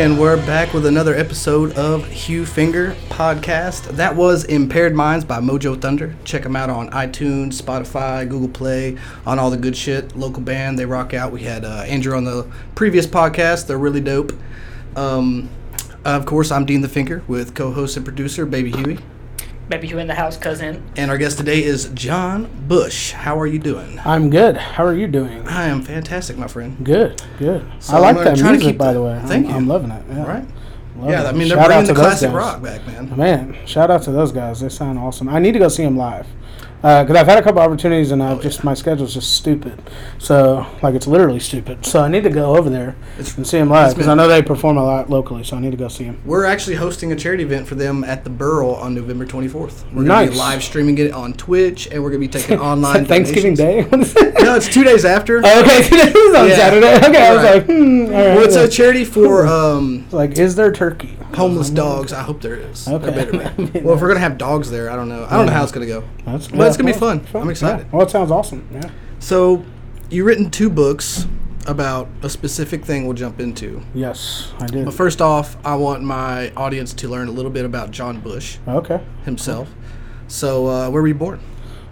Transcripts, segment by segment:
And we're back with another episode of Hugh Finger Podcast. That was Impaired Minds by Mojo Thunder. Check them out on iTunes, Spotify, Google Play, on all the good shit. Local band, they rock out. We had uh, Andrew on the previous podcast. They're really dope. Um, of course, I'm Dean the Finger with co-host and producer Baby Huey. Baby, you in the house, cousin? And our guest today is Jon Bush. How are you doing? I'm good. How are you doing? I am fantastic, my friend. Good, good. So I I'm like that try to music, keep by the- the way. Thank I'm, you. I'm loving it. Yeah. Right? Love yeah, it. I mean they're Shout out bringing to the those classic guys. rock back, man. Man, shout out to those guys. They sound awesome. I need to go see them live. Because I've had a couple opportunities and I've Oh, just my schedule's just stupid. So like it's literally stupid. So I need to go over there It's- and see them live because I know they perform a lot locally. So I need to go see them. We're actually hosting a charity event for them at the Burl on November 24th. We're going to Nice. be live streaming it on Twitch, and we're going to be taking online Thanksgiving. Day. What is it? No, it's two days after. Oh, okay, today is on Yeah. Saturday. Okay, I was like, hmm. All right. well, it's a charity for um, like, is there turkey? homeless dogs. I hope there is. Okay. better. I mean, well, if we're going to have dogs there, I don't know. I don't know how it's going to go. That's, But it's gonna be fun. I'm excited. Yeah. Well, it sounds awesome. Yeah. So, you've written two books about a specific thing we'll jump into. Yes, I did. But first off, I want my audience to learn a little bit about Jon Bush Okay. himself. So, uh, where were you born?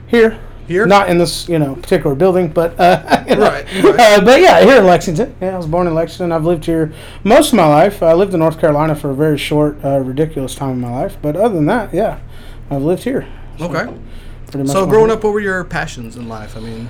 Here. Here? Not in this, you know, particular building, but uh. Right, right. Uh, but yeah, here in Lexington. Yeah, I was born in Lexington. I've lived here most of my life. I lived in North Carolina for a very short, uh, ridiculous time in my life. But other than that, yeah, I've lived here. Okay. Pretty much So, growing up, what were your passions in life? I mean,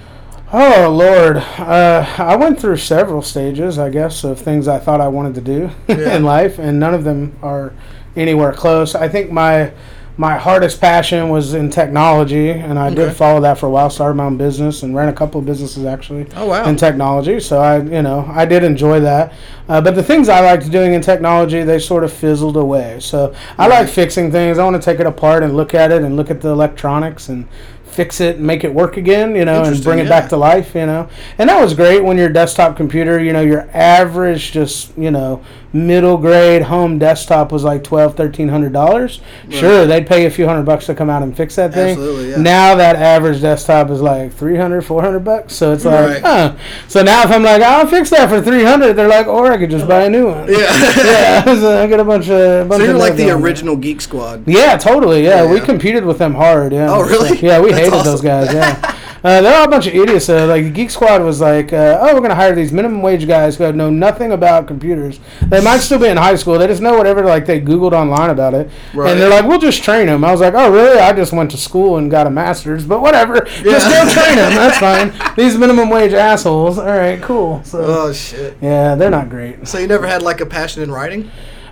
Oh Lord, uh, I went through several stages, I guess, of things I thought I wanted to do Yeah. in life, and none of them are anywhere close. I think my my hardest passion was in technology, and I Okay. did follow that for a while. Started my own business and ran a couple of businesses actually oh wow. in technology. So I, you know, I did enjoy that. Uh, but the things I liked doing in technology, they sort of fizzled away. So I Right. like fixing things. I want to take it apart and look at it and look at the electronics and fix it and make it work again, you know, and bring it yeah. back to life, you know. And that was great when your desktop computer, you know, your average just, you know, middle grade home desktop was like twelve, thirteen hundred dollars. Sure, they'd pay a few hundred bucks to come out and fix that thing. Absolutely, yeah. Now that average desktop is like 300, 400 bucks. So it's Right. like, huh. So now if I'm like, I'll fix that for 300, they're like, or I could just buy a new one. Yeah. yeah. So I get a bunch of. Bunch so, you're of like the on there. original Geek Squad. Yeah, totally. Yeah, Yeah, we competed with them hard. Yeah. Oh, really? So, yeah, we That's hated awesome. those guys. Yeah. Uh, they're all a bunch of idiots. Uh, like the Geek Squad was like, uh, oh, we're gonna hire these minimum wage guys who know nothing about computers. They might still be in high school. They just know whatever like they Googled online about it, Right. and they're like, we'll just train them. I was like, oh, really? I just went to school and got a master's, but whatever. Just go train them. That's fine. These minimum wage assholes. All right, cool. So Oh shit. yeah, they're not great. So you never had like a passion in writing?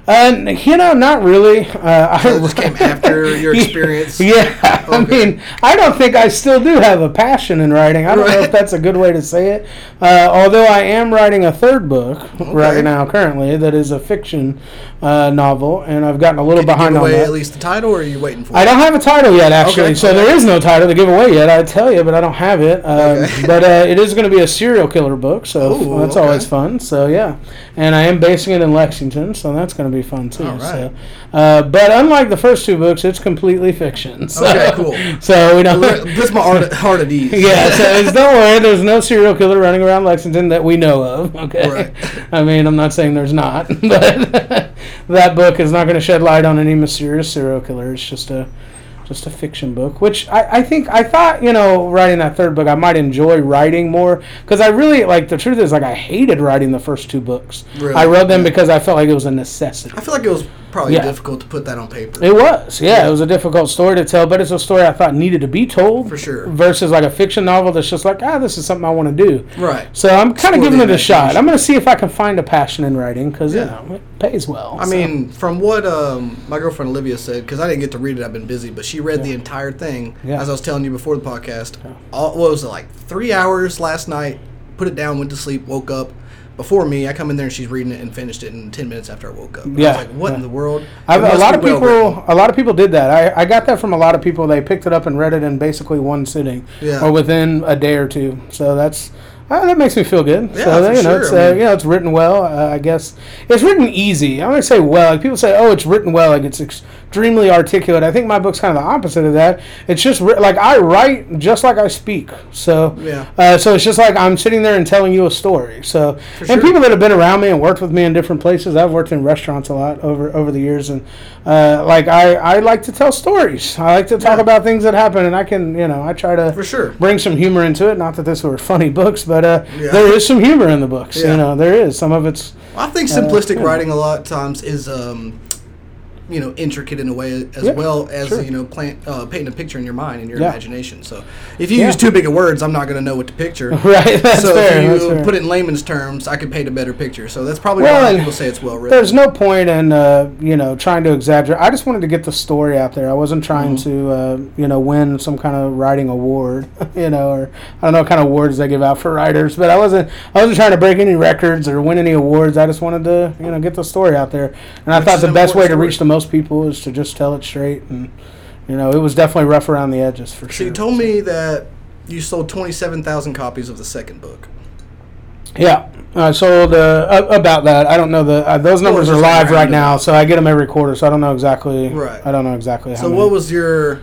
Uh, you know, not really. Uh, So I just came after your experience. Yeah, I mean, I don't think I still do have a passion in writing. I don't know if that's a good way to say it. Uh, although I am writing a third book right now, currently, that is a fiction uh, novel, and I've gotten a little Can you behind give on away that. at least the title, or are you waiting for? I it? don't have a title yet, actually. Okay, So there is no title to give away yet. I tell you, but I don't have it. Um, Okay. But uh, it is going to be a serial killer book, so Ooh, that's okay. always fun. So yeah, and I am basing it in Lexington, so that's going to be fun too. All right. So, uh, but unlike the first two books, it's completely fiction. So, Okay, cool. So we don't. Puts my heart, heart at ease. Yeah, so don't worry. There's no serial killer running around Lexington that we know of. Okay, Right. I mean, I'm not saying there's not, but that book is not going to shed light on any mysterious serial killer. It's just a just a fiction book, which I, I think I thought you know writing that third book I might enjoy writing more because I really like the truth is like I hated writing the first two books. Really? I wrote them because I felt like it was a necessity. I feel like it was probably Yeah. difficult to put that on paper. It was, yeah, Yeah. It was a difficult story to tell, but it's a story I thought needed to be told. For sure. Versus like a fiction novel that's just like, ah, this is something I want to do. right. So I'm kind of giving it a shot. I'm going to see if I can find a passion in writing because Yeah. you know it pays well. I so. mean, from what um, my girlfriend Olivia said, because I didn't get to read it, I've been busy, but she read the entire thing, Yeah. as I was telling you before the podcast. All, what was it, like three hours last night, put it down, went to sleep, woke up. Before me, I come in there and she's reading it and finished it in 10 minutes after I woke up. And I Yeah, was like, what yeah. in the world? A lot of people, written. a lot of people did that. I, I got that from a lot of people. They picked it up and read it in basically one sitting, Yeah. or within a day or two. So that's Uh, that makes me feel good. Yeah, so you know, sure. it's I uh, mean- you know, it's written well. Uh, I guess it's written easy. I'm gonna say well. Like people say, oh, it's written well. Like it's extremely articulate. I think my book's kind of the opposite of that. It's just like I write just like I speak. So Yeah. uh, so it's just like I'm sitting there and telling you a story. So For and sure. people that have been around me and worked with me in different places. I've worked in restaurants a lot over over the years, and uh, like I I like to tell stories. I like to talk Yeah. about things that happen, and I can you know I try to For sure. bring some humor into it. Not that this were funny books, but uh, Yeah. there is some humor in the books. Yeah. You know, there is some of it's I think Uh, simplistic yeah. writing a lot of times is, um, you know, intricate in a way as Yeah, well as sure. you know, plant, uh, painting a picture in your mind and your Yeah. imagination. So, if you Yeah. use too big of words, I'm not going to know what to picture. right. That's so fair. if you put it in layman's terms, I could paint a better picture. So that's probably Well, why people say it's well written. There's no point in uh, you know trying to exaggerate. I just wanted to get the story out there. I wasn't trying Mm-hmm. to uh, you know win some kind of writing award, you know, or I don't know what kind of awards they give out for writers. But I wasn't I wasn't trying to break any records or win any awards. I just wanted to you know get the story out there. And I thought the best way to reach the most people is to just tell it straight. And you know it was definitely rough around the edges for so sure. you told me that you sold 27,000 copies of the second book. Yeah, I sold uh, about that. I don't know the uh, those numbers are live right now, so I get them every quarter. So I don't know exactly. Right. I don't know exactly how. So many. what was your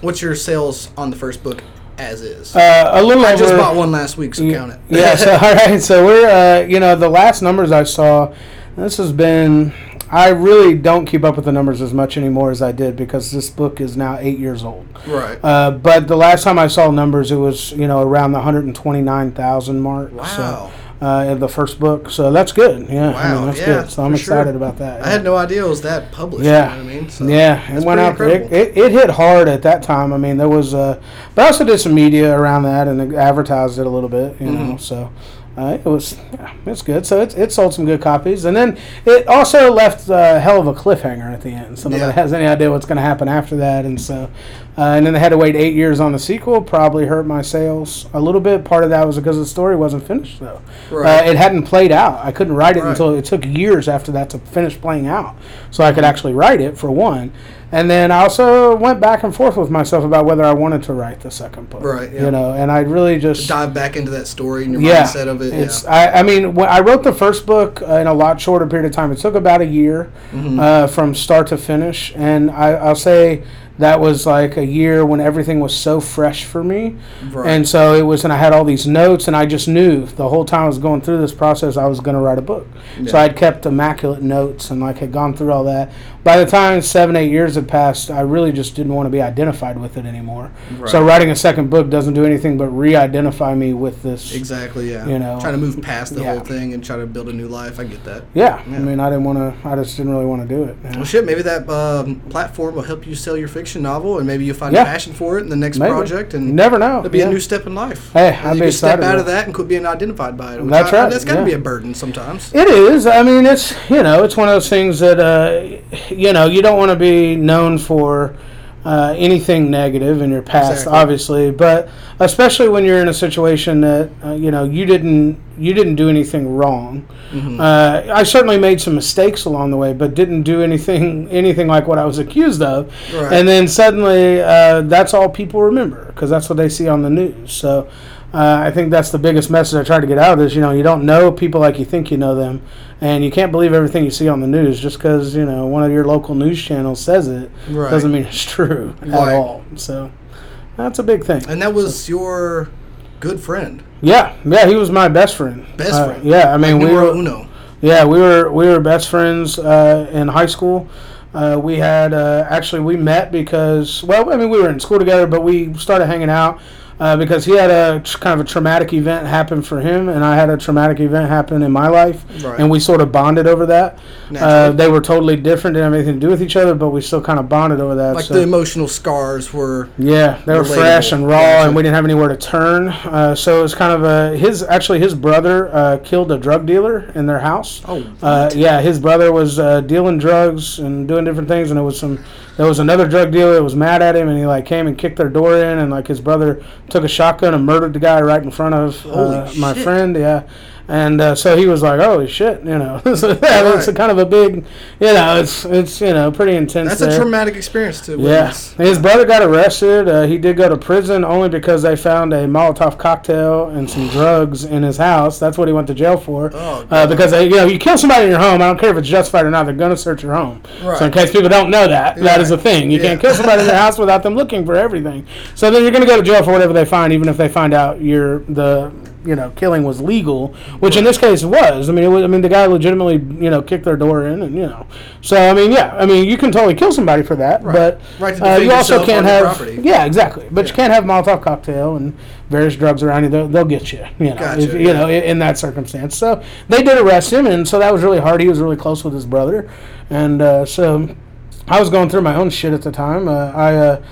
what's your sales on the first book as is? uh, a little I over. just bought one last week, so yeah, count it. yeah. So all right. So we're uh, you know the last numbers I saw. This has been. I really don't keep up with the numbers as much anymore as I did because this book is now eight years old. right. Uh, but the last time I saw numbers, it was you know around the hundred and twenty nine thousand mark. Wow. So, uh, in the first book, so that's good. Yeah, I Wow, mean, that's yeah, good. So I'm for sure. excited about that. I had no idea it was that published. Yeah. You know what I mean? So yeah, it went out. It, it, it hit hard at that time. I mean, there was, uh, but I also did some media around that and advertised it a little bit, you know. Mhm. So uh, it was, yeah, it's good. So it, it sold some good copies, and then it also left a hell of a cliffhanger at the end. So nobody Yeah. has any idea what's going to happen after that, and so. Uh, and then they had to wait eight years on the sequel. Probably hurt my sales a little bit. Part of that was because the story wasn't finished, though. Right. Uh, it hadn't played out. I couldn't write it Right. until it took years after that to finish playing out, so I could actually write it for one. And then I also went back and forth with myself about whether I wanted to write the second book. Right, yeah. You know, and I really just Dive back into that story and your yeah, mindset of it. It's yeah. I, I mean when I wrote the first book uh, in a lot shorter period of time. It took about a year Mhm. uh, from start to finish, and I, I'll say that was like a year when everything was so fresh for me. Right. And so it was, and I had all these notes, and I just knew the whole time I was going through this process, I was going to write a book. So I'd kept immaculate notes and like had gone through all that. By the time seven, eight years had passed, I really just didn't want to be identified with it anymore. So writing a second book doesn't do anything but re-identify me with this. Exactly. Yeah. you know, trying to move past the yeah. whole thing and try to build a new life. I get that. Yeah, Yeah. I mean, I didn't want to. I just didn't really want to do it. you know. Well, shit. Maybe that um, platform will help you sell your fiction novel, and maybe you'll find Yeah. a passion for it in the next Maybe. project, You and never know. it'll be a new step in life. Hey, I'd you be can step out of that and quit being identified by it. That's I- right, That's got to be a burden sometimes. It is. I mean, it's you know, it's one of those things that uh, you know you don't want to be known for uh, anything negative in your past, Exactly. obviously, but especially when you're in a situation that uh, you know you didn't you didn't do anything wrong. Mhm. Uh, I certainly made some mistakes along the way, but didn't do anything anything like what I was accused of. Right. And then suddenly, uh, that's all people remember because that's what they see on the news. So. Uh, I think that's the biggest message I try to get out of this. You know, you don't know people like you think you know them, and you can't believe everything you see on the news just because you know one of your local news channels says it Right. doesn't mean it's true at Right. all. So that's a big thing. And that was your good friend, Yeah, yeah, he was my best friend. best Uh, friend. Yeah, I mean we numero were uno. yeah we were we were best friends uh, in high school. Uh, we had uh, actually we met because well I mean we were in school together, but we started hanging out. Uh, because he had a tr- kind of a traumatic event happen for him, and I had a traumatic event happen in my life, Right. and we sort of bonded over that. Uh, they were totally different, didn't have anything to do with each other, but we still kind of bonded over that. Like so. the emotional scars were. Yeah, they were fresh and raw, Gotcha. and we didn't have anywhere to turn. Uh, so it was kind of a his. Actually, his brother uh, killed a drug dealer in their house. Oh, Uh, yeah, his brother was uh, dealing drugs and doing different things, and it was some. There was another drug dealer that was mad at him, and he like came and kicked their door in, and like his brother took a shotgun and murdered the guy right in front of uh, my friend. Yeah, And uh, so he was like, "Holy shit!" You know, so yeah, it's a kind of a big, you know, it's it's you know pretty intense. That's there. a traumatic experience to Yeah, his brother got arrested. Uh, he did go to prison only because they found a Molotov cocktail and some drugs in his house. That's what he went to jail for. Oh, uh, because they, you know, you kill somebody in your home. I don't care if it's justified or not. They're gonna search your home. Right. So in case people don't know that, that is a Right. thing. You Yeah. can't kill somebody in their house without them looking for everything. So then you're gonna go to jail for whatever they find, even if they find out you're the you know killing was legal, which in this case was. I mean, it was, I mean the guy legitimately you know kicked their door in, and you know. So I mean, yeah, I mean you can totally kill somebody for that, Right. but Right uh, you also can't have property. yeah exactly, but you can't have Molotov cocktail and various drugs around you. They'll, they'll get you, you know, Gotcha, if, you yeah. know in, in that circumstance. So they did arrest him, and so that was really hard. He was really close with his brother, and uh, so I was going through my own shit at the time. Uh, I.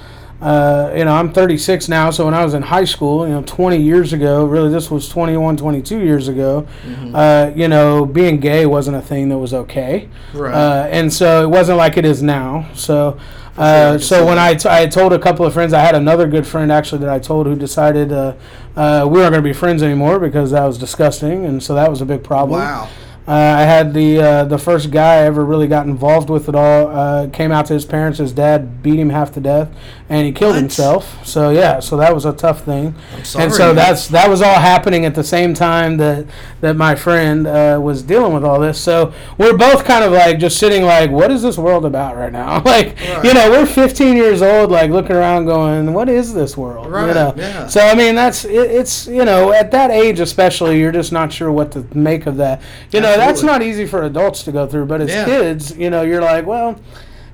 Uh, you know, I'm 36 now, so when I was in high school, you know, 20 years ago, really this was 21, 22 years ago, Mm-hmm. uh, you know, being gay wasn't a thing that was okay. Right. Uh, and so it wasn't like it is now. So, sure, uh, so when. I, t- I told a couple of friends, I had another good friend actually that I told who decided uh, uh, we weren't going to be friends anymore because that was disgusting. And so that was a big problem. Wow. Uh, I had the uh, the first guy I ever really got involved with at all. Uh, came out to his parents. His dad beat him half to death, and he killed What? himself. So yeah, so that was a tough thing. Sorry. and so that's that was all happening at the same time that that my friend uh, was dealing with all this. So we're both kind of like just sitting like, what is this world about right now? like Right. you know, we're 15 years old, like looking around, going, what is this world? You know? yeah. So I mean, that's it, it's you know at that age especially, you're just not sure what to make of that. You know, that's not easy for adults to go through, but as Yeah. kids, you know, you're like, well,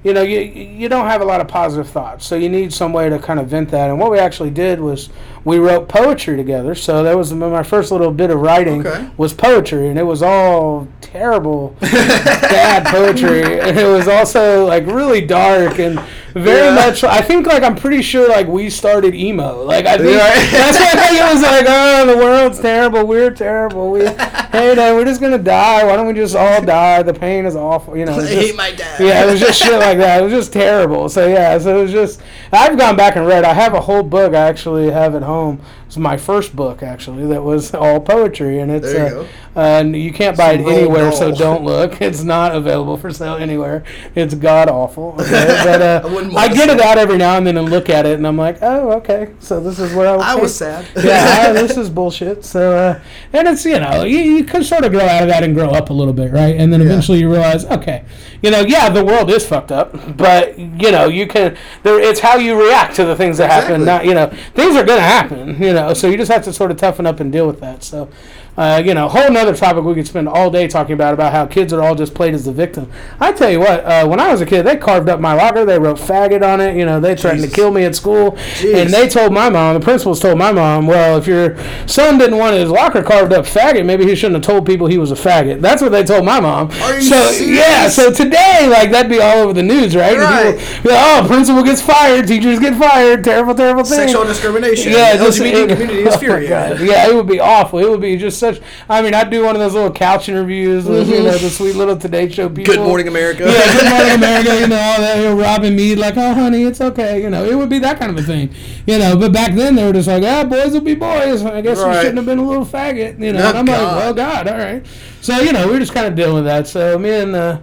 you know, you you don't have a lot of positive thoughts, so you need some way to kind of vent that. And what we actually did was we wrote poetry together. So that was my first little bit of writing Okay. was poetry, and it was all terrible, bad poetry, and it was also like really dark and very Yeah. much. I think like I'm pretty sure like we started emo. Like I think that's why I think it was like, oh, the world's terrible. We're terrible. We hey, man, we're just gonna die. Why don't we just all die? The pain is awful. You know. I it's hate my dad. yeah, it was just shit like that. It was just terrible. So yeah, so it was just. I've gone back and read. I have a whole book. I actually have at home home it's my first book actually that was all poetry, and it's There you uh, go. uh, and you can't buy it Some Roald anywhere. So don't look. It's not available for sale anywhere. It's god awful. Okay? But uh, I I get it out every now and then and look at it, and I'm like, oh okay. So this is what I was. I was sad. yeah, this is bullshit. So, uh, and it's you know you, you can sort of grow out of that and grow up a little bit, right? And then Yeah. eventually you realize, okay, you know, yeah, the world is fucked up, but you know you can. There, it's how you react to the things that happen. Exactly. Not you know things are gonna happen. You know, so you just have to sort of toughen up and deal with that. So. Uh, you know, whole nother topic we could spend all day talking about about how kids are all just played as the victim. I tell you what, uh, when I was a kid, they carved up my locker. They wrote "faggot" on it. You know, they threatened Jesus. to kill me at school, Jeez. and they told my mom. The principals told my mom, "Well, if your son didn't want his locker carved up faggot, maybe he shouldn't have told people he was a faggot." That's what they told my mom. Are you so serious? yeah, so today, like that'd be all over the news, right? Right. people like, oh, principal gets fired, teachers get fired, terrible, terrible thing. Sexual discrimination. Yeah, the LGBT it- community is oh furious. Yeah, it would be awful. It would be just such. I mean, I'd do one of those little couch interviews with you know the sweet little Today Show people. Good morning, America. Yeah, good morning, America. You know, all that, you know, Robin Meade, like, oh, honey, it's okay. You know, it would be that kind of a thing. You know, but back then they were just like, ah, boys will be boys. I guess we shouldn't have been a little faggot. You know, Oh, and I'm like, God. well, God, all right. So you know, we are just kind of dealing with that. So me and uh,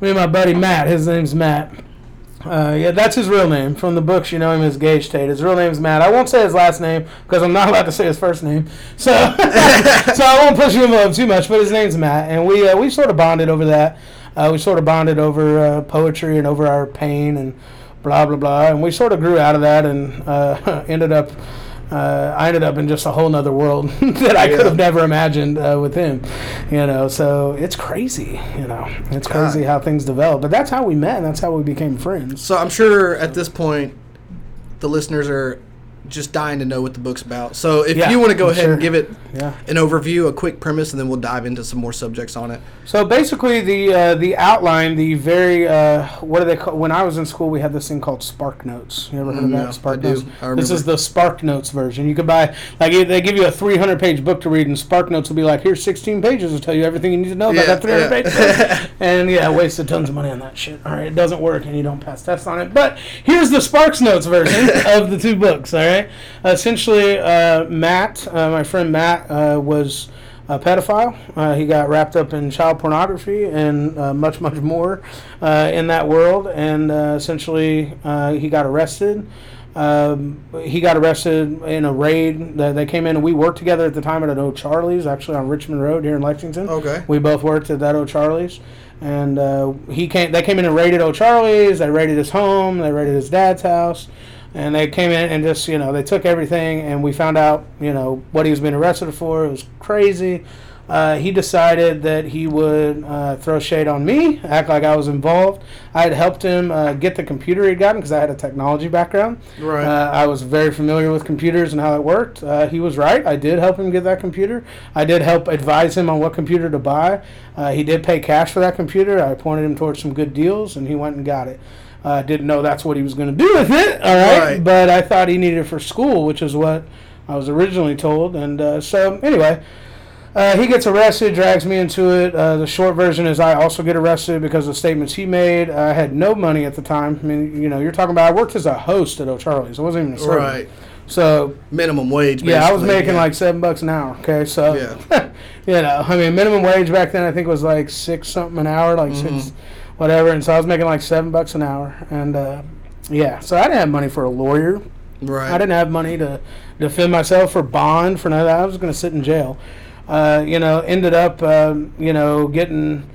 me and my buddy Matt, his name's Matt. Uh, yeah, that's his real name. From the books, you know him as Gage Tate. His real name is Matt. I won't say his last name because I'm not allowed to say his first name. So, so I won't push him up too much. But his name's Matt, and we uh, we sort of bonded over that. Uh, we sort of bonded over uh, poetry and over our pain and blah blah blah. And we sort of grew out of that and uh, ended up. Uh, I ended up in just a whole nother world that I Yeah. could have never imagined uh, with him, you know. So it's crazy, you know. It's God. crazy how things develop, but that's how we met. and That's how we became friends. So I'm sure at this point, the listeners are just dying to know what the book's about. So if Yeah, you want to go I'm ahead sure. and give it Yeah. an overview, a quick premise, and then we'll dive into some more subjects on it. So basically, the uh, the outline, the very uh, what do they call? When I was in school, we had this thing called Spark Notes. You ever heard of Mm, that? yeah, Spark I. Notes. I This is the Spark Notes version. You could buy like they give you a 300 page book to read, and Spark Notes will be like, here's 16 pages to tell you everything you need to know about Yeah, that 300 yeah. page book. and yeah, I wasted tons of money on that shit. All right, it doesn't work, and you don't pass tests on it. But here's the Sparks Notes version of the two books. All right, essentially, uh, Matt, uh, my friend Matt, uh, was a pedophile. Uh, he got wrapped up in child pornography and uh, much, much more uh, in that world. And uh, essentially, uh, he got arrested. Um, he got arrested in a raid. That they came in and we worked together at the time at an O'Charlie's, actually on Richmond Road here in Lexington. Okay. We both worked at that O'Charlie's, and uh, he came. They came in and raided O'Charlie's. They raided his home. They raided his dad's house, and they came in and just you know they took everything. And we found out you know what he was being arrested for. It was crazy. Uh, he decided that he would uh, throw shade on me, act like I was involved. I had helped him uh, get the computer he'd gotten because I had a technology background. Right. Uh, I was very familiar with computers and how it worked. Uh, he was right. I did help him get that computer. I did help advise him on what computer to buy. Uh, he did pay cash for that computer. I pointed him towards some good deals, and he went and got it. Uh, didn't know that's what he was going to do with it. All right? Right. But I thought he needed it for school, which is what I was originally told. And uh, so, anyway. Uh, he gets arrested, drags me into it. Uh, the short version is I also get arrested because of statements he made. I had no money at the time. I mean, you know, you're talking about I worked as a host at O'Charlie's. I wasn't even a server. Right. So Minimum wage. yeah, I was making yeah. like seven bucks an hour. Okay, so Yeah. you know, I mean, minimum wage back then I think was like six something an hour, like Mm-hmm. six, whatever. And so I was making like seven bucks an hour, and uh, yeah, so I didn't have money for a lawyer. Right. I didn't have money to defend myself for bond for none of that. I was going to sit in jail. Uh, you know, ended up, um, you know, getting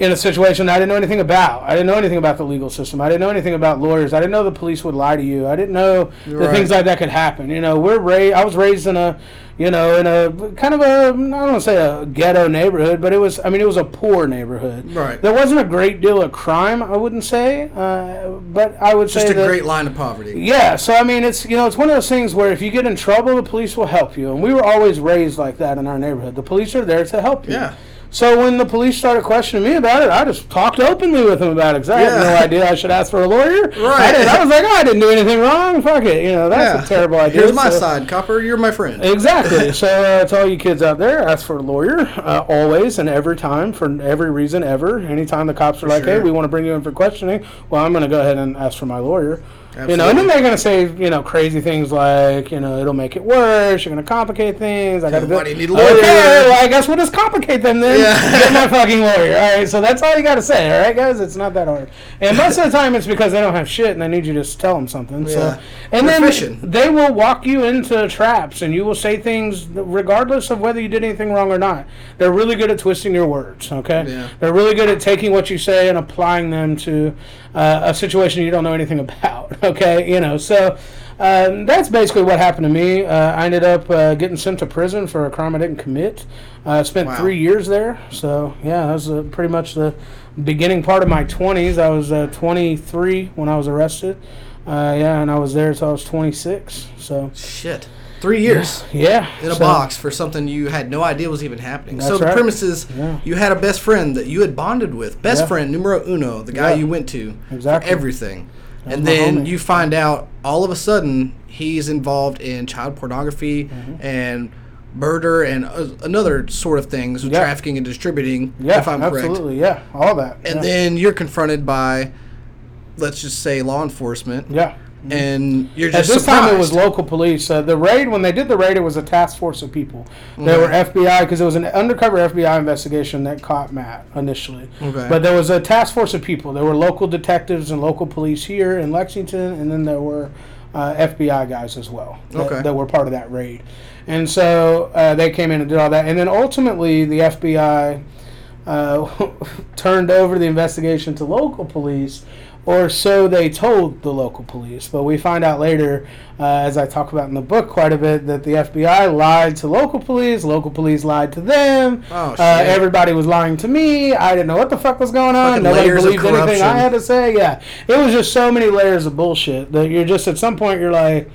in a situation I didn't know anything about. I didn't know anything about the legal system. I didn't know anything about lawyers. I didn't know the police would lie to you. I didn't know the Right. things like that could happen. You know, we're raised. I was raised in a, you know, in a kind of a I don't want to say a ghetto neighborhood, but it was. I mean, it was a poor neighborhood. Right. There wasn't a great deal of crime. I wouldn't say, uh, but I would Just say a that, great line of poverty. yeah, so I mean, it's you know, it's one of those things where if you get in trouble, the police will help you, and we were always raised like that in our neighborhood. The police are there to help you. Yeah. So when the police started questioning me about it, I just talked openly with them about it. 'cause I had no idea I should ask for a lawyer. Right. I. I was like, oh, I didn't do anything wrong. Fuck it. You know, that's Yeah. a terrible idea. Here's my So- side, copper. You're my friend. Exactly. so uh, to all you kids out there, ask for a lawyer uh, always and every time for every reason ever. Anytime the cops are like, "Hey, we want to bring you in for questioning," well, I'm going to go ahead and ask for my lawyer. You know, and then they're going to say, you know, crazy things like, you know, it'll make it worse. You're going to complicate things. I got to why do need a Okay, lawyer? well, I guess we'll just complicate them then. Yeah. Get my fucking lawyer. All right, so that's all you got to say. All right, guys, it's not that hard. And most of the time, it's because they don't have shit and they need you to just tell them something. Yeah. So, and then fishing. they will walk you into traps and you will say things regardless of whether you did anything wrong or not. They're really good at twisting your words, okay? Yeah. They're really good at taking what you say and applying them to uh, a situation you don't know anything about, okay? You know, so um, that's basically what happened to me. Uh, I ended up uh, getting sent to prison for a crime I didn't commit. I uh, spent Wow. three years there. So, yeah, that was uh, pretty much the beginning part of my 20s. I was uh, 23 when I was arrested. Uh, yeah, and I was there until I was 26. So, Shit. Three years yeah. in a so- box for something you had no idea was even happening. so the right. premise is Yeah. you had a best friend that you had bonded with. Best Yeah. friend, numero uno, the guy Yeah. you went to Exactly. for everything. That's and then homie. you find out all of a sudden he's involved in child pornography Mm-hmm. and murder and uh, another sort of things, Yeah. trafficking and distributing, Yeah, if I'm correct. absolutely. Yeah, all that. And yeah. then you're confronted by, let's just say, law enforcement. yeah. And you're At just this time, it was local police. Uh, the raid, when they did the raid, it was a task force of people. They were FBI because it was an undercover FBI investigation that caught Matt initially. Okay. But there was a task force of people. There were local detectives and local police here in Lexington, and then there were uh, FBI guys as well that, Okay. that were part of that raid. And so uh, they came in and did all that. And then ultimately, the FBI uh, turned over the investigation to local police, or so they told the local police. But we find out later, uh, as I talk about in the book quite a bit, that the FBI lied to local police, local police lied to them. Oh, uh, everybody was lying to me. I didn't know what the fuck was going on. Fucking Nobody believed anything. I had to say. Yeah, it was just so many layers of bullshit that you're just at some point you're like.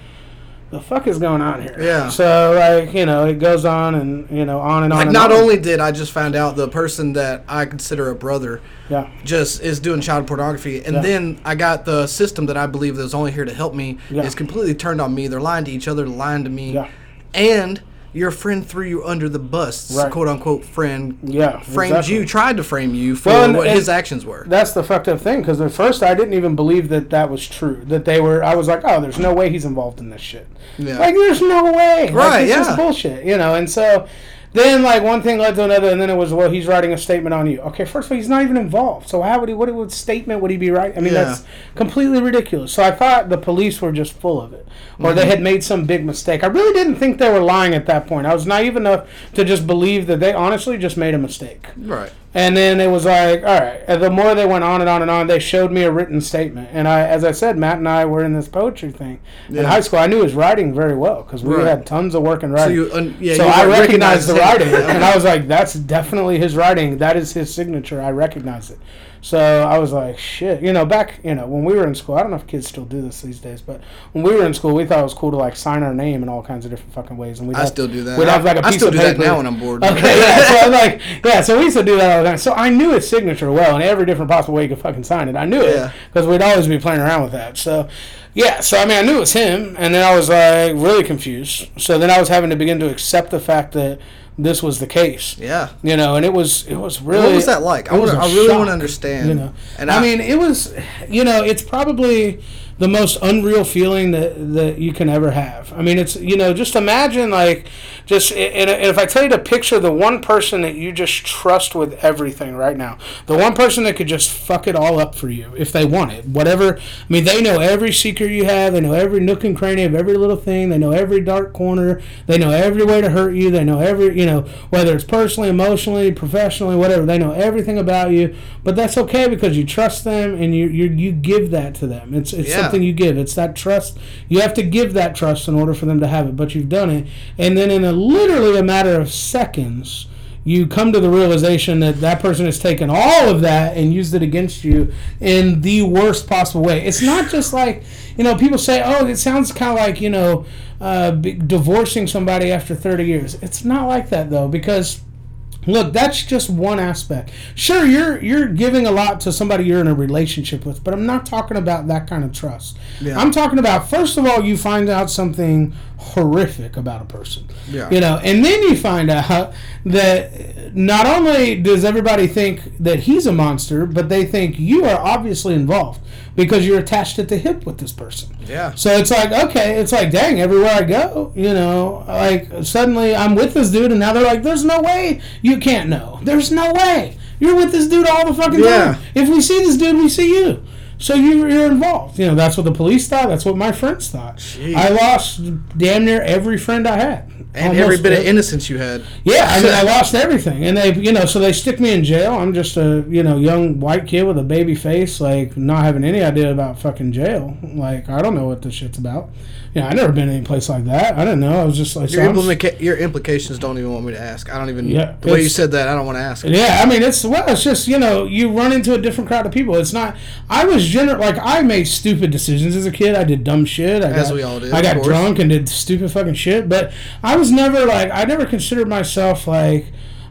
The fuck is going on here? Yeah. So like you know it goes on and you know on and on. Like and not on. only did I just find out the person that I consider a brother yeah just is doing child pornography, and Yeah. then I got the system that I believe that was only here to help me Yeah. is completely turned on me. They're lying to each other, lying to me, Yeah. and your friend threw you under the bus, Right. quote unquote friend. Yeah, framed exactly. you, tried to frame you for Well, and- what and- his actions were. That's the fucked up thing because at first I didn't even believe that that was true. That they were. I was like, oh, there's no way he's involved in this shit. Yeah. Like, there's no way. Like, Right, It's yeah. just bullshit, you know. And so then like one thing led to another, and then it was well, he's writing a statement on you. Okay, first of all, he's not even involved. So how would he? What, what statement would he be writing? I mean, Yeah. that's completely ridiculous. So I thought the police were just full of it, or Mm-hmm. they had made some big mistake. I really didn't think they were lying at that point. I was naive enough to just believe that they honestly just made a mistake. Right. And then it was like, all right. And the more they went on and on and on, they showed me a written statement. And I, as I said, Matt and I were in this poetry thing in high school. I knew his writing very well because we Right. had tons of work in So writing. you, un- yeah, so you I recognize recognized the writing, and I was like, "That's definitely his writing. That is his signature. I recognize it." So I was like, "Shit!" You know, back you know when we were in school, I don't know if kids still do this these days, but when we were in school, we thought it was cool to like sign our name in all kinds of different fucking ways, and we I still do that. We'd have like a I piece still of do that now when I'm bored. Okay, yeah. So I'm like, yeah. So we used to do that all the time. So I knew his signature well, in every different possible way you could fucking sign it. I knew Yeah. it because we'd always be playing around with that. So, yeah. So I mean, I knew it was him, and then I was like really confused. So then I was having to begin to accept the fact that this was the case. Yeah. You know, and it was it was really. what was that like? I was wanna, I really want to understand. You know, and I, mean, it was, you know, it's probably the most unreal feeling that that you can ever have. I mean, it's you know, just imagine like, just and, if I tell you to picture the one person that you just trust with everything right now, the one person that could just fuck it all up for you if they want it, whatever. I mean, they know every secret you have. They know every nook and cranny of every little thing. They know every dark corner. They know every way to hurt you. They know every you know whether it's personally, emotionally, professionally, whatever. They know everything about you. But that's okay because you trust them and you you, you give that to them. It's it's Yeah. Something you give. It's that trust. You have to give that trust in order for them to have it. But you've done it, and then in a literally a matter of seconds. You come to the realization that that person has taken all of that and used it against you in the worst possible way. It's not just like, you know, people say, oh, it sounds kind of like, you know, uh, divorcing somebody after 30 years. It's not like that, though, because Look, that's just one aspect. Sure, you're you're giving a lot to somebody you're in a relationship with, but I'm not talking about that kind of trust. Yeah. I'm talking about first of all, you find out something horrific about a person. Yeah. You know, and then you find out that not only does everybody think that he's a monster, but they think you are obviously involved because you're attached at the hip with this person. Yeah. So it's like, okay, it's like, dang, everywhere I go, you know, like suddenly I'm with this dude, and now they're like, there's no way you can't know. There's no way. You're with this dude all the fucking Yeah. time. If we see this dude, we see you. So you, you're involved. You know, that's what the police thought. That's what my friends thought. Jeez. I lost damn near every friend I had. And every bit of innocence you had. yeah, I mean, I lost everything, and they, you know, so they stick me in jail. I'm just a, you know, young white kid with a baby face, like not having any idea about fucking jail. Like I don't know what this shit's about. Yeah, I never been any place like that. I didn't know. I was just like, Your, I'm- implica- your implications don't even want me to ask. I don't even. Yeah, the way you said that, I don't want to ask. Yeah, I mean it's well, it's just you know you run into a different crowd of people. It's not. I was general, like I made stupid decisions as a kid. I did dumb shit. I As got, we all did, I got drunk and did stupid fucking shit. But I was never like I never considered myself like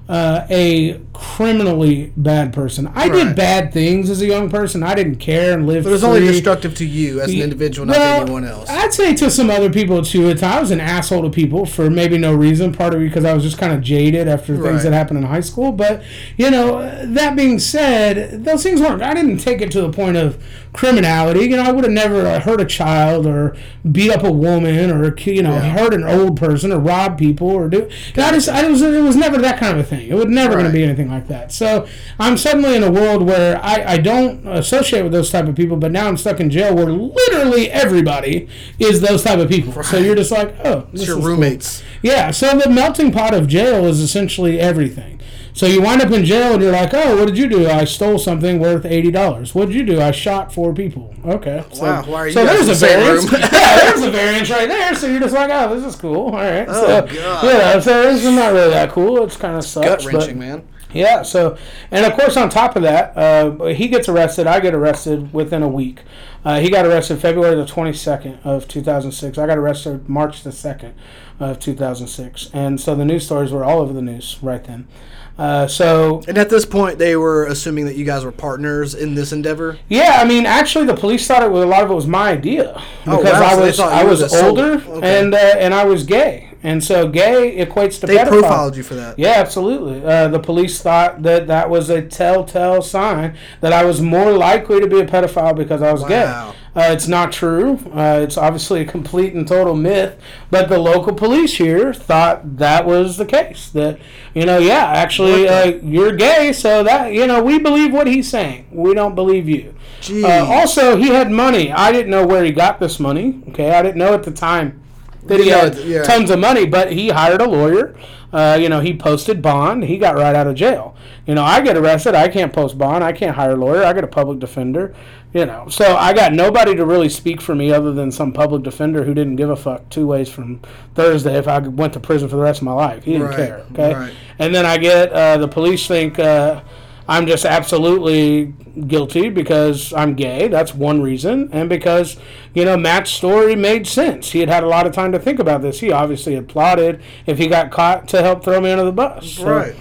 uh, a criminally bad person. I Right. did bad things as a young person. I didn't care and lived. But it was only destructive to you as an individual, not Well, anyone else. I'd say to some other people too. At times, I was an asshole to people for maybe no reason. Part of it because I was just kind of jaded after Right. things that happened in high school. But you know, that being said, those things weren't. I didn't take it to the point of criminality. You know, I would have never uh, hurt a child or beat up a woman or you know Yeah. hurt an old person or rob people or do. I just, I was, it was never that kind of a thing. It was never going to be anything like that. So I'm suddenly in a world where I, I don't associate with those type of people, but now I'm stuck in jail where literally everybody is those type of people. So you're just like, oh, it's your is cool. roommates. Yeah, so the melting pot of jail is essentially everything. So you wind up in jail and you're like, oh, what did you do? I stole something worth eighty dollars. What did you do? I shot four people. Okay. So, Wow, why are you so there's a variance. room? yeah, there's a variance right there. So you're just like, oh, this is cool. All right. Oh, so, God. Know, so this is not really that cool. It's kind of sucks. Gut wrenching, man. yeah. So, and of course, on top of that, uh, he gets arrested. I get arrested within a week. Uh, he got arrested February the 22nd of 2006. I got arrested March the 2nd of 2006. And so the news stories were all over the news right then. Uh, so And at this point, they were assuming that you guys were partners in this endeavor. yeah, I mean, actually, the police thought it was a lot of it was my idea Oh, because wow, I was thought I was older okay. and uh, and I was gay, and so gay equates to They pedophile. profiled you for that. Yeah, absolutely. Uh, the police thought that that was a telltale sign that I was more likely to be a pedophile because I was Wow. gay. Uh, it's not true. Uh, it's obviously a complete and total myth. But the local police here thought that was the case. That you know, yeah, actually, uh, you're gay, so that you know, we believe what he's saying. We don't believe you. Uh, also, he had money. I didn't know where he got this money. Okay, I didn't know at the time that he Yeah, had yeah. tons of money, but he hired a lawyer. Uh, you know, he posted bond. He got right out of jail. You know, I get arrested. I can't post bond. I can't hire a lawyer. I get a public defender. You know, so I got nobody to really speak for me other than some public defender who didn't give a fuck two ways from Thursday if I went to prison for the rest of my life. He didn't Right, care. Okay. right. And then I get uh, the police think uh, I'm just absolutely guilty because I'm gay. That's one reason, and because you know Matt's story made sense. He had had a lot of time to think about this. He obviously had plotted if he got caught to help throw me under the bus. So, right.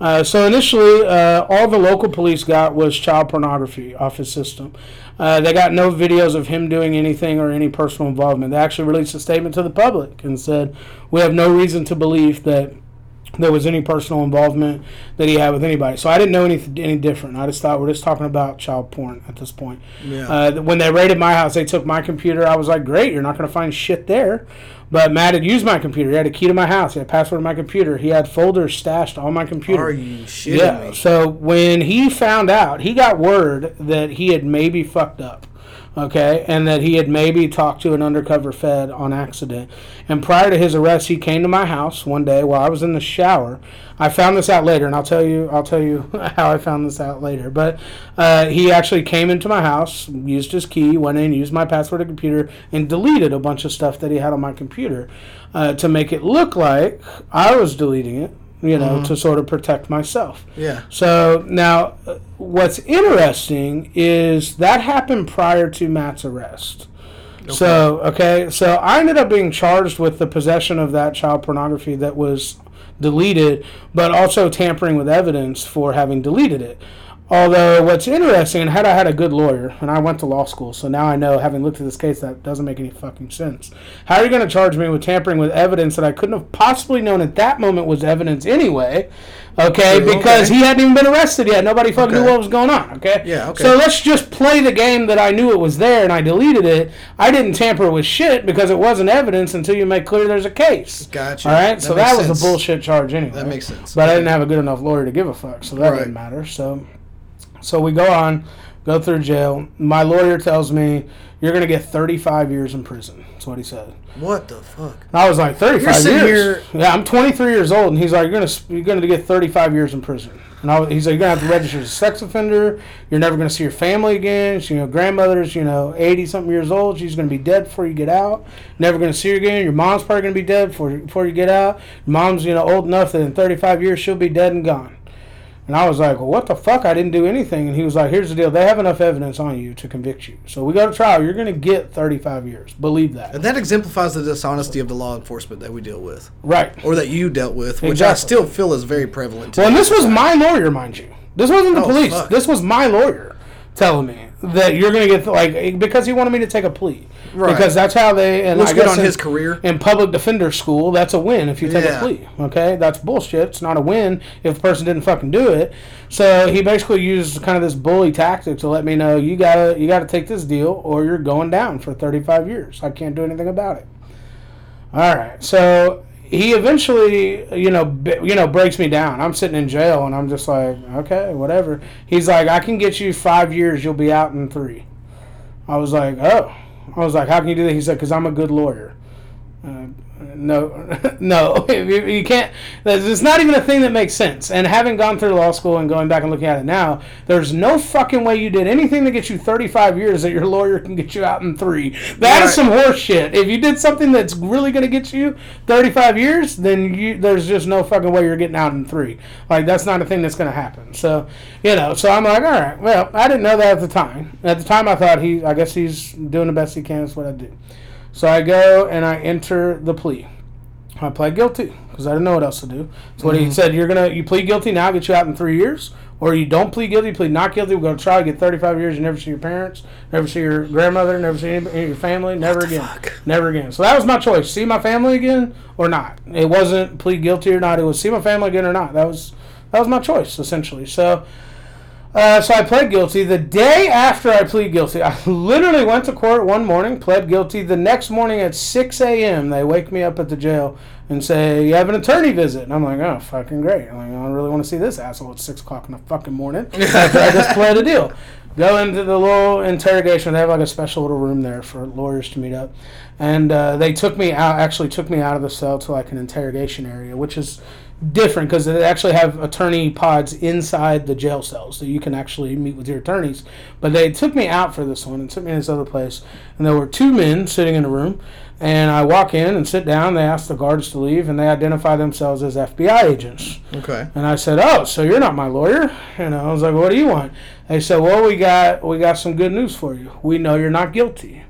uh, so initially, uh, all the local police got was child pornography off his system. Uh, they got no videos of him doing anything or any personal involvement. They actually released a statement to the public and said, "We have no reason to believe that there was any personal involvement that he had with anybody." So I didn't know any any different. I just thought we're just talking about child porn at this point. Yeah. Uh, when they raided my house, they took my computer. I was like, "Great, you're not going to find shit there." But Matt had used my computer. He had a key to my house. He had a password to my computer. He had folders stashed on my computer. Are you shitting Yeah. me? So when he found out, he got word that he had maybe fucked up. Okay, and that he had maybe talked to an undercover Fed on accident. And prior to his arrest, he came to my house one day while I was in the shower. I found this out later, and I'll tell you, I'll tell you how I found this out later. But uh, he actually came into my house, used his key, went in, used my password to computer, and deleted a bunch of stuff that he had on my computer uh, to make it look like I was deleting it. You know, to sort of protect myself. Yeah. So now, uh, what's interesting is that happened prior to Matt's arrest. Okay. So okay, so I ended up being charged with the possession of that child pornography that was deleted, but also tampering with evidence for having deleted it. Although what's interesting, and had I had a good lawyer, and I went to law school, so now I know, having looked at this case, that doesn't make any fucking sense. How are you going to charge me with tampering with evidence that I couldn't have possibly known at that moment was evidence anyway? Okay, True, because okay. he hadn't even been arrested yet. Nobody fucking knew what was going on. Okay. Yeah, okay. So let's just play the game that I knew it was there and I deleted it. I didn't tamper with shit because it wasn't evidence until you make clear there's a case. Gotcha. All right. That so that was sense. a bullshit charge anyway. That makes sense. But I didn't have a good enough lawyer to give a fuck, so that Right. didn't matter. So, so we go on, go through jail. My lawyer tells me you're going to get 35 years in prison. That's what he said. What the fuck? And I was like, 35 sitting years. Yeah, I'm 23 years old, and he's like, you're gonna you're gonna get 35 years in prison. And I, he's like, you're gonna have to register as a sex offender. You're never gonna see your family again. So, you know, grandmother's you know 80 something years old. She's gonna be dead before you get out. Never gonna see her again. Your mom's probably gonna be dead before before you get out. Your mom's you know old enough that in 35 years she'll be dead and gone. And I was like, well, what the fuck? I didn't do anything. And he was like, here's the deal. They have enough evidence on you to convict you. So we go to trial. You're going to get 35 years. Believe that. And that exemplifies the dishonesty of the law enforcement that we deal with, Right. or that you dealt with, which I still feel is very prevalent. Well, and this was my lawyer, mind you. This wasn't the Oh, police. fuck. This was my lawyer telling me that you're going to get like because he wanted me to take a plea. Right. Because that's how they and Looks I good guess on in- his career. In public defender school, that's a win if you take Yeah. a plea. Okay, that's bullshit. It's not a win if the person didn't fucking do it. So he basically used kind of this bully tactic to let me know you gotta you gotta take this deal or you're going down for 35 years. I can't do anything about it. All right. So he eventually, you know, b- you know, breaks me down. I'm sitting in jail, and I'm just like, okay, whatever. He's like, I can get you five years. You'll be out in three. I was like, oh. I was like, how can you do that? He said, because I'm a good lawyer. Uh, no, no, you, you can't. It's not even a thing that makes sense. And having gone through law school and going back and looking at it now, there's no fucking way you did anything to get you 35 years that your lawyer can get you out in three. That is Right. some horse shit. If you did something that's really going to get you 35 years, then you there's just no fucking way you're getting out in three. Like that's not a thing that's going to happen. So, you know, so I'm like, all right, well, I didn't know that at the time. At the time, I thought he, I guess he's doing the best he can. That's what I do. So I go and I enter the plea. I plead guilty because I didn't know what else to do. So what he mm-hmm. said, you're gonna you plead guilty now, get you out in three years, or you don't plead guilty, plead not guilty, We're gonna try you get 35 years, you never see your parents, never see your grandmother, never see any, any of your family, never again, fuck? never again. So that was my choice: see my family again or not. It wasn't plead guilty or not. It was see my family again or not. That was that was my choice essentially. So. Uh, so I pled guilty. The day after I plead guilty, I literally went to court one morning, pled guilty. The next morning at 6 a.m., they wake me up at the jail and say, You have an attorney visit. And I'm like, Oh, fucking great. I'm like, I don't really want to see this asshole at 6 o'clock in the fucking morning after I just pled a deal. Go into the little interrogation. They have like a special little room there for lawyers to meet up. And uh, they took me out, actually took me out of the cell to like an interrogation area, which is different because they actually have attorney pods inside the jail cells so you can actually meet with your attorneys. But they took me out for this one and took me to this other place, and there were two men sitting in a room. And I walk in and sit down. They ask the guards to leave, and they identify themselves as FBI agents. Okay. And I said, "Oh, so you're not my lawyer?" And I was like, "What do you want?" They said, "Well, we got we got some good news for you. We know you're not guilty."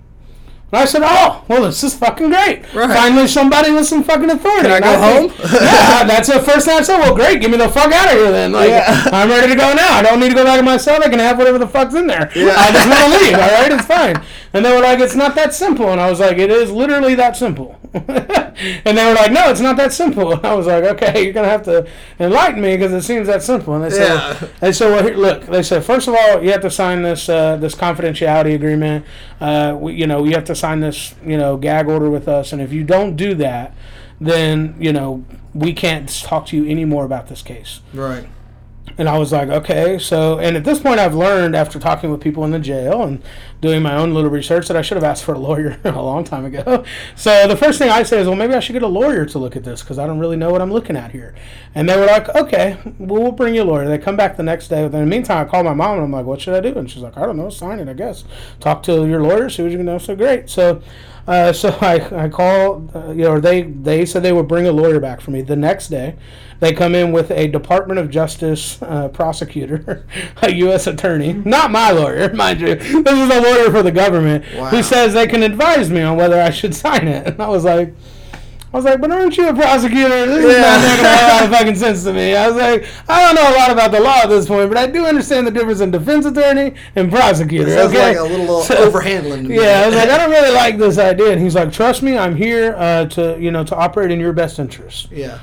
And I said, "Oh, well, this is fucking great. Right. Finally, somebody with some fucking authority." Can I go think- home? yeah, that's the first thing I said. Well, great, get me the fuck out of here then. Like, Yeah. I'm ready to go now. I don't need to go back to my cell. I can have whatever the fuck's in there. Yeah. I just want to leave. All right, it's fine. And they were like, "It's not that simple." And I was like, "It is literally that simple." and they were like, "No, it's not that simple." And I was like, "Okay, you're gonna have to enlighten me because it seems that simple." And they said, Yeah. they said, "Well, here, look." They said, first of all, you have to sign this uh, this confidentiality agreement. Uh, we, you know, you have to sign this, you know, gag order with us. And if you don't do that, then you know we can't talk to you anymore about this case." Right. And I was like, okay, so, and at this point, I've learned after talking with people in the jail and doing my own little research that I should have asked for a lawyer a long time ago. So the first thing I say is, well, maybe I should get a lawyer to look at this because I don't really know what I'm looking at here. And they were like, okay, well, we'll bring you a lawyer. They come back the next day. But in the meantime, I call my mom and I'm like, what should I do? And she's like, I don't know, sign it, I guess. Talk to your lawyer, see what you can do. So great. So, uh, so I, I call, uh, you know, they, they said they would bring a lawyer back for me the next day. They come in with a Department of Justice uh, prosecutor, a U.S. attorney, not my lawyer, mind you. This is a lawyer for the government Wow. who says they can advise me on whether I should sign it. And I was like, I was like, but aren't you a prosecutor? This is not making a lot of fucking sense to me. I was like, I don't know a lot about the law at this point, but I do understand the difference in defense attorney and prosecutor. It sounds okay? like a little uh, So- overhandling. to me. yeah, I was like, I don't really like this idea. And he's like, trust me, I'm here uh, to, you know, to operate in your best interest. Yeah.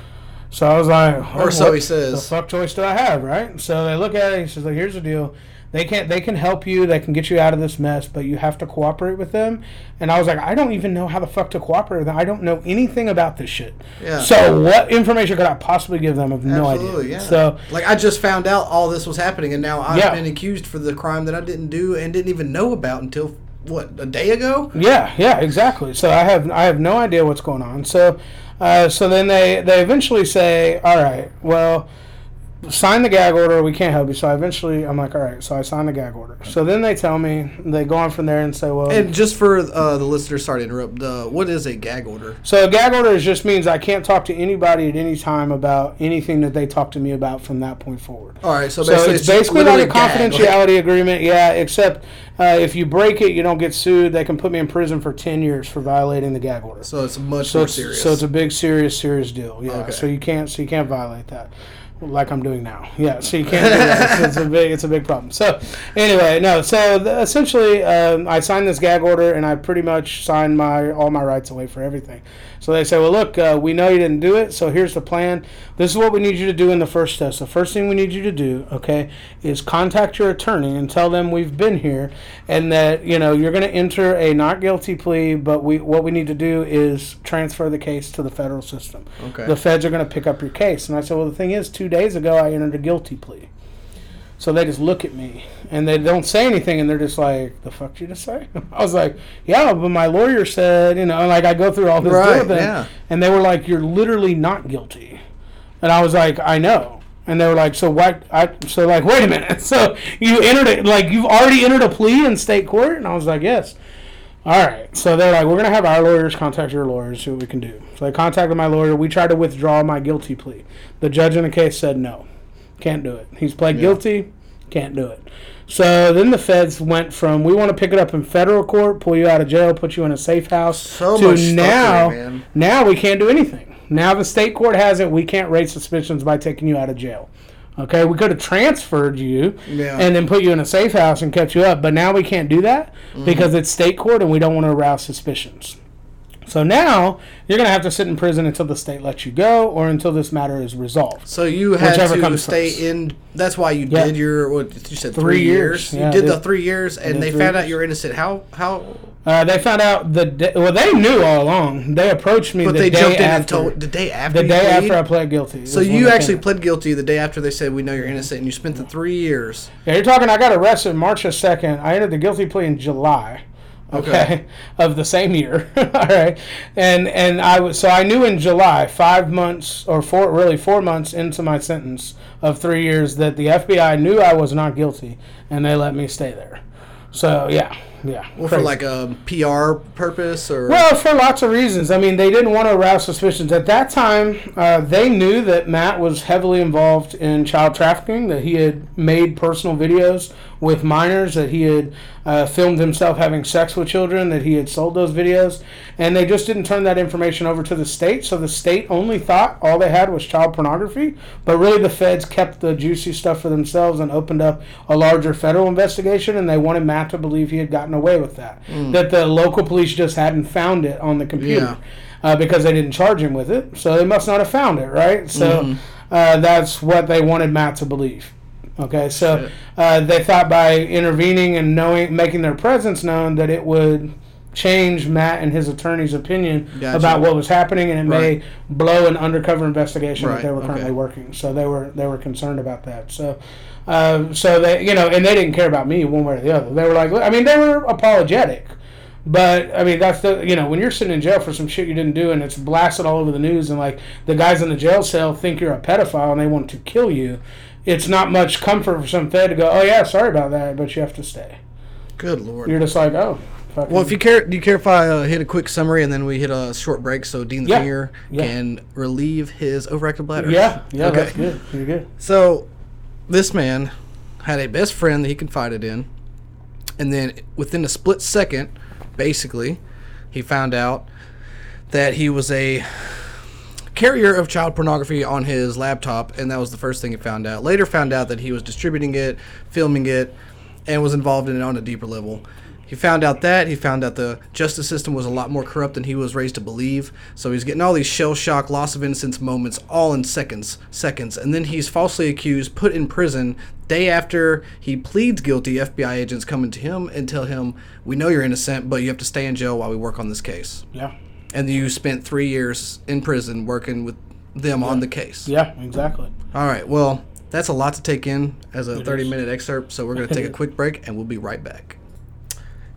So I was like, Or so what he says. The fuck choice do I have, right? So they look at it. He says, like, here's the deal. They can they can help you. They can get you out of this mess, but you have to cooperate with them. And I was like, I don't even know how the fuck to cooperate with them. I don't know anything about this shit. Yeah. So what information could I possibly give them? I have no Absolutely, idea. yeah. So like I just found out all this was happening, and now I've Yeah. been accused for the crime that I didn't do and didn't even know about until what a day ago. Yeah, yeah, exactly. So I have I have no idea what's going on. So, uh, so then they they eventually say, all right, well, sign the gag order. We can't help you. So I eventually I'm like, all right. So I sign the gag order. So then they tell me they go on from there and say, well, And just for uh, the listeners, sorry to interrupt. Uh, what is a gag order? so a gag order just means I can't talk to anybody at any time about anything that they talk to me about from that point forward. All right, so So basically, it's basically like a gag, confidentiality agreement, yeah. Except uh, if you break it, you don't get sued. They can put me in prison for ten years for violating the gag order. so it's much So more it's, serious. so it's a big, serious, serious deal. Yeah. Okay. So you can't, so you can't violate that, like I'm doing now. Yeah. So you can't do that. It's a big, it's a big problem. So anyway, no. So the, essentially, um, I signed this gag order, and I pretty much signed my all my rights away for everything. So they say, well, look, uh, we know you didn't do it, so here's the plan. This is what we need you to do in the first test. The first thing we need you to do, okay, is contact your attorney and tell them we've been here and that you know you're going to enter a not guilty plea, but we what we need to do is transfer the case to the federal system. Okay. The feds are going to pick up your case. And I said, well, the thing is, two days ago I entered a guilty plea. So they just look at me and they don't say anything and they're just like, the fuck did you just say? I was like, yeah, but my lawyer said, you know, like I go through all this Right, yeah. and they were like, you're literally not guilty. And I was like, I know. And they were like, so what? I so like, wait a minute. So you entered it like you've already entered a plea in state court? And I was like, yes. All right. So they're like, we're gonna have our lawyers contact your lawyers, see what we can do. So they contacted my lawyer. We tried to withdraw my guilty plea. The judge in the case said no, can't do it. He's pled guilty, can't do it. So then the feds went from we want to pick it up in federal court, pull you out of jail, put you in a safe house, So to now there, now we can't do anything. Now the state court has it. We can't raise suspicions by taking you out of jail. Okay, we could have transferred you Yeah. and then put you in a safe house and kept you up, but now we can't do that Mm-hmm. because it's state court and we don't want to arouse suspicions. So now you're going to have to sit in prison until the state lets you go or until this matter is resolved. So you had to stay first. in. That's why you Yeah. did your. What you said? Three Three, years. years. Yeah, you did I the three years, and they found out you were innocent. How? How? Uh, they found out the day, well, they knew all along. They approached me But the they day jumped in after. and told the day after. the day after I pled guilty. So you actually pled guilty the day after they said we know you're innocent, and you spent the three years. Yeah, you're talking. I got arrested March the second. I entered the guilty plea in July. Okay, Okay. of the same year. All right, and and I was so I knew in July, five months or four, really four months into my sentence of three years, that the FBI knew I was not guilty, and they let me stay there. So yeah, yeah. Well, for like a PR purpose, or Well, for lots of reasons. I mean, they didn't want to arouse suspicions. At that time, uh, they knew that Matt was heavily involved in child trafficking, that he had made personal videos with minors, that he had uh, filmed himself having sex with children, that he had sold those videos, and they just didn't turn that information over to the state. So the state only thought all they had was child pornography, but really the feds kept the juicy stuff for themselves and opened up a larger federal investigation, and they wanted Matt to believe he had gotten away with that. That the local police just hadn't found it on the computer Yeah. uh, because they didn't charge him with it, so they must not have found it, right? So Mm-hmm. uh, that's what they wanted Matt to believe. Okay, so uh, they thought by intervening and knowing, making their presence known, that it would change Matt and his attorney's opinion Gotcha. about what was happening, and it Right. may blow an undercover investigation that they were currently okay. working. So they were they were concerned about that. So. Uh, so they, you know, and they didn't care about me one way or the other. They were like, I mean, they were apologetic, but I mean, that's the you know when you're sitting in jail for some shit you didn't do and it's blasted all over the news and like the guys in the jail cell think you're a pedophile and they want to kill you. It's not much comfort for some fed to go, oh yeah, sorry about that, but you have to stay. good lord. You're just like, oh. Well, if you care, do you care if I uh, hit a quick summary and then we hit a short break so Dean the Yeah. Yeah. can relieve his overactive bladder? yeah, yeah, Okay. that's good. You're good. So, this man had a best friend that he confided in, and then within a split second, basically, he found out that he was a carrier of child pornography on his laptop, and that was the first thing he found out. Later, found out that he was distributing it, filming it, and was involved in it on a deeper level. He found out that he found out the justice system was a lot more corrupt than he was raised to believe. So he's getting all these shell shock, loss of innocence moments, all in seconds, seconds, and then he's falsely accused, put in prison. Day after he pleads guilty, FBI agents come into him and tell him, "We know you're innocent, but you have to stay in jail while we work on this case." Yeah. And you spent three years in prison working with them on the case. Yeah, exactly. All right. Well, that's a lot to take in as a It 30 is. minute excerpt. So we're going to take a quick break and we'll be right back.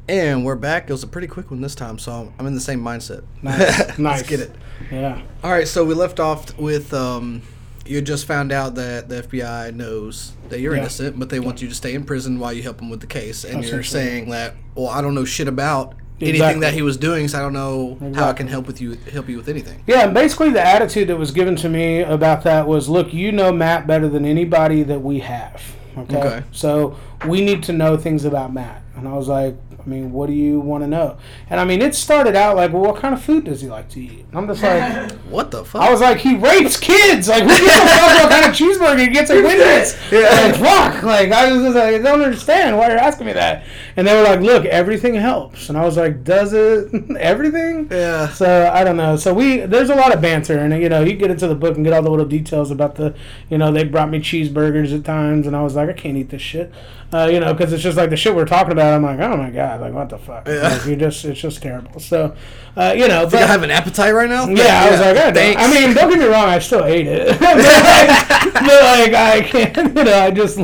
And we're back. It was a pretty quick one this time. So I'm in the same mindset. Nice. Let's nice. get it. Yeah. All right. So we left off with um, you just found out that the FBI knows that you're Yeah. innocent, but they want you to stay in prison while you help them with the case. And you're saying that, well, I don't know shit about anything that he was doing, so I don't know how I can help with you, help you with anything. Yeah, and basically the attitude that was given to me about that was, look, you know Matt better than anybody that we have. Okay. Okay. So we need to know things about Matt. And I was like, I mean, what do you want to know? And I mean, it started out like, well, what kind of food does he like to eat? And I'm just like, What the fuck? I was like, he rapes kids. Like, who gives a fuck what kind of cheeseburger he gets at Wendy's? Yeah. Like, fuck. Like, I was just like, I don't understand why you're asking me that. And they were like, look, everything helps. And I was like, does it? everything? yeah. So I don't know. So we there's a lot of banter, and you know you get into the book and get all the little details about the, you know, they brought me cheeseburgers at times, and I was like, I can't eat this shit, uh, you know, because it's just like the shit we're talking about. I'm like, oh my god, like what the fuck? Yeah. Like, you just it's just terrible. So, uh, you know, but I have an appetite right now? yeah, I was like, I, don't- thanks. I mean, don't get me wrong, I still ate it, but, like, but like I can't, you know, I just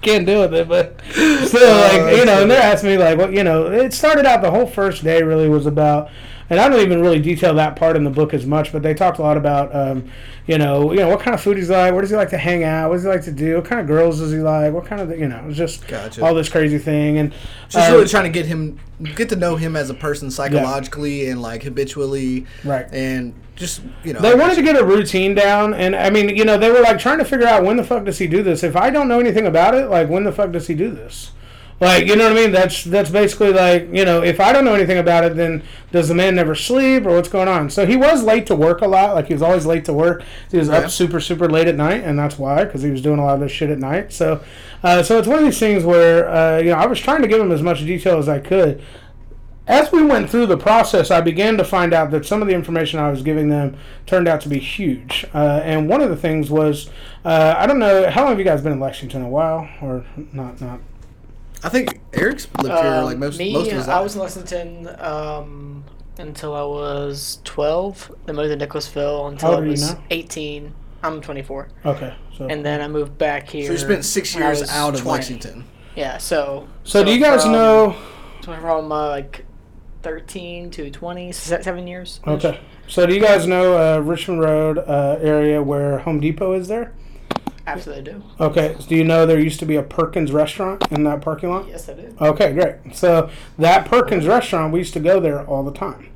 can't deal with it. But still, Oh, like you know, and they're asking me like, what you know, it started out the whole first day really was about. And I don't even really detail that part in the book as much, but they talked a lot about, um, you know, you know, what kind of food he's like, where does he like to hang out, what does he like to do, what kind of girls does he like, what kind of, you know, just Gotcha. all this crazy thing, and Just really trying to get him, get to know him as a person psychologically and like habitually, Right. And just you know, They wanted to get a routine down, and I mean, you know, they were like trying to figure out when the fuck does he do this. If I don't know anything about it, like when the fuck does he do this? Like, you know what I mean? That's that's basically like, you know, if I don't know anything about it, then does the man never sleep or what's going on? So he was late to work a lot. Like he was always late to work. He was Yeah. up super super late at night, and that's why because he was doing a lot of this shit at night. So, uh, so it's one of these things where uh, you know I was trying to give him as much detail as I could as we went through the process, I began to find out that some of the information I was giving them turned out to be huge. Uh, and one of the things was, uh, I don't know, how long have you guys been in Lexington? A while or not? Not. I think Eric's lived here Um, like most me, most of his I was in Lexington um, until I was 12. Then moved to Nicholasville until I old are you was 18. I'm 24. Okay. So. And then I moved back here. so you spent six years out of 20. Lexington. Yeah, so. so do you guys from- know? So from uh, like 13 to 20, seven years. Okay. So do you guys know uh, Richmond Road uh, area where Home Depot is there? Absolutely do. Okay. So do you know there used to be a Perkins restaurant in that parking lot? Yes, I do. Okay, great. So that Perkins restaurant, we used to go there all the time.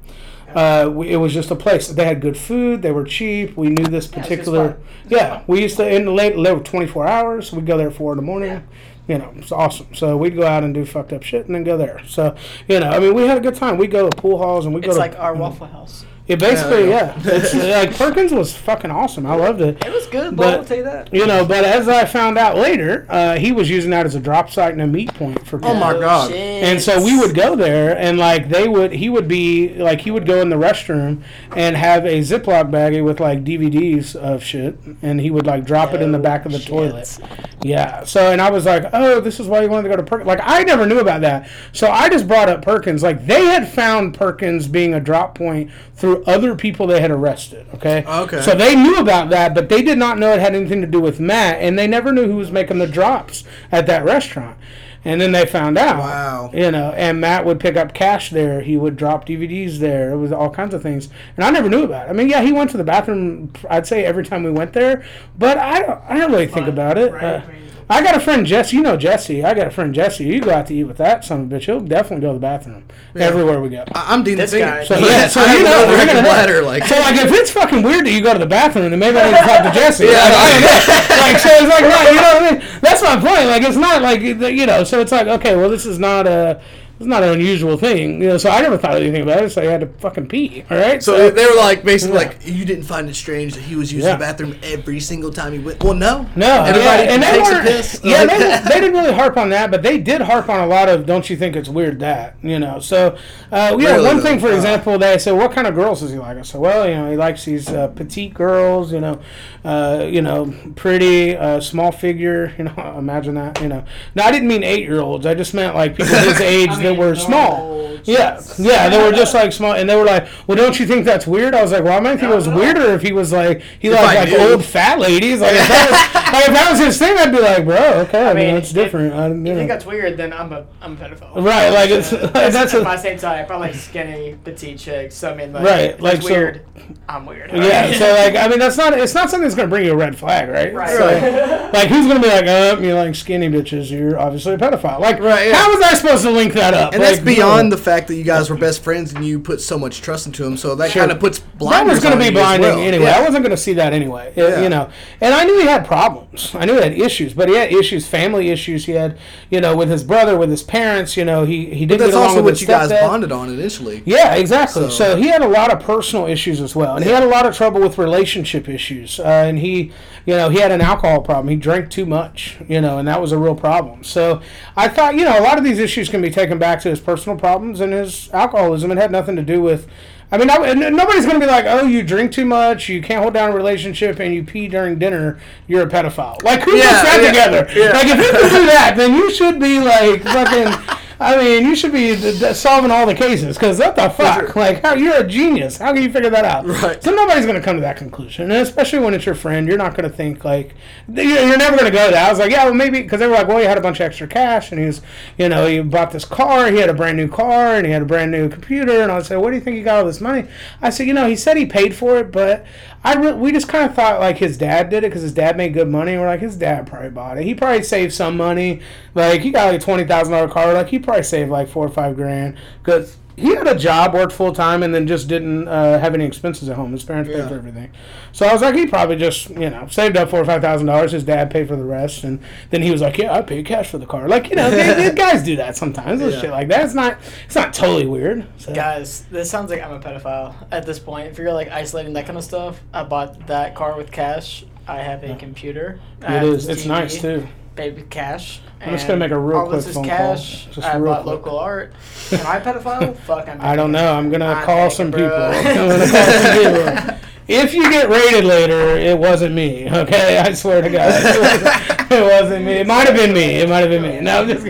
Uh, we, it was just a place. They had good food. They were cheap. We knew this Yeah, particular. fun. Yeah, we used to in the late. They were twenty four hours. We'd go there at four in the morning. You know, it's awesome. So we'd go out and do fucked up shit and then go there. So you know, I mean, we had a good time. We go to pool halls and we go It's to like our Waffle House. Yeah, basically, Yeah, yeah. It's, like Perkins was fucking awesome. I loved it. It was good, But- but I'll tell you that. You know, but as I found out later, uh, he was using that as a drop site and a meet point for people. Oh my God. shit. And so we would go there, and like they would, he would be like he would go in the restroom and have a Ziploc baggie with like DVDs of shit, and he would like drop it in the Oh, back of the shit. toilet. Yeah. So and I was like, oh, this is why you wanted to go to Perkins. Like I never knew about that, so I just brought up Perkins. Like they had found Perkins being a drop point through other people they had arrested. Okay. Okay. So they knew about that, but they did not know it had anything to do with Matt, and they never knew who was making the drops at that restaurant. And then they found out. Wow. You know, and Matt would pick up cash there. He would drop DVDs there. It was all kinds of things, and I never knew about it. I mean, yeah, he went to the bathroom. I'd say every time we went there, but I don't. I don't really think about it. Right, Uh, right. I got a friend Jesse. You know Jesse. I got a friend Jesse. You go out to eat with that son of a bitch. He'll definitely go to the bathroom everywhere we go. I- I'm Dean This Finger. guy- So yeah, yeah, so I you an know, you're overhead gonna bladder, like So like, if it's fucking weird that you go to the bathroom, then maybe I need to talk to Jesse. Like, I don't know. Like, so it's like, no, you know what I mean? That's my point. Like, it's not like you know. So it's like, okay, well, this is not a. It's not an unusual thing, you know. So I never thought anything about it. So I had to fucking pee. All right. So they were like basically Yeah. like you didn't find it strange that he was using Yeah. the bathroom every single time he went. Well, no, No, everybody yeah, and they takes a were, piss. Yeah, Like- they, they didn't really harp on that, but they did harp on a lot of. Don't you think it's weird that you know? So, uh, yeah, Really, one though? thing, for Uh. example, they said, "What kind of girls does he like?" I said, "Well, you know, he likes these uh, petite girls, you know, uh, you know, pretty, uh, small figure, you know. Imagine that, you know. No, I didn't mean eight year olds. I just meant like people his age I that mean, were small." normal Yeah, yeah, they were just like small, and they were like, "Well, don't you think that's weird?" I was like, "Well, I might think it was Not weirder if he was like he liked I like old fat ladies. Like if that was, like if that was his thing, I'd be like, bro, okay, I, mean, mean, it's if- different. I, you You know. think that's weird? Then I'm a I'm a pedophile. Right, like, it's- that's, that's a- my same time. I like skinny, petite chicks. So I mean, like, Right, if like, it's so- weird. I'm weird. yeah, so like I mean that's not it's not something that's gonna bring you a red flag, right? Right. So, like who's gonna be like, uh, you like skinny bitches? You're obviously a pedophile. Like, Right, yeah. how was I supposed to link that up? And Like, that's beyond no. the fact that you guys were best friends and you put so much trust into him. So that Sure. kind of puts That blinders was going to be blinding well. anyway. Yeah. I wasn't going to see that anyway. Yeah. You know, and I knew he had problems. I knew he had issues, but he had issues, family issues. He had, you know, with his brother, with his parents. You know, he he didn't That's get along also with what you guys bonded on initially. Yeah, exactly. So- So, he had a lot of personal issues as well, and he had a lot of trouble with relationship issues. Uh, and he, you know, he had an alcohol problem. He drank too much, you know, and that was a real problem. So I thought, you know, a lot of these issues can be taken back to his personal problems and his alcoholism. It had nothing to do with. I mean, I, nobody's going to be like, "Oh, you drink too much, you can't hold down a relationship, and you pee during dinner. You're a pedophile." Like, who Yeah, puts that yeah, together? yeah. Like, if you can do that, then you should be like fucking. I mean, you should be solving all the cases because what the fuck? sure. Like, how you're a genius. How can you figure that out? Right. So nobody's going to come to that conclusion, and especially when it's your friend, you're not going to think like you're you're never going to go that. I was like, yeah, well, maybe because they were like, well, he had a bunch of extra cash, and he was, you know, he bought this car, he had a brand new car, and he had a brand new computer, and I said, what do you think he got all this money? I said, you know, he said he paid for it, but I re- we just kind of thought like his dad did it because his dad made good money. We're like, his dad probably bought it. He probably saved some money. Like he got like a twenty thousand dollar car. Like he probably saved like four or five grand because he had a job, worked full time, and then just didn't uh, have any expenses at home. His parents paid for everything. So I was like, he probably just you know saved up four or five thousand dollars. His dad paid for the rest, and then he was like, yeah, I paid cash for the car. Like you know, they, they- guys do that sometimes. Yeah. shit like that. It's not it's not totally weird. So. Guys, this sounds like I'm a pedophile at this point. If you're like isolating that kind of stuff, I bought that car with cash. I have a computer. It is. It's TV. nice too. Baby cash. I'm just gonna make a real all this quick is phone call. Just I real bought quick. local art. Am I a pedophile? Fuck, I'm. I don't know. I'm gonna I'm call some people. I'm gonna call some people. If you get raided later, it wasn't me. Okay, I swear to God, it wasn't, it wasn't me. It might have been me. It might have been me. No, I'm just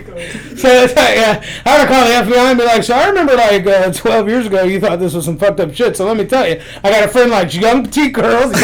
so it's like, yeah, I would call the FBI and be like, so I remember like uh, 12 years ago, you thought this was some fucked up shit. So let me tell you, I got a friend like young petite girls.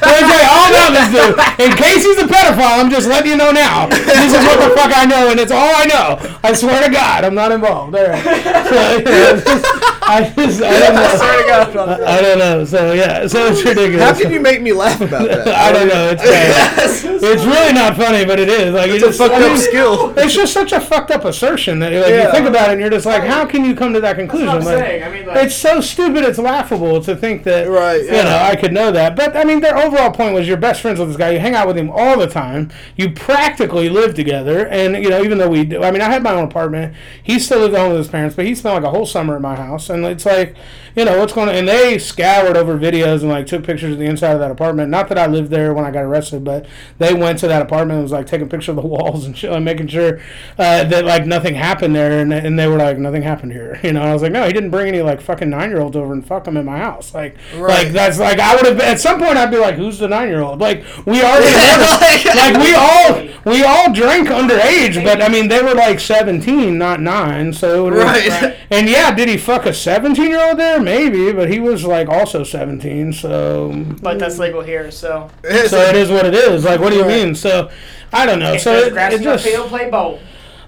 Let me tell you all about this dude. In case he's a pedophile, I'm just letting you know now. This is what the fuck I know, and it's all I know. I swear to God, I'm not involved. All right. So, you know, just, I just, I don't know. I swear to God, not I don't know. So yeah, so it's ridiculous. How can you make me laugh about that? I don't know. It's bad. It's really not funny, but it is. Like It's a just fucked I up skill. It's just such a fucked up assertion that like, you think about it and you're just like, how can you come to that conclusion? That's what I'm Like. I mean, like, it's so stupid. It's laughable to think that Right, you yeah. know I could know that. But I mean, their overall point was you're best friends with this guy. You hang out with him all the time. You practically live together, and you know even though we do, I mean, I had my own apartment. He still lived at home with his parents, but he spent like a whole summer at my house, and it's like. You know what's going on, and they scoured over videos and like took pictures of the inside of that apartment. Not that I lived there when I got arrested, but they went to that apartment and was like taking pictures of the walls and shit, and making sure uh, that like nothing happened there. And, and they were like, nothing happened here. You know, I was like, no, he didn't bring any like fucking nine year olds over and fuck them in my house. Like, Right. like that's like I would have at some point I'd be like, who's the nine year old? Like we already like we all we all drank underage, but I mean they were like seventeen, not nine. So Right. and yeah, did he fuck a 17 year old there? Maybe, but he was like also 17, so. but that's mm. legal here, so. So it is what it is. Like, what do you Right. mean? So, I don't know. If So there's it, grass it in just field, play bowl.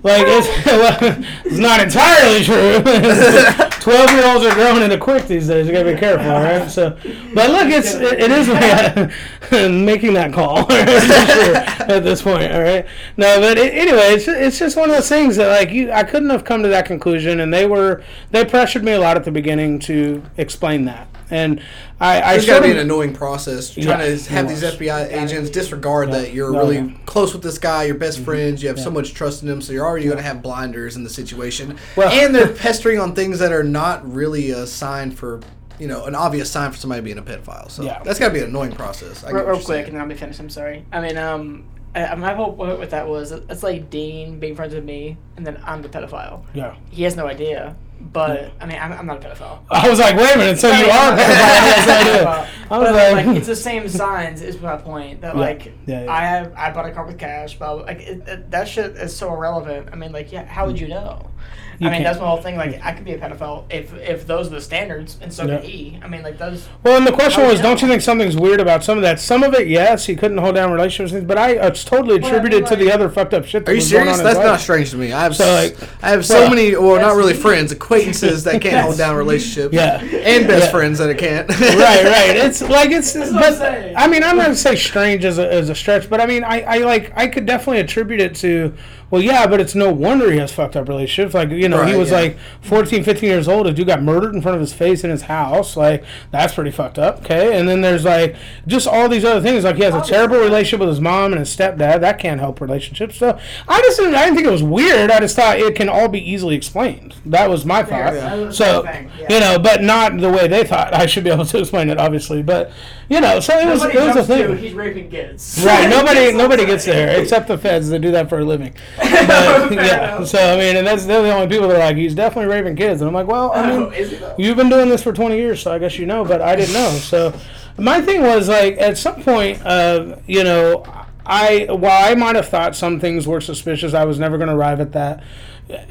Like it's, well, it's not entirely true. Twelve year olds are growing into quick these days. You gotta be careful, right? So, but look, it's it, it is making that call sure at this point. All right. No, but it, anyway, it's it's just one of those things that like you, I couldn't have come to that conclusion, and they were they pressured me a lot at the beginning to explain that, and I I It's got to be an annoying process trying Yeah, to have these. FBI agents disregard Yeah. that you're Oh, really yeah. Mm-hmm. close with this guy, you're best friends, you have so much trust in him, so you're already going to have blinders in the situation. Well- and they're pestering on things that are not really a sign for, you know, an obvious sign for somebody being a pedophile. So Yeah. that's got to be an annoying process. I Real, real quick, and then I'll be finished. I'm sorry. I mean, um, I, my whole point with that was it's like Dean being friends with me, and then I'm the pedophile. yeah. He has no idea, but I mean, I'm, I'm not a pedophile. I was like, wait a minute, so you are a pedophile? I pedophile. do. I But was mean, like, like, it's the same signs. Is my point that Yeah. like Yeah, yeah. I have I bought a car with cash, but like it, it, that shit is so irrelevant. I mean, like yeah, how would hmm. you know? You I mean, can't. that's my whole thing. Like, I could be a pedophile if if those are the standards, and so Yeah. could he. I mean, like those. Well, and the question was, do you don't you think something's weird about some of that? Some of it, yes, he couldn't hold down relationships, but I uh, it's totally Well, I mean, attributed to the other fucked up shit. That Are you was going serious? on That's not life. strange to me. I have So, so, like- I have so well, many, well, not really friends, acquaintances that can't hold down relationships. Yeah. and best Yeah. friends that can't. right, right. It's like it's, what I'm but. I mean, I'm not gonna say strange as a, as a stretch, but I mean, I, I like I could definitely attribute it to, well, yeah, but it's no wonder he has fucked up relationships. Like you know, he was yeah. like 14, 15 years old. A dude got murdered in front of his face in his house. Like that's pretty fucked up. Okay, and then there's like just all these other things. Like he has a terrible relationship with his mom and his stepdad. That can't help relationships. So I just didn't, I didn't think it was weird. I just thought it can all be easily explained. That was my thought. Yeah, was So yeah. you know, but not the way they thought. I should be able to explain it, obviously. But you know, so it was Nobody it was a jumps to, thing. he's raping kids. Right, nobody nobody gets there except the feds that do that for a living. But, yeah, so I mean, and that's they're the only people that are like he's definitely raping kids, and I'm like, well, I Oh, mean, though? you've been doing this for 20 years, so I guess you know, but I didn't know. So my thing was like at some point, uh, you know, I while I might have thought some things were suspicious, I was never going to arrive at that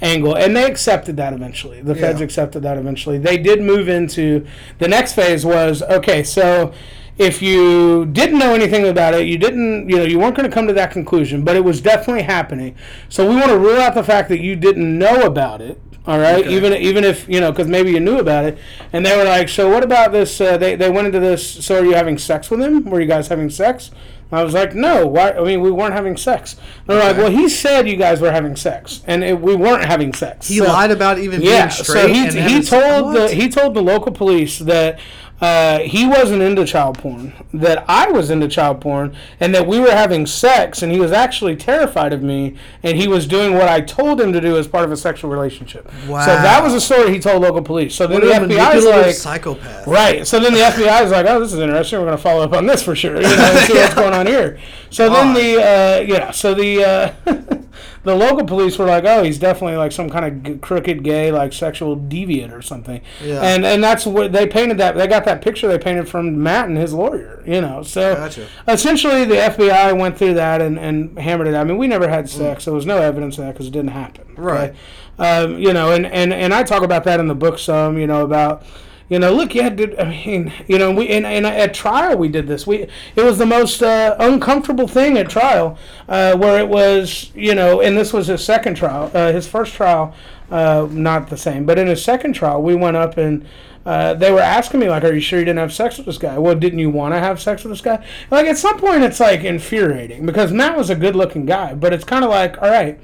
angle, and they accepted that eventually. The feds Yeah. accepted that eventually. They did move into the next phase was okay, so if you didn't know anything about it, you didn't, you know, you weren't going to come to that conclusion, but it was definitely happening. So we want to rule out the fact that you didn't know about it. All right, Okay. even even if you know, because maybe you knew about it, and they were like, "So what about this?" Uh, they they went into this. So are you having sex with him? Were you guys having sex? I was like, "No. Why? I mean, we weren't having sex." They're like, "Well, he said you guys were having sex, and it, we weren't having sex." he So- lied about even yeah, being straight. so he, he told the he told the local police that uh, he wasn't into child porn, that I was into child porn, and that we were having sex, and he was actually terrified of me, and he was doing what I told him to do as part of a sexual relationship. Wow. So that was a story he told local police. So then What the is like, psychopath. Right. So then the FBI is like, "Oh, this is interesting. We're going to follow up on this for sure. You know, see what's going on here." So then the uh, yeah. So the uh, the local police were like, "Oh, he's definitely like some kind of g- crooked gay, like sexual deviant or something." Yeah. And and that's what they painted that. They got that picture they painted from Matt and his lawyer. You know. So Gotcha. essentially, the FBI went through that and, and hammered it. Out. I mean, we never had sex. Mm. There was no evidence of that because it didn't happen. okay? Right. Um, you know, and, and, and I talk about that in the book some, you know, about, you know, look, yeah, dude, I mean, you know, we, and, and at trial we did this. We, it was the most uh, uncomfortable thing at trial, uh, where it was, you know, and this was his second trial. Uh, his first trial, uh, not the same, but in his second trial, we went up and, uh, they were asking me like, "Are you sure you didn't have sex with this guy?" Well, didn't you want to have sex with this guy? Like at some point, it's like infuriating because Matt was a good-looking guy, but it's kind of like, all right,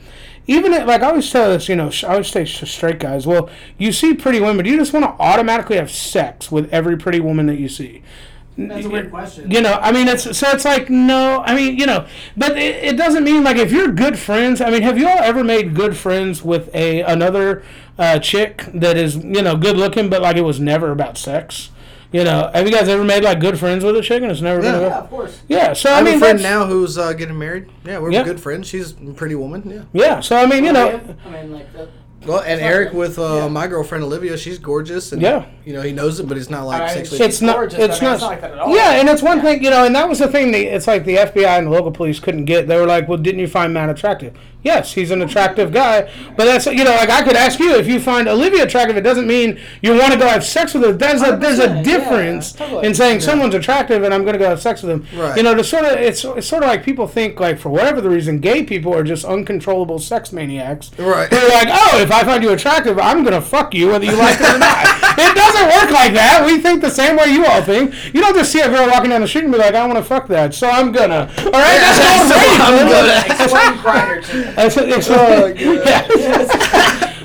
even at, like I always tell this, you know, I always say to straight guys, well, you see pretty women, do you just want to automatically have sex with every pretty woman that you see? That's a weird question. You know, I mean, it's so it's like no, I mean, you know, but it, it doesn't mean like if you're good friends. I mean, have you all ever made good friends with a another uh, chick that is you know good looking, but like it was never about sex? You know, have you guys ever made like good friends with a chick and it's never Yeah. been Yeah, about? of course. Yeah, so I I, have mean, a friend now who's uh, getting married. Yeah, we're Yeah. good friends. She's a pretty woman. Yeah. Yeah, so I mean, you know, I mean, like, the, Well, and Eric with uh, Yeah. my girlfriend Olivia, she's gorgeous. And, Yeah. You know, he knows it, but he's not like I mean, sexually. it's not. gorgeous, it's I mean, not. it's not like that at all. Yeah, and it's one Yeah. thing, you know, and that was the thing. That, it's like the FBI and the local police couldn't get. They were like, "Well, didn't you find Matt attractive?" Yes, he's an attractive guy, but that's you know, like I could ask you if you find Olivia attractive. It doesn't mean you want to go have sex with her. There's a there's a difference yeah, totally. in saying Yeah. someone's attractive and I'm going to go have sex with them. Right. You know, to sort of it's it's sort of like people think like for whatever the reason, gay people are just uncontrollable sex maniacs. Right. They're like, oh, if I find you attractive, I'm gonna fuck you whether you like it or not. it doesn't work like that. We think the same way you all think. You don't just see a girl walking down the street and be like, I want to fuck that, so I'm gonna. All right, that's so all I'm I'm gonna. explain Grindr to That's, it's, Oh, God. yeah.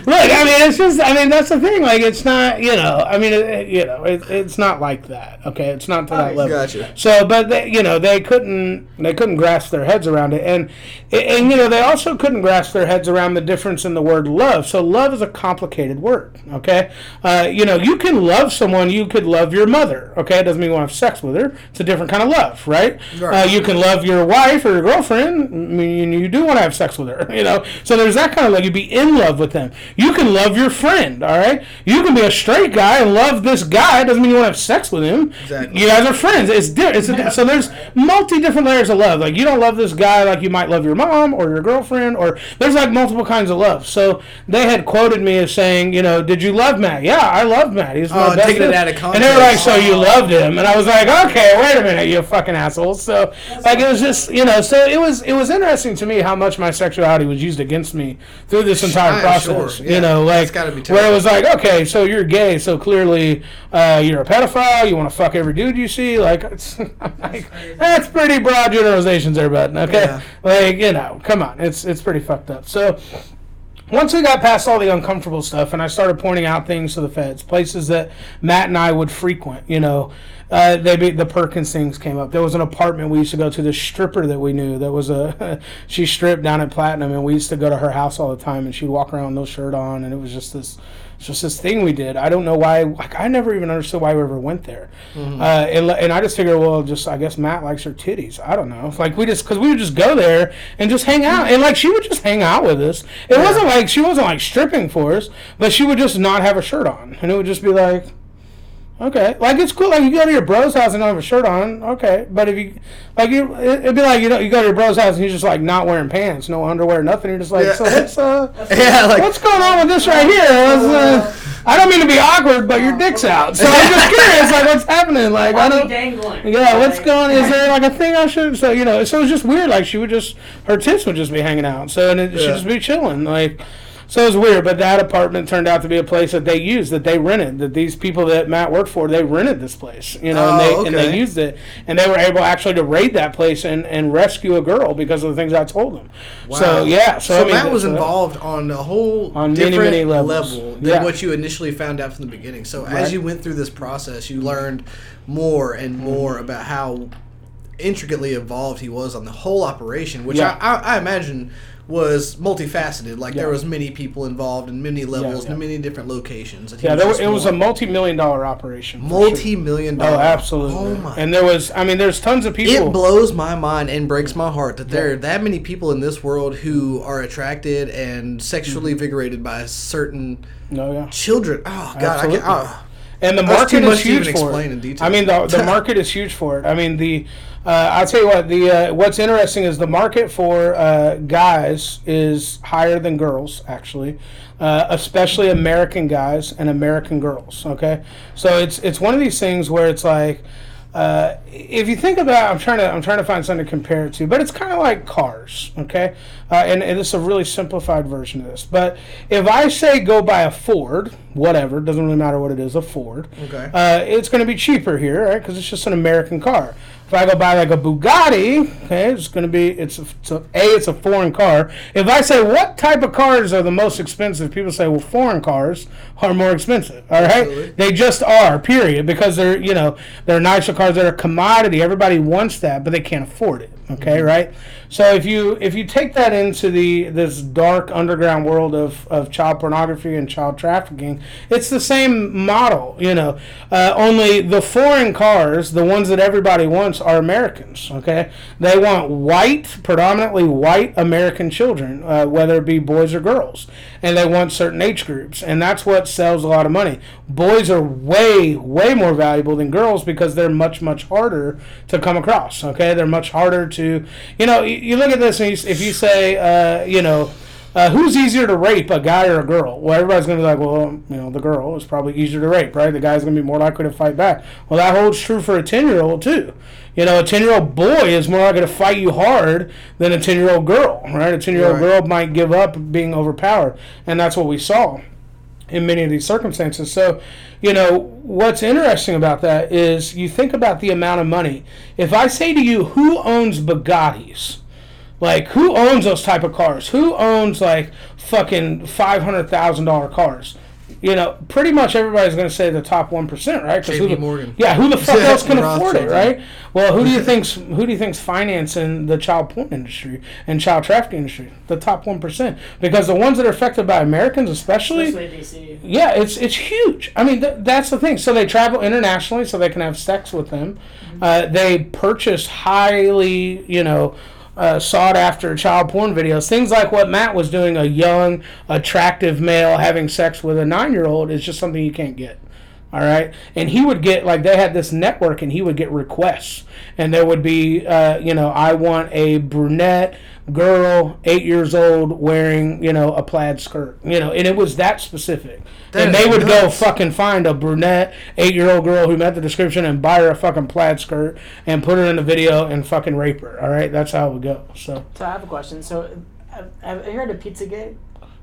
Look, I mean, it's just, I mean, that's the thing. Like, it's not, you know, I mean, it, it- you know, it, it's not like that. Okay, it's not to that Oh, level. Gotcha. So, but they, you know, they couldn't, they couldn't grasp their heads around it, and, and you know, they also couldn't grasp their heads around the difference in the word love. So, love is a complicated word. Okay, uh, you know, you can love someone, you could love your mother. Okay, it doesn't mean you want to have sex with her. It's a different kind of love, right? Right. Uh, you can love your wife or your girlfriend. I mean, you do want to have sex with her, you know. So there's that kind of love. You'd be in love with them. You can love your friend. All right. You can be a straight guy and love this guy. Doesn't mean you want to have sex with him. Exactly. You guys are friends. It's different. It's a, so there's multi different layers of love. Like you don't love this guy like you might love your mom or your girlfriend, or there's like multiple kinds of love. So they had quoted me as saying, you know, did you love Matt? Yeah, I love Matt. He's my Oh, best taking it friend." out of And they were like, so you loved him, and I was like, okay, wait a minute, you fucking assholes. So like it was just, you know, so it was it was interesting to me how much my sexuality was used against me through this entire I'm process. sure, You know, like That's gotta be where it was like, okay, so you're gay, so clearly uh, you're a pedophile. You want to fuck every dude you see. Like, it's, like that's pretty broad generalizations there, bud. Okay, Yeah. like you know, come on, it's it's pretty fucked up. So once we got past all the uncomfortable stuff and I started pointing out things to the feds, places that Matt and I would frequent, you know, uh, they be, the Perkins things came up. There was an apartment we used to go to. The stripper that we knew that was a she stripped down at Platinum, and we used to go to her house all the time. And she'd walk around with no shirt on, and it was just this, just this thing we did. I don't know why. Like I never even understood why we ever went there. Mm-hmm. Uh, and, and I just figured, well, just I guess Matt likes her titties. I don't know. Like we just because we would just go there and just hang out, and like she would just hang out with us. It Yeah. wasn't like she wasn't like stripping for us, but she would just not have a shirt on, and it would just be like. Okay, like it's cool. Like you go to your bro's house and don't have a shirt on. Okay, but if you like, you it- it'd be like you know you go to your bro's house and he's just like not wearing pants, no underwear, nothing. You're just like, Yeah. so what's uh, Yeah, like what's going on with this right here? What's, uh, I don't mean to be awkward, but your dick's out. So I'm just curious, like what's happening? Like I Why don't. dangling? Yeah, what's Like- going? Is there like a thing I should? So you know, so it was just weird. Like she would just her tits would just be hanging out. So and it, she'd just be chilling. Like So it was weird, but that apartment turned out to be a place that they used, that they rented, that these people that Matt worked for, they rented this place, you know, and they Oh, and they used it, and they were able actually to raid that place and, and rescue a girl because of the things I told them. So yeah, so, So, I mean, Matt was so involved on a whole On many, different many levels. level than Yeah. what you initially found out from the beginning. So Right. as you went through this process, you learned more and Mm-hmm. more about how intricately involved he was on the whole operation, which Yeah. I, I, I imagine was multifaceted. Like there was many people involved in many levels yeah. and many different locations. Yeah, there, just it was a multi-million dollar operation. multi-million dollar. Oh, absolutely. Oh my And there was, I mean, there's tons of people. It blows my mind and breaks my heart that there are that many people in this world who are attracted and sexually Mm-hmm. invigorated by certain no, yeah. children. Oh God, I Absolutely. can, oh. And the market is huge for it. I mean, the, the market is huge for it. I mean, the uh, I'll tell you what. The uh, what's interesting is the market for uh, guys is higher than girls, actually, uh, especially American guys and American girls. Okay, so it's it's one of these things where it's like. Uh, if you think about, I'm trying to I'm trying to find something to compare it to, but it's kind of like cars, okay? Uh, and, and it's a really simplified version of this. But if I say go buy a Ford, whatever, doesn't really matter what it is, a Ford, Okay. uh, it's going to be cheaper here, right? Because it's just an American car. If I go buy like a Bugatti, okay, it's going to be it's a, it's a a it's a foreign car. If I say what type of cars are the most expensive, people say well foreign cars are more expensive. All right, Absolutely. they just are. Period. Because they're you know they're nicer cars. They're a commodity. Everybody wants that, but they can't afford it. Okay, right? So if you if you take that into the this dark underground world of, of child pornography and child trafficking, it's the same model. You know, uh, only the foreign cars, the ones that everybody wants, are Americans. Okay, they want white, predominantly white American children, uh, whether it be boys or girls, and they want certain age groups, and that's what sells a lot of money. Boys are way way more valuable than girls because they're much much harder to come across. Okay, they're much harder to, you know, you, you look at this and you, if you say, uh, you know. Uh, who's easier to rape, a guy or a girl? Well, everybody's going to be like, well, you know, the girl is probably easier to rape, right? The guy's going to be more likely to fight back. Well, that holds true for a 10 year old, too. You know, a 10 year old boy is more likely to fight you hard than a 10 year old girl, right? A 10 year old Right. girl might give up being overpowered. And that's what we saw in many of these circumstances. So, you know, what's interesting about that is you think about the amount of money. If I say to you, who owns Bugattis? Like, who owns those type of cars? Who owns like fucking five hundred thousand dollar cars? You know, pretty much everybody's going to say the top one percent, right? 'Cause who the- Morgan. Yeah, who the fuck else can afford it, right? Well, who do you think's who do you think's financing the child porn industry and child trafficking industry? The top one percent, because the ones that are affected by Americans, especially, Especially yeah, it's it's huge. I mean, th- that's the thing. So they travel internationally, so they can have sex with them. Uh, they purchase highly, you know, uh, sought after child porn videos. Things like what Matt was doing, a young, attractive male having sex with a nine year old, is just something you can't get. All right, and he would get like they had this network, and he would get requests, and there would be, uh, you know, I want a brunette girl, eight years old, wearing, you know, a plaid skirt, you know, and it was that specific. That and they would go fucking find a brunette, eight year old girl who met the description and buy her a fucking plaid skirt and put her in the video and fucking rape her. All right, that's how it would go. So So I have a question. So, have, have you heard of Pizzagate?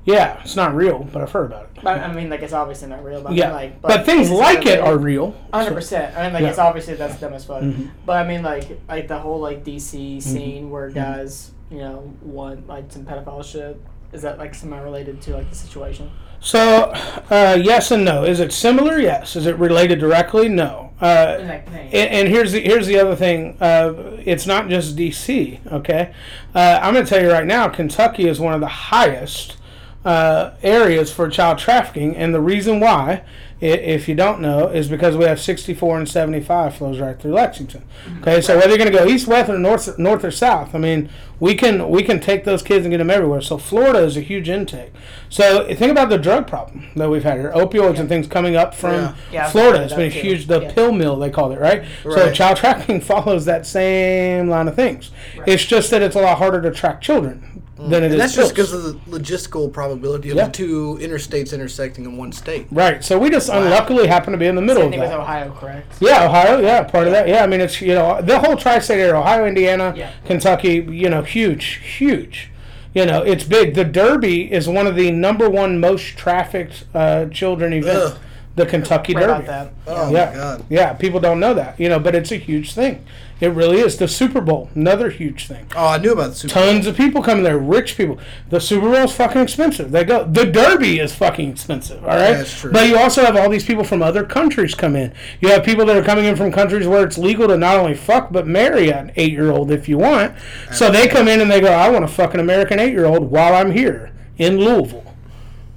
Yeah, it's not real, but I've heard about it. I, I mean, like it's obviously not real, but I mean, like, but, things like it are real. Hundred percent. I mean, like Yeah. it's obviously that's dumb as fuck. Mhm. But I mean, like, like the whole like DC Mm-hmm. scene where guys, you know, want like some pedophile shit. Is that like somehow related to like the situation? So, uh, yes and no. Is it similar? Yes. Is it related directly? No. Uh, And, and here's the here's the other thing. Uh, it's not just D.C. Okay, uh, I'm going to tell you right now. Kentucky is one of the highest uh, areas for child trafficking, and the reason why, if you don't know, is because we have 64 and 75 flows right through Lexington. Okay, so whether you're going to go east, west, or north, north or south, I mean, we can we can take those kids and get them everywhere. So Florida is a huge intake. So think about the drug problem that we've had here, opioids and things coming up from Yeah. Yeah, Florida. It's been a too. huge the Yeah. pill mill they called it, right? So child trafficking follows that same line of things. Right. It's just that it's a lot harder to track children than it is. And that's just because of the logistical probability of Yeah. the two interstates intersecting in one state. right. So we just unluckily happen to be in the middle same of thing with that. Ohio, correct? Yeah, Ohio. Yeah, part of that. Yeah, I mean it's you know the whole tri-state area, Ohio, Indiana, Yeah. Kentucky. You know, huge, huge. You know, it's big. The Derby is one of the number one most trafficked uh, children events. Ugh. The Kentucky Read Derby. about that. Oh yeah. my god. Yeah, people don't know that, you know, but it's a huge thing. It really is. The Super Bowl, another huge thing. Oh, I knew about the Super Bowl. Tons of people coming there, rich people. The Super Bowl is fucking expensive. They go. The Derby is fucking expensive. All right, That's true. But you also have all these people from other countries come in. You have people that are coming in from countries where it's legal to not only fuck but marry an eight-year-old if you want. So they come in and they go, "I want to fuck an American eight-year-old while I'm here in Louisville."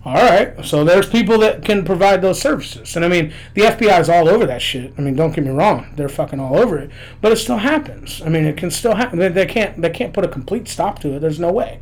All right, so there's people that can provide those services, and I mean the FBI is all over that shit. I mean, don't get me wrong, they're fucking all over it, but it still happens. I mean, it can still happen. They, they can't they can't put a complete stop to it. There's no way.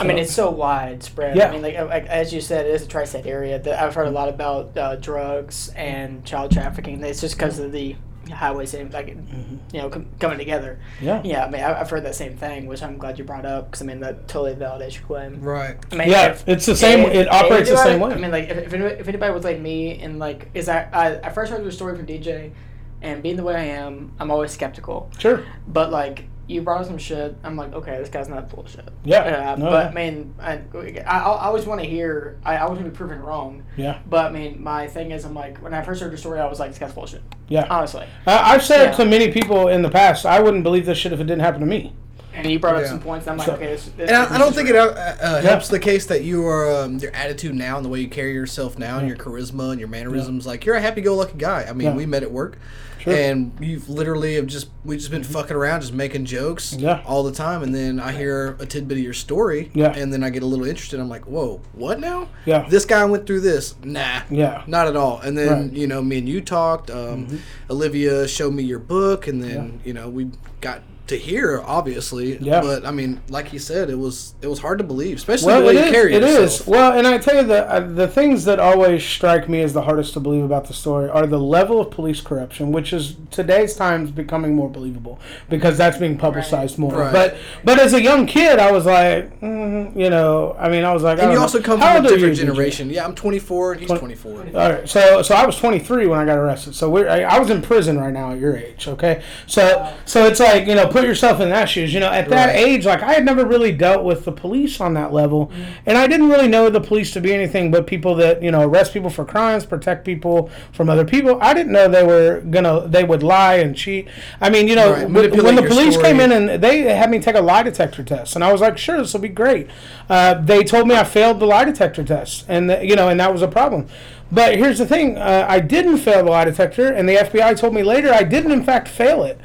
I mean, it's so widespread. Yeah. I mean, like, like as you said, it is a tri-state area. That I've heard a lot about uh, drugs and child trafficking. It's just because of the highways, and, like, you know, com- coming together. Mm-hmm. yeah. Yeah, I mean, I- I've heard that same thing, which I'm glad you brought up because I mean that totally validates your claim. Right. I mean, Yeah, if- it's the same. if It operates the same way. I mean, like if, if, anybody, if anybody was like me and like, is that I, I first heard the story from DJ, and being the way I am, I'm always skeptical. Sure. But like you brought up some shit, I'm like, okay, this guy's not bullshit. Yeah. Uh, No, but yeah. I mean, I, I, I always want to hear. I, I always want to be proven wrong. Yeah. But I mean, my thing is, I'm like, when I first heard the story, I was like, this guy's bullshit. Yeah. Honestly. I I've said Yeah. to many people in the past, I wouldn't believe this shit if it didn't happen to me. And you brought up Yeah. some points. And I'm like, So- okay, this. this And I, this I don't is think it real. uh, uh, helps the case that you are um, your attitude now and the way you carry yourself now and your charisma and your mannerisms. Like you're a happy-go-lucky guy. I mean, Yeah. we met at work, Sure. Mm-hmm. and you've literally have just we just been fucking around, just making jokes Yeah. all the time. And then I hear a tidbit of your story, Yeah. and then I get a little interested. I'm like, whoa, what now? Yeah. This guy went through this. Nah. Yeah. Not at all. And then Right. Mm-hmm. you know, me and you talked. Um, Olivia showed me your book, and then you know we got to hear obviously. Yeah. But I mean, like he said, it was it was hard to believe, especially Well, the way it you is. carry It yourself. is. Well, and I tell you the uh, the things that always strike me as the hardest to believe about the story are the level of police corruption, which is today's times becoming more believable because that's being publicized more. Right. But but as a young kid, I was like, mm, you know, I mean, I was like, I And don't you know. also come How from a old are you, different generation. Yeah, I'm 24 and he's Twen- 24. All right, so so I was 23 when I got arrested. So we're I, I was in prison right now at your age. Okay, so so it's like you know put yourself in that shoes. You know, at that Right. age, like I had never really dealt with the police on that level, and I didn't really know the police to be anything but people that you know arrest people for crimes, protect people from other people. I didn't know they were gonna they would lie and cheat. I mean, you know, Right, when, when the police story. came in and they had me take a lie detector test, and I was like, sure, this will be great. Uh, they told me I failed the lie detector test, and the, you know, and that was a problem. But here's the thing: uh, I didn't fail the lie detector, and the FBI told me later I didn't, in fact, fail it.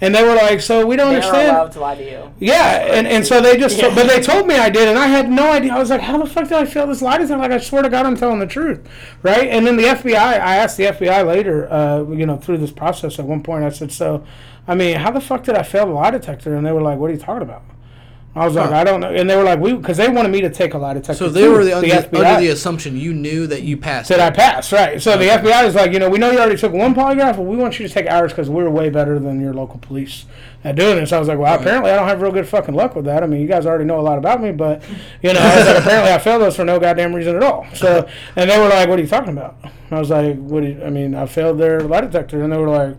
And they were like, "So we don't They are understand." allowed to lie to you. Yeah, and, and so they just, Yeah. but they told me I did, and I had no idea. I was like, how the fuck did I fail this lie detector? Like, I swear to God, I'm telling the truth, right? And then the FBI, I asked the FBI later, uh, you know, through this process. At one point, I said, so, I mean, how the fuck did I fail the lie detector? And they were like, what are you talking about? I was like, I don't know. And they were like, we, because they wanted me to take a lie detector. So they too, were the, under, FBI. under the assumption you knew that you passed. It. I passed, Right. So the FBI is like, you know, we know you already took one polygraph, but we want you to take ours because we're way better than your local police at doing this. I was like, well, Right. apparently I don't have real good fucking luck with that. I mean, you guys already know a lot about me, but you know, I like, apparently I failed those for no goddamn reason at all. So, and they were like, what are you talking about? I was like, what? Do you, I mean, I failed their lie detector, and they were like.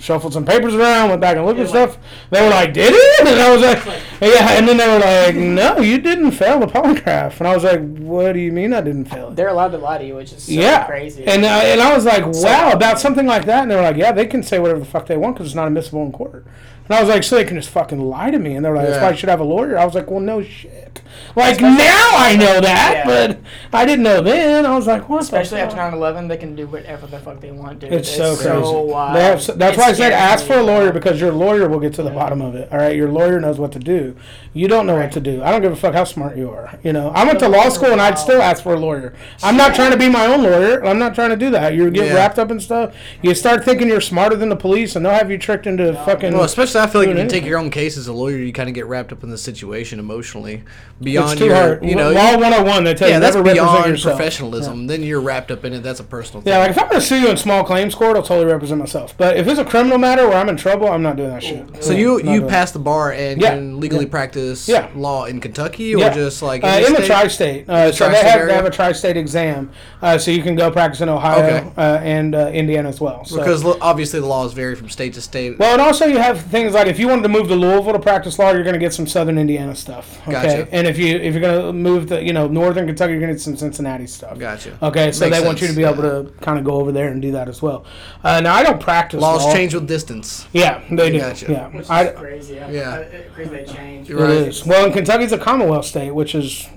Shuffled some papers around, went back and looked at You're like- stuff. They were like, "Did it?" And I was like, "Yeah." And then they were like, "No, you didn't fail the polygraph." And I was like, "What do you mean I didn't fail it?" They're allowed to lie to you, which is so yeah, crazy. And uh, and I was like, wow, about something like that. And they were like, yeah, they can say whatever the fuck they want because it's not admissible in court. And I was like, so they can just fucking lie to me. And they were like, that's Yeah. why I should have a lawyer. I was like, well, no shit. Like Especially- now I know that, Yeah. but I didn't know then. I was like, what? Especially after fuck? 9/11, they can do whatever the fuck they want, dude. It's so crazy. wild. They have, so- that's It why I said ask for a lawyer because your lawyer will get to the bottom of it. All right, your lawyer knows what to do. You don't know what to do. I don't give a fuck how smart you are. You know, I went to law school and I'd still ask for a lawyer. I'm not trying to be my own lawyer. I'm not trying to do that. You get Yeah. wrapped up in stuff. You start thinking you're smarter than the police, and they'll have you tricked into fucking. Well, especially I feel like if you take your own case as a lawyer, you kind of get wrapped up in the situation emotionally beyond it's too your, hard. you know, law 101. They tell yeah, you that's never beyond professionalism. Then you're wrapped up in it. That's a personal thing. Yeah, like if I'm gonna sue you in small claims court, I'll totally represent myself. But if it's a criminal matter where I'm in trouble, I'm not doing that shit. so Yeah, you you passed the bar and Yeah, can legally yeah. practice Yeah. law in Kentucky or Yeah. just like uh, any in the tri-state. Uh, the so they tri-state have, area? they have a tri-state exam, uh, so you can go practice in Ohio Okay. uh, and uh, Indiana as well. So. because obviously the laws vary from state to state. well, and also you have things is like if you wanted to move to Louisville to practice law, you're going to get some Southern Indiana stuff. Okay, Gotcha. and if you if you're going to move to you know Northern Kentucky, you're going to get some Cincinnati stuff. Gotcha. Okay, so Makes they want you to sense, be able to kind of go over there and do that as well. Uh, now I don't practice Laws law. change with distance. Yeah, they do. Gotcha. Yeah, Which is I, crazy. Yeah. Yeah. It- crazy they change. You're right. it is. Well, and Kentucky's a Commonwealth state, which is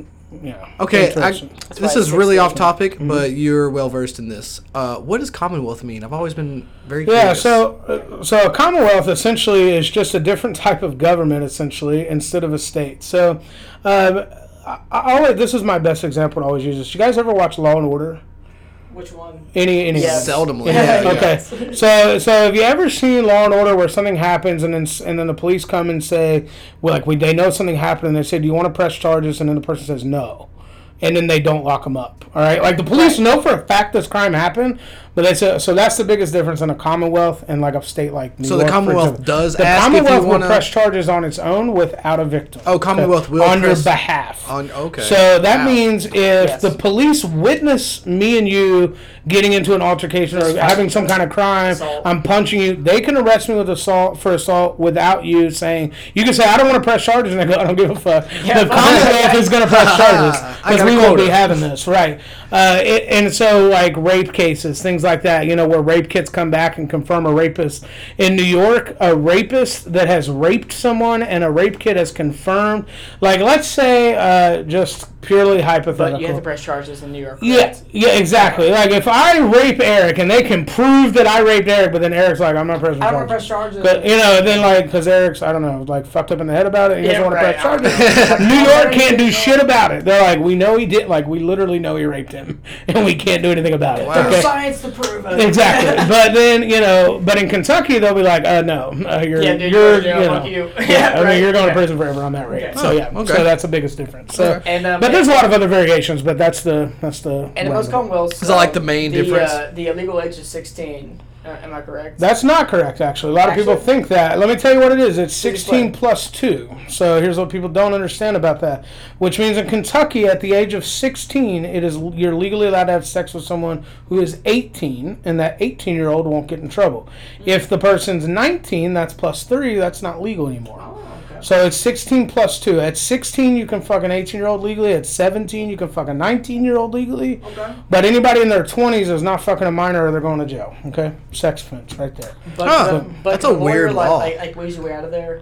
yeah. Okay, I, this is really off topic, Mm-hmm. but you're well versed in this. Uh, what does Commonwealth mean? I've always been very Yeah, curious. so uh, so a commonwealth essentially is just a different type of government essentially instead of a state. So, um, I, I always, this is my best example. I always use this. You guys ever watch Law and Order? Which one? Any any? Yes. seldomly. Yeah, Yeah, okay. So, so have you ever seen Law and Order where something happens and then and then the police come and say, well, like we they know something happened and they say, do you want to press charges? And then the person says no, and then they don't lock them up. All right, like the police Right. know for a fact this crime happened, but they say so that's the biggest difference in a Commonwealth and like a state like New York. So the Commonwealth does the ask if you Commonwealth will wanna- press charges on its own without a victim. Oh, Commonwealth will on your behalf. On okay. So that Wow. means if Yes. the police witness me and you getting into an altercation or having some kind of crime, Assault. I'm punching you, they can arrest me with assault for assault without you saying. You can say I don't want to press charges, and I go I don't give a fuck. Yeah, the fuck Commonwealth that. is going to press charges because we won't quota. be having this, right? Uh, it, and so like rape cases, things like that, you know, where rape kits come back and confirm a rapist in New York, a rapist that has raped someone and a rape kit has confirmed. Like let's say uh, just purely hypothetical. But you have to press charges in New York. Yeah, yeah, exactly. Like if I rape Eric and they can prove that I raped Eric, but then Eric's like, I'm not pressing I don't want to press charges. But you know, then like, because Eric's, I don't know, like fucked up in the head about it. He doesn't Yeah, want to right. press charges. New York can't do shit about it. They're like, we know he did. Like, we literally know he raped him, and we can't do anything about it. Wow. Okay. science to prove it. Exactly, but then you know, but in Kentucky they'll be like, uh, no, uh, you're, Yeah, dude, you're, you're, you fuck know, you. yeah, I mean, you're going okay. to prison forever on that rape. Okay. So yeah, okay. so that's the biggest difference. So, Okay. And, um, but there's a lot of other variations, but that's the that's the. And in most Commonwealths, Is that like the main the, difference? Uh, the illegal age is 16. Uh, am I correct? That's not correct, actually. A lot of people think that. Let me tell you what it is. It's 16 plus 2. So here's what people don't understand about that. Which means in Kentucky, at the age of 16, it is you're legally allowed to have sex with someone who is 18, and that 18 year old won't get in trouble. If the person's 19, that's plus 3, that's not legal anymore. oh, okay. So it's 16 plus 2. At 16, you can fuck an 18 year old legally. At 17, you can fuck a 19 year old legally. Okay. But anybody in their 20s is not fucking a minor or they're going to jail. Okay? Sex offense right there. But, Huh. but, but That's a the lawyer, weird like, law. Like, like, weasel way out of there.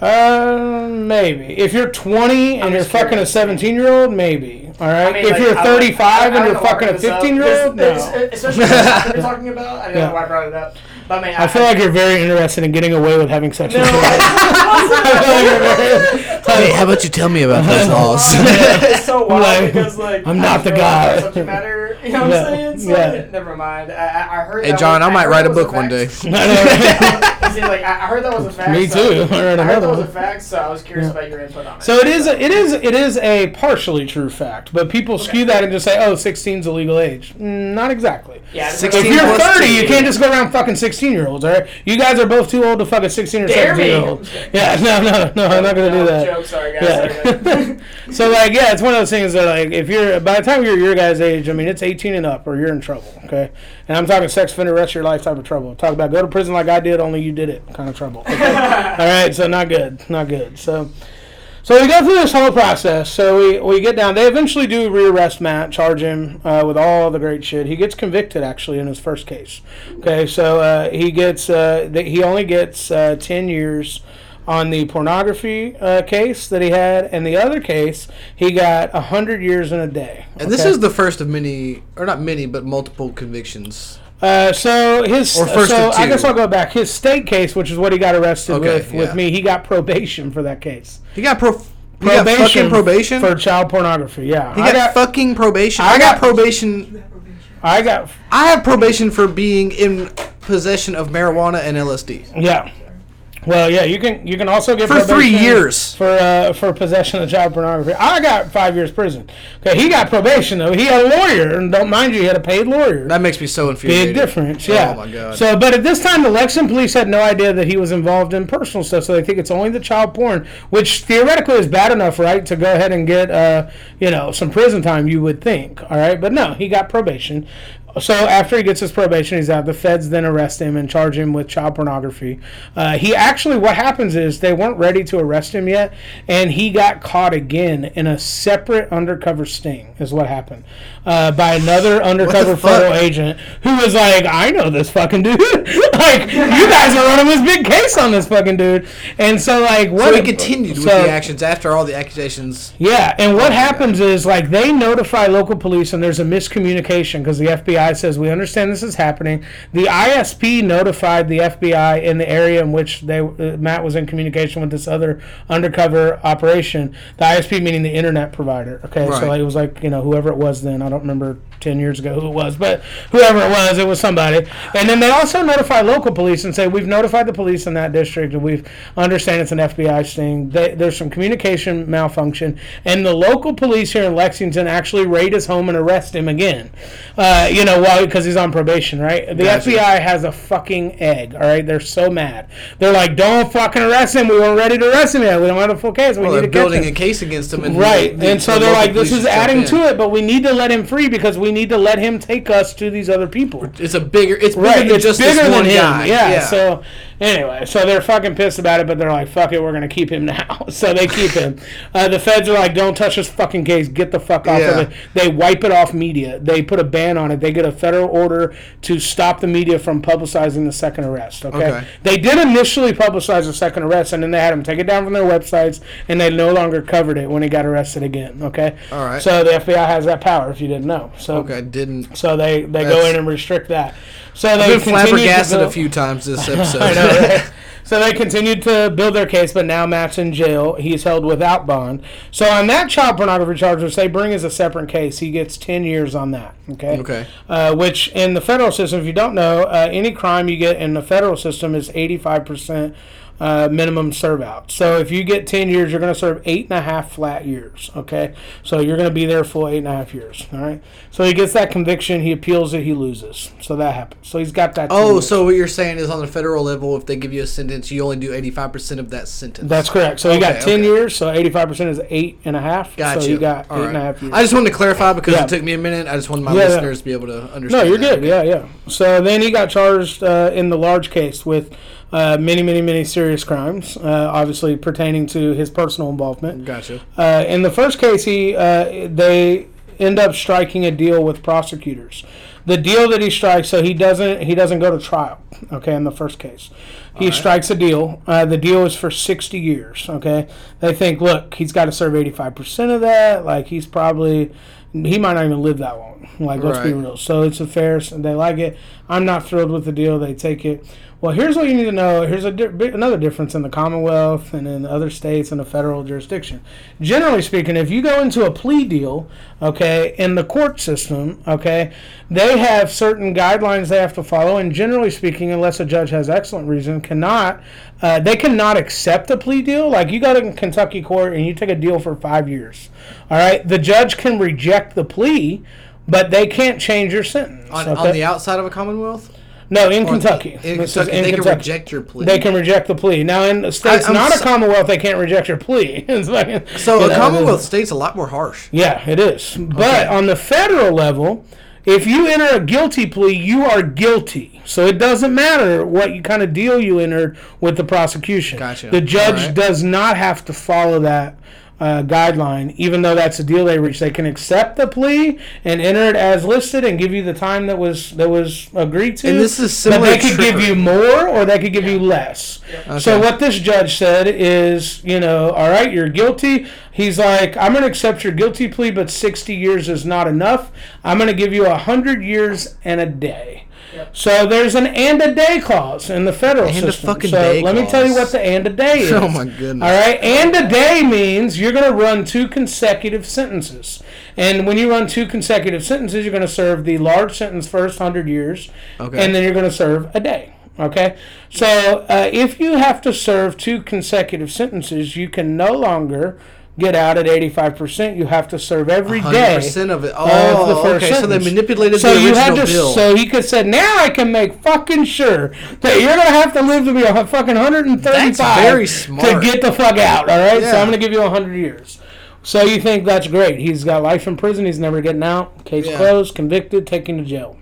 Uh, maybe. If you're 20 and I'm you're just fucking a 17 year old, maybe. All right. I mean, if like, you're 35 I- I and you're know why I fucking a brought this up. 15 year old, This- no. this- Especially the topic we're talking about. I don't Yeah. know why I brought it up. But I mean, I feel like you're very interested in getting away with having sex with No, children. I feel like you're very- Hey, how about you tell me about those laws? it's so wild Like, because like I'm not the I like guy. it's Subject matter, you know what Yeah, I'm saying? So, yeah. Never mind. I, I I heard. Hey, that Jon, was, I might heard write a book one day. fact. I see, like I I heard that was a fact. Me so- too. I read I heard that was a fact, so I was curious Yeah. about your input on it. So it is a, it is it is a partially true fact, but people skew that and just say, "Oh, 16 is a legal age." Mm, not exactly. yeah, I just 16 If you're plus 30, two. you can't just go around fucking 16 year olds, all right? You guys are both too old to fuck a 16 or Dare 17 me. year old. Yeah, no, no, no, I'm not gonna do that. Joke, sorry guys. Yeah. so like, yeah, it's one of those things that like, if you're by the time you're your guys' age, I mean, it's 18 and up, or you're in trouble. Okay, and I'm talking sex offender, rest of your life type of trouble. Talk about go to prison like I did, only you did it kind of trouble. Okay? all right, so not good, not good. So. So we go through this whole process. So we, we get down. They eventually do rearrest Matt, charge him uh, with all the great shit. He gets convicted actually in his first case. Okay, so uh, he gets uh, th- he only gets uh, ten years on the pornography uh, case that he had, and the other case he got hundred years in a day. And this is the first of many, or not many, but multiple convictions. Uh, so his Or first so I guess. I'll go back. His state case, which is what he got arrested Okay, with, with me, he got probation for that case. He got pro. He got fucking probation. for child pornography. Yeah, he I got, got, fucking probation. I I, got, got- probation. I got I have probation for being in possession of marijuana and LSD yeah. Well, yeah, you can you can also get for three years. for uh, for possession of child pornography. I got five years prison. Okay, he got probation though. He had a lawyer, and don't mind you, he had a paid lawyer. That makes me so infuriated. Big difference, yeah. Oh my god. So, but at this time, the Lexington police had no idea that he was involved in personal stuff, so they think it's only the child porn, which theoretically is bad enough, right, to go ahead and get, uh, you know, some prison time. You would think, all right, but no, he got probation. So after he gets his probation, he's out. The feds then arrest him and charge him with child pornography. Uh, he actually, what happens is they weren't ready to arrest him yet, and he got caught again in a separate undercover sting. Is what happened uh, by another undercover federal agent who was like, "I know this fucking dude. like you guys are running this big case on this fucking dude." And so like what? So he continued with so- the actions after all the accusations. yeah, and what happens is like they notify local police, and there's a miscommunication because the FBI says we understand this is happening. The ISP notified the FBI in the area in which they uh, Matt was in communication with this other undercover operation. The ISP meaning the internet provider. Okay, so like, it was like you know whoever it was then. I don't remember ten years ago who it was, but whoever it was, it was somebody. And then they also notify local police and say we've notified the police in that district, and we've understand it's an FBI sting. They, there's some communication malfunction, and the local police here in Lexington actually raid his home and arrest him again. Uh, you know, why? Because he's on probation, right? The Gotcha. FBI has a fucking egg. All right, they're so mad. They're like, "Don't fucking arrest him. We weren't ready to arrest him yet. We don't have a full case. We Well, need to building him." a case against him, and Right, the- and so they're like, "This is adding in. to it, but we need to let him free because we need to let him take us to these other people." It's a bigger. It's bigger Right, than it's just bigger this than one him. guy. Yeah, So anyway, so they're fucking pissed about it, but they're like, "Fuck it, we're gonna keep him now." So they keep him. Uh, the feds are like, "Don't touch this fucking case. Get the fuck off Yeah. of it." They wipe it off media. They put a ban on it. They get a federal order to stop the media from publicizing the second arrest. Okay. Okay. They did initially publicize the second arrest, and then they had him take it down from their websites, and they no longer covered it when he got arrested again. Okay. All right. So the FBI has that power, if you didn't know. So okay, didn't. so they, they go in and restrict that. So they I've been flabbergasted a few times this episode. I know, right? So they continued to build their case, but now Matt's in jail. He's held without bond. So on that child pornography charge, which they bring as a separate case, he gets 10 years on that. Okay. Okay. Uh, which in the federal system, if you don't know, uh, any crime you get in the federal system is 85% uh, minimum serve out. So if you get 10 years, you're going to serve eight and a half flat years. Okay. So you're going to be there full eight and a half years. All right. So he gets that conviction. He appeals it. He loses. So that happens. So he's got that. Oh, years. so what you're saying is on the federal level, if they give you a sentence, you only do 85% of that sentence. That's correct. So he got 10 okay. years, so 85% is eight and a half. Gotcha. So you got All eight right. and a half years. I just wanted to clarify because Yeah. it took me a minute. I just wanted my Yeah, yeah. listeners to be able to understand. no, you're that. good. Yeah, yeah. So then he got charged uh, in the large case with uh, many, many, many serious crimes, uh, obviously pertaining to his personal involvement. Gotcha. Uh, in the first case, he uh, they end up striking a deal with prosecutors. The deal that he strikes, so he doesn't he doesn't go to trial. Okay, in the first case, he strikes a deal. Uh, the deal is for sixty years. Okay, they think, look, he's got to serve eighty five percent of that. Like he's probably he might not even live that long. Like let's be real. So it's a fair. They like it. I'm not thrilled with the deal. They take it. Well, here's what you need to know. Here's di- another difference in the Commonwealth and in other states and the federal jurisdiction. Generally speaking, if you go into a plea deal, okay, in the court system, okay, they have certain guidelines they have to follow, and generally speaking, unless a judge has excellent reason, cannot uh, they cannot accept a plea deal. Like you go to Kentucky court and you take a deal for five years, all right, the judge can reject the plea, but they can't change your sentence. On, okay? on the outside of a Commonwealth? no, in On- Kentucky. In This Kentucky, in they Kentucky. can reject your plea. They can reject the plea. Now, in the states I'm not a Commonwealth, they can't reject your plea. Like- so you a know, Commonwealth state's a lot more harsh. Yeah, it is. But on the federal level, if you enter a guilty plea, you are guilty. So it doesn't matter what you kind of deal you entered with the prosecution. Gotcha. The judge Alright. does not have to follow that. Uh, guideline, even though that's a deal they reach, they can accept the plea and enter it as listed and give you the time that was that was agreed to. And this is But they could give you more or they could give you less. So Okay. what this judge said is, you know, all right, you're guilty. He's like, I'm going to accept your guilty plea, but 60 years is not enough. I'm going to give you 100 years and a day. So there's an and a day clause in the federal And a system. fucking so day let me tell you what the and a day is. Oh my goodness. All right, and a day means you're going to run two consecutive sentences. And when you run two consecutive sentences, you're going to serve the large sentence first 100 years, Okay. and then you're going to serve a day. Okay? So uh, if you have to serve two consecutive sentences, you can no longer get out at 85%. You have to serve every day. 100% of it. of Oh, the first okay. So they manipulated So the you original had to, bill. so he could say, now I can make fucking sure that you're gonna have to live to be a fucking 135 That's very to get the fuck out. All right, Yeah. so I'm gonna give you 100 years. So you think that's great? He's got life in prison. He's never getting out. Case Yeah. closed. Convicted. Taken to jail.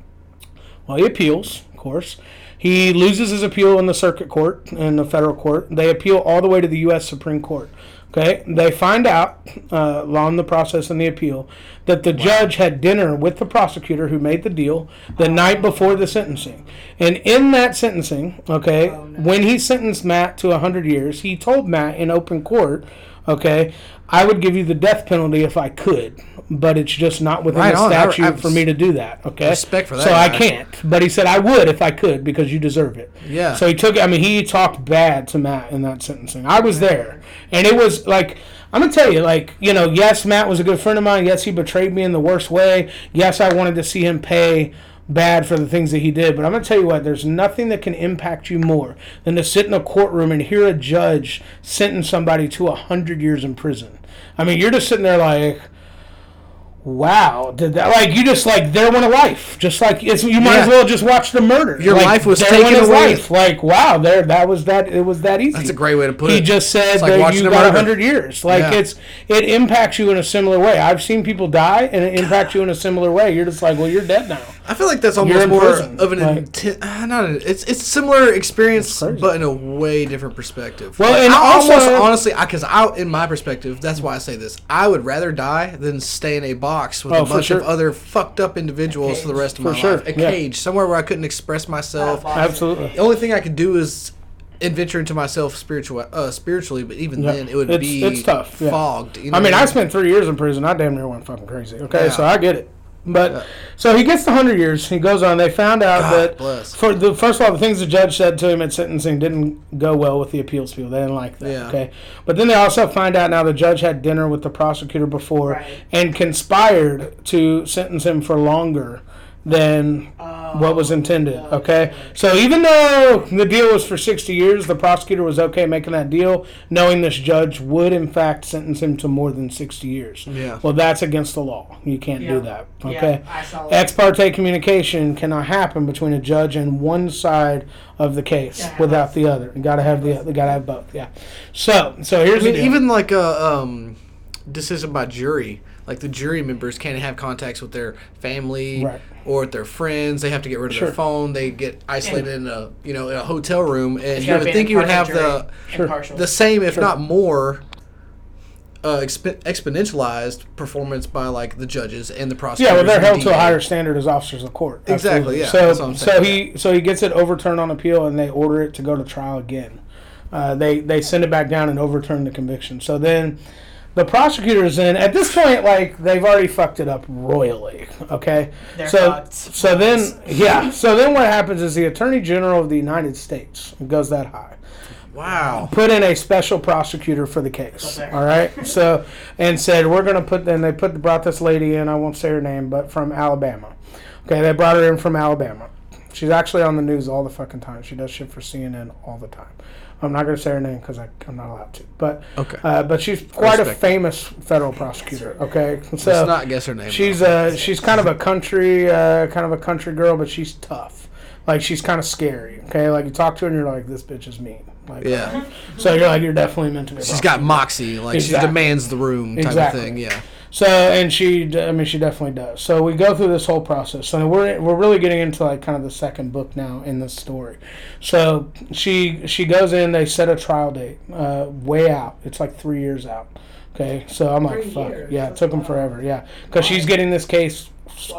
Well, he appeals, of course. He loses his appeal in the circuit court, in the federal court. They appeal all the way to the U.S. Supreme Court. Okay, they find out uh, along the process and the appeal that the judge had dinner with the prosecutor who made the deal the night before the sentencing, and in that sentencing, okay, when he sentenced Matt to hundred years, he told Matt in open court, okay, I would give you the death penalty if I could, but it's just not within Right the on. Statute I- for me to do that. Okay, Respect for that So I can't, but he said I would if I could because you deserve it. Yeah. So he took. I mean, he talked bad to Matt in that sentencing. I was there, and it was like. I'm gonna tell you, like, you know, yes, Matt was a good friend of mine. Yes, he betrayed me in the worst way. Yes, I wanted to see him pay bad for the things that he did. But I'm gonna tell you what, there's nothing that can impact you more than to sit in a courtroom and hear a judge sentence somebody to a hundred years in prison. I mean, you're just sitting there like, wow, did that like you just like there went a life, just like it's you might as well just watch the murder. Your Like, life was taken away. life. Like wow, there that was that it was that easy. That's a great way to put he it. He just said like that you got hundred years. Like Yeah. it's it impacts you in a similar way. I've seen people die, and it impacts you in a similar way. You're just like, well, you're dead now. I feel like that's almost more prison, of an like- inten- uh, not an, it's it's a similar experience, but in a way different perspective. Well, Like, and I also- almost honestly, because I, in my perspective, that's why I say this. I would rather die than stay in a box with Oh, a bunch sure. of other fucked up individuals for the rest of For my sure, life. A yeah. cage somewhere where I couldn't express myself. Absolutely. The only thing I could do is adventure into myself spiritual, uh, spiritually, but even Yeah. then it would It's- be it's tough, yeah. fogged. You know I mean, what I spent three years in prison. I damn near went fucking crazy. Okay, Yeah. so I get it. But Yeah. so he gets the hundred years. He goes on. They found out God that bless. for the first of all, the things the judge said to him at sentencing didn't go well with the appeals people. They didn't like that. Yeah. Okay, but then they also find out now the judge had dinner with the prosecutor before Right. and conspired to sentence him for longer than what was intended. Okay, so even though the deal was for 60 years, the prosecutor was okay making that deal, knowing this judge would in fact sentence him to more than 60 years. Yeah. Well, that's against the law. You can't do Yeah. that. Yeah, Okay. I saw that. Ex parte communication cannot happen between a judge and one side of the case Yeah. without the other. You gotta have the you gotta have both. Yeah. So so here's I mean, the deal. even like a um, decision by jury, like the jury members can't have contacts with their family Right. or with their friends. They have to get rid of Sure. their phone. They get isolated in a you know in a hotel room, and you would think you would have the Sure. impartial. the same, if Sure. not more. Uh, exp- exponentialized performance by like the judges and the prosecutors. Yeah, well, they're and the held to a higher standard as officers of court. Exactly, Absolutely. yeah, So, that's what I'm so saying, he so he gets it overturned on appeal, and they order it to go to trial again. Uh, they they send it back down and overturn the conviction. So then, the prosecutors in at this point, like they've already fucked it up royally. Okay, They're so fucked. so then yeah, so then what happens is the Attorney General of the United States goes that high Wow. put in a special prosecutor for the case. Okay. All right. So and said we're going to put. Then they put brought this lady in. I won't say her name, but from Alabama. Okay, they brought her in from Alabama. She's actually on the news all the fucking time. She does shit for CNN all the time. I'm not going to say her name because I'm not allowed to. But Okay. uh, but she's quite a famous federal prosecutor. Okay, so Let's not guess her name. She's though. uh she's kind of a country uh kind of a country girl, but she's tough. Like she's kind of scary. Okay, like you talk to her and you're like, this bitch is mean. Like, yeah. So you're like, you're definitely meant to be. a She's got moxie, like Exactly. she demands the room type Exactly. of thing. Yeah. So and she, I mean, she definitely does. So we go through this whole process. So we're we're really getting into like kind of the second book now in this story. So she she goes in. They set a trial date, uh, way out. It's like three years out. Okay, so I'm like, Three fuck. years? Yeah, it took them forever. Yeah, because she's getting this case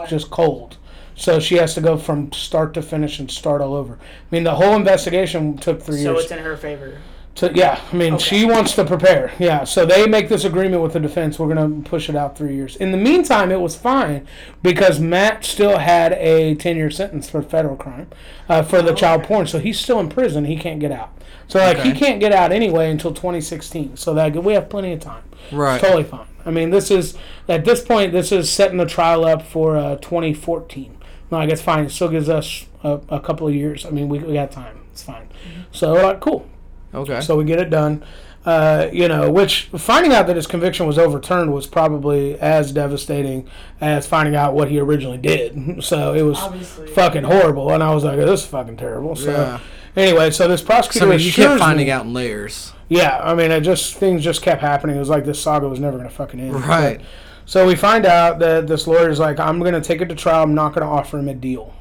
just cold. So she has to go from start to finish and start all over. I mean, the whole investigation took three So years. So it's in her favor. To, yeah, I mean, Okay. she wants to prepare. Yeah, so they make this agreement with the defense. We're going to push it out three years. In the meantime, it was fine because Matt still had a 10 year sentence for federal crime uh, for the child porn. So he's still in prison. He can't get out. So, like, he can't get out anyway until 2016. So, that we have plenty of time. Right. It's totally fine. I mean, this is, at this point, this is setting the trial up for uh, 2014. No, I guess fine. It still gives us a, a couple of years. I mean, we, we got time. It's fine. So, we're like, cool. Okay. So we get it done. Uh, you know, which finding out that his conviction was overturned was probably as devastating as finding out what he originally did. So it was Obviously. fucking horrible, and I was like, "This is fucking terrible." So Yeah. anyway, so this prosecutor so I mean, you kept finding me- out in layers. Yeah, I mean, it just things just kept happening. It was like this saga was never gonna fucking end. Right. So we find out that this lawyer is like, "I'm gonna take it to trial. I'm not gonna offer him a deal."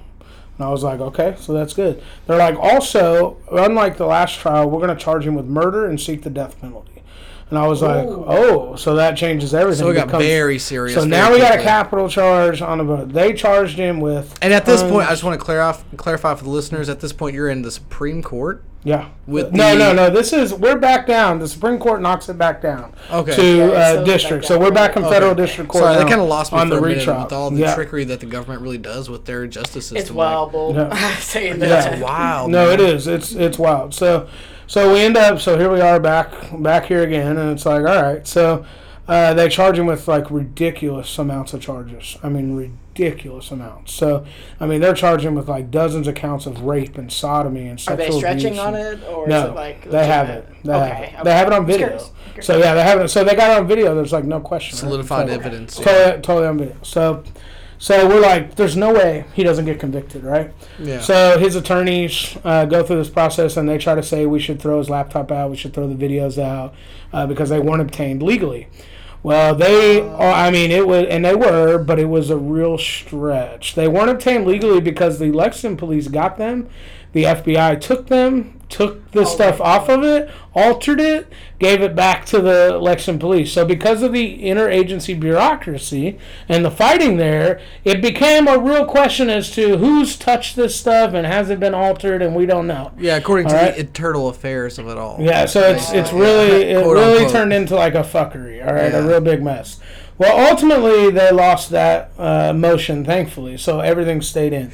And I was like, okay, so that's good. They're like, also, unlike the last trial, we're going to charge him with murder and seek the death penalty. And I was like, oh, so that changes everything. So it got becomes- very serious. So very now we got a capital charge on the. They charged him with. And at this point, I just want to clarify, clarify for the listeners. At this point, you're in the Supreme Court. Yeah. With no, the- no, no. This is we're back down. The Supreme Court knocks it back down Okay. to Yeah, uh, so district. So we're back in Okay. federal district court. Sorry, that kind of lost me on for the a minute retrial. with all the yeah. trickery that the government really does with their justice system. It's wild, bull. Yeah. saying That's that. wild. No, man. it is. It's it's wild. So so we end up. So here we are back back here again, and it's like all right. So uh, they charge him with like ridiculous amounts of charges. I mean ridiculous amounts. So I mean they're charging with like dozens of counts of rape and sodomy and sexual. Are sexual they stretching abuse on it, or No, is it like they have it. They okay, have it. okay. They have it on video. curious. So yeah, they have it. So they got it on video. There's like no question. right? Solidified So- evidence. yeah. Totally, totally on video. So, so we're like, there's no way he doesn't get convicted, right? Yeah. So his attorneys uh, go through this process and they try to say we should throw his laptop out, we should throw the videos out uh, because they weren't obtained legally. Well, they, oh, I mean, it was, and they were, but it was a real stretch. They weren't obtained legally because the Lexington police got them, the FBI took them, took the Oh, stuff right. off of it, altered it, gave it back to the Lexington police. So because of the interagency bureaucracy and the fighting there, it became a real question as to who's touched this stuff and has it been altered, and we don't know. yeah, according to All right. the internal affairs of it all. Yeah, so it's it's Yeah. really it Quote, really unquote. turned into like a fuckery, all right, a real big mess. Well, ultimately they lost that uh, motion, thankfully, so everything stayed in.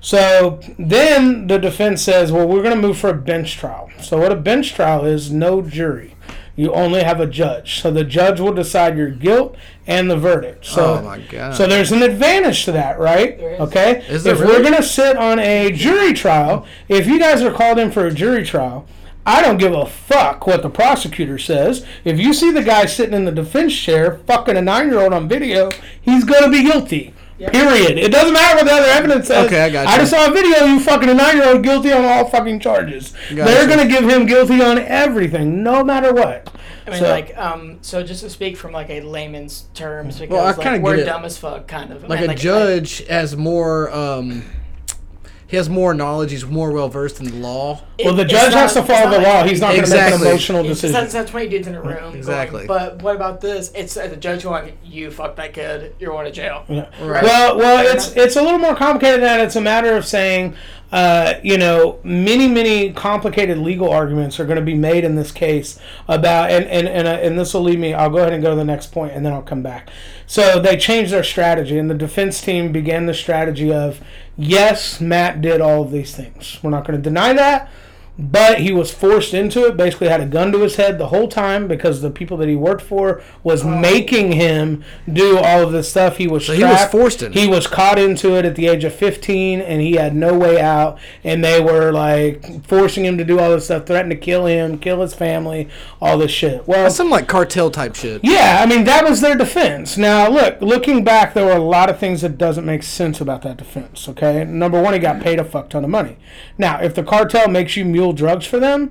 So then the defense says, well, we're going to move for a bench trial. So what a bench trial is, no jury. You only have a judge. So the judge will decide your guilt and the verdict. So oh my god. so there's an advantage to that, right? There is. Okay. Is there if really? we're gonna sit on a jury trial, if you guys are called in for a jury trial, I don't give a fuck what the prosecutor says. If you see the guy sitting in the defense chair fucking a nine-year-old on video, he's gonna be guilty. Yeah. Period. It doesn't matter what the other evidence says. Okay, I got you. I just saw a video. You fucking a nine-year-old guilty on all fucking charges. Gotcha. They're gonna give him guilty on everything, no matter what. I mean, So- like, um, so just to speak from like a layman's terms, because Well, I like, kinda we're get it. dumb as fuck, kind of. I like mean, a judge has more um he has more knowledge he's more well versed in the law Well, the it's judge has to follow the not law. He's not going to make an emotional decision. that's, that's 20 dudes in a room. going, Exactly. but what about this? It's uh, the judge going, you fucked that kid, you're going to jail. Yeah. Right. Well, well, it's it's a little more complicated than that. It's a matter of saying, uh, you know, many many complicated legal arguments are going to be made in this case about, and and and, uh, and this will lead me. I'll go ahead and go to the next point, and then I'll come back. So they changed their strategy, and the defense team began the strategy of, yes, Matt did all of these things. We're not going to deny that. But he was forced into it. Basically, had a gun to his head the whole time because the people that he worked for was oh. making him do all of this stuff. He was So he was forced into He was caught into it at the age of 15, and he had no way out. And they were like forcing him to do all this stuff, threatening to kill him, kill his family, all this shit. Well, that's some like cartel type shit yeah, I mean that was their defense. Now, look, looking back, there were a lot of things that doesn't make sense about that defense. Okay, number one, he got paid a fuck ton of money. Now, if the cartel makes you mule drugs for them,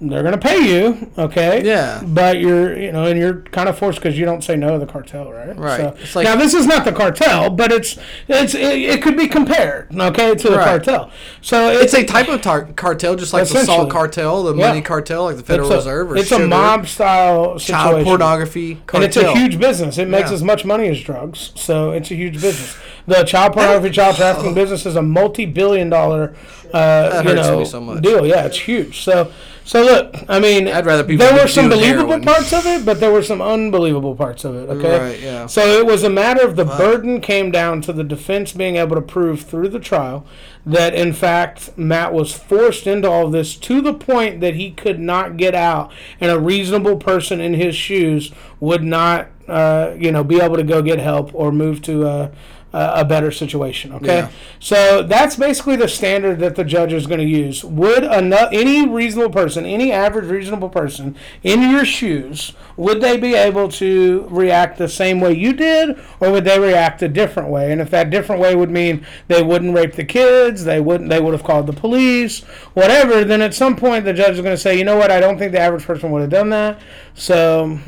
they're gonna pay you. Okay. Yeah. But you're, you know, and you're kind of forced because you don't say no to the cartel, right? Right. So, It's like- now this is not the cartel, but it's it's it, it could be compared, okay, to the Right. cartel. So it's a type of tar- cartel just like the salt cartel the Yeah. money cartel like the federal it's a, reserve or it's sugar, a mob style situation. child pornography cartel And it's a huge business. It makes Yeah. as much money as drugs, so it's a huge business. The child pornography, child trafficking business is a multi-billion-dollar, uh, you know, so deal. Yeah, it's huge. So, so look, I mean, I'd rather people there were some believable heroin. parts of it, but there were some unbelievable parts of it. Okay, Right, yeah. So it was a matter of the burden came down to the defense being able to prove through the trial that in fact Matt was forced into all this to the point that he could not get out, and a reasonable person in his shoes would not, uh, you know, be able to go get help or move to a, a better situation. Okay, Yeah. so that's basically the standard that the judge is going to use. Would ano- any reasonable person, any average reasonable person in your shoes, would they be able to react the same way you did, or would they react a different way? And if that different way would mean they wouldn't rape the kids, they wouldn't, they would have called the police, whatever. Then at some point the judge is going to say, you know what, I don't think the average person would have done that, so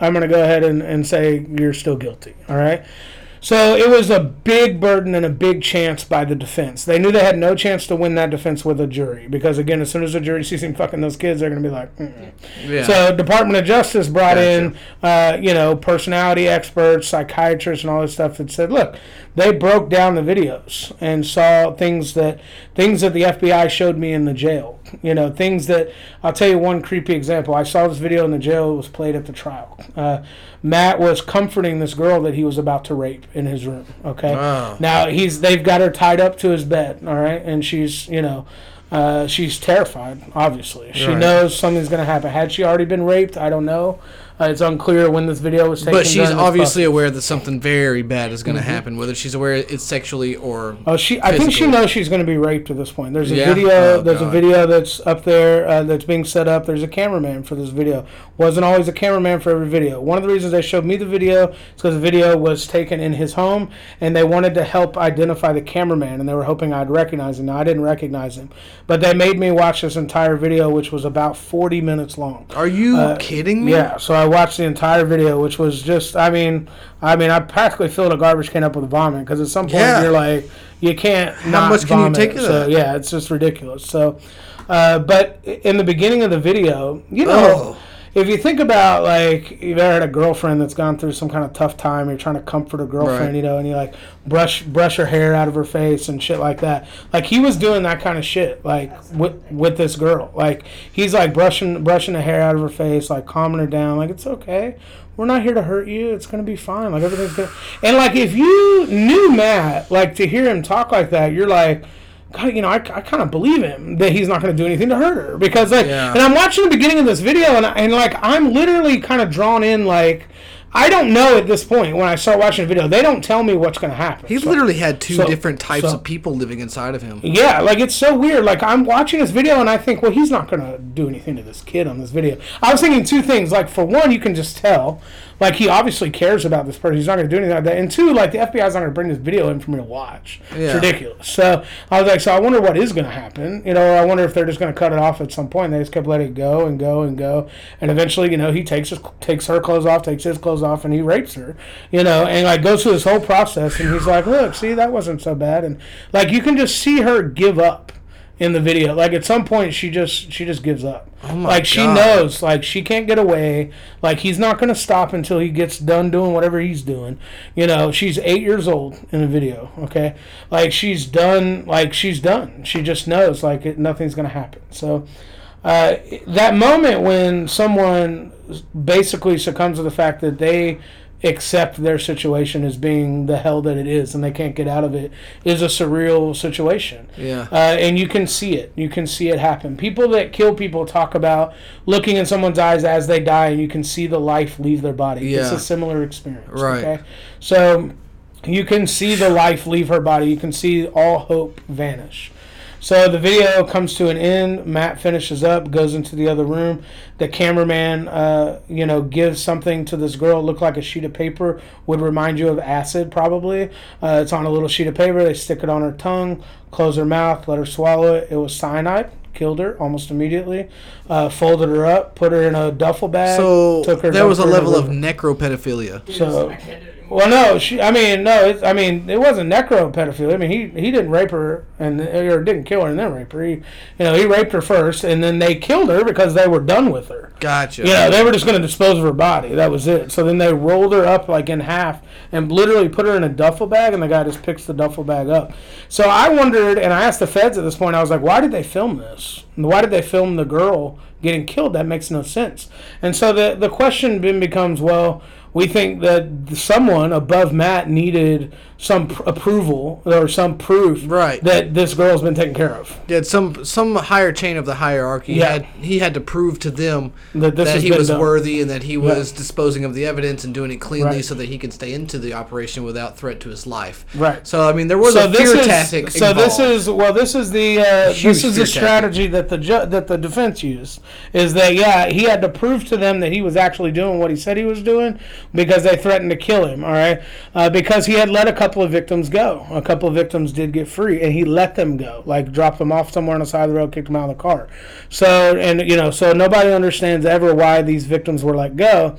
I'm going to go ahead and, and say you're still guilty. All right. So it was a big burden and a big chance by the defense. They knew they had no chance to win that defense with a jury because, again, as soon as the jury sees him fucking those kids, they're going to be like. Yeah. So Department of Justice brought Gotcha. in, uh, you know, personality experts, psychiatrists, and all this stuff that said, look, they broke down the videos and saw things that things that the FBI showed me in the jail. You know, things that I'll tell you one creepy example. I saw this video in the jail. It was played at the trial. Uh, Matt was comforting this girl that he was about to rape in his room. Okay. Wow. Now he's they've got her tied up to his bed. All right, and she's you know. Uh, she's terrified. Obviously, she Right. knows something's going to happen. Had she already been raped? I don't know. Uh, it's unclear when this video was taken. But she's obviously process. aware that something very bad is Mm-hmm. going to happen, whether she's aware it's sexually or. Oh, she. I think she knows she's going to be raped at this point. There's a Yeah? video. Oh, there's a video that's up there uh, that's being set up. There's a cameraman for this video. Wasn't always a cameraman for every video. One of the reasons they showed me the video is because the video was taken in his home, and they wanted to help identify the cameraman, and they were hoping I'd recognize him. Now I didn't recognize him, but they made me watch this entire video, which was about 40 minutes long. Are you Uh, kidding me? Yeah, so I watched the entire video, which was just, I mean, I mean, I practically filled a garbage can up with vomit because at some point Yeah. you're like, you can't. not much can you vomit. take of So yeah, it's just ridiculous. So, uh, but in the beginning of the video, you know. Oh. If you think about like you've ever had a girlfriend that's gone through some kind of tough time, you're trying to comfort a girlfriend, Right. you know, and you like brush brush her hair out of her face and shit like that. Like he was doing that kind of shit, like with with this girl. Like he's like brushing brushing the hair out of her face, like calming her down, like it's okay. We're not here to hurt you. It's gonna be fine. Like everything's gonna. And like if you knew Matt, like to hear him talk like that, you're like. God, you know, I, I kind of believe him that he's not going to do anything to hurt her because, like, Yeah. and I'm watching the beginning of this video and, and like, I'm literally kind of drawn in, like, I don't know at this point when I start watching the video, they don't tell me what's going to happen. He So- literally had two so- different types so- of people living inside of him. yeah, like it's so weird. Like I'm watching this video and I think, well, he's not gonna do anything to this kid on this video. I was thinking two things. Like for one, you can just tell, like he obviously cares about this person. He's not gonna do anything like that. And two, like the FBI's not gonna bring this video in for me to watch. Yeah. It's ridiculous. So I was like, so I wonder what is gonna happen. You know, I wonder if they're just gonna cut it off at some point. They just kept letting it go and go and go, and eventually, you know, he takes his takes her clothes off, takes his clothes off, and he rapes her. You know, and like goes through this whole process, and he's like, look, see, that wasn't so bad, and like you can just see her give up in the video. Like at some point, she just she just gives up. Oh like she God. knows, like she can't get away. Like he's not gonna stop until he gets done doing whatever he's doing. You know, she's eight years old in the video. Okay, like she's done. Like she's done. She just knows like it, nothing's gonna happen. So. Uh, that moment when someone basically succumbs to the fact that they accept their situation as being the hell that it is and they can't get out of it is a surreal situation. Yeah. Uh, and you can see it. You can see it happen. People that kill people talk about looking in someone's eyes as they die and you can see the life leave their body. Yeah. It's a similar experience. Right. Okay. So you can see the life leave her body. You can see all hope vanish. So the video comes to an end. Matt finishes up, goes into the other room. The cameraman, uh, you know, gives something to this girl. Looked like a sheet of paper. Would remind you of acid, probably. Uh, it's on a little sheet of paper. They stick it on her tongue, close her mouth, let her swallow it. It was cyanide. Killed her almost immediately. Uh, folded her up, put her in a duffel bag. So took her, there was a dumped her in level of river. necropedophilia. So- I can't do it anymore. Well, no, she. I mean, no. It's, I mean, it wasn't necro pedophilia. I mean, he he didn't rape her and or didn't kill her and then rape her. He, you know, he raped her first, and then they killed her because they were done with her. Gotcha. You know, they were just going to dispose of her body. That was it. So then they rolled her up like in half and literally put her in a duffel bag, and the guy just picks the duffel bag up. So I wondered, and I asked the feds at this point. I was like, why did they film this? Why did they film the girl getting killed? That makes no sense. And so the the question then becomes, well. We think that someone above Matt needed some pr- approval or some proof Right. that this girl's been taken care of. Yeah, some some higher chain of the hierarchy Yeah. had he had to prove to them That this that he was done. worthy and that he was disposing of the evidence and doing it cleanly Right. so that he could stay into the operation without threat to his life. Right. So I mean, there was a fear tactic. So this is well, this is the uh, this is the strategy that the ju- that the defense used is that yeah he had to prove to them that he was actually doing what he said he was doing because they threatened to kill him. All right, uh, because he had let a couple of victims go. A couple of victims did get free, and he let them go, like dropped them off somewhere on the side of the road, kicked them out of the car. So and you know so nobody understands ever why these victims were let go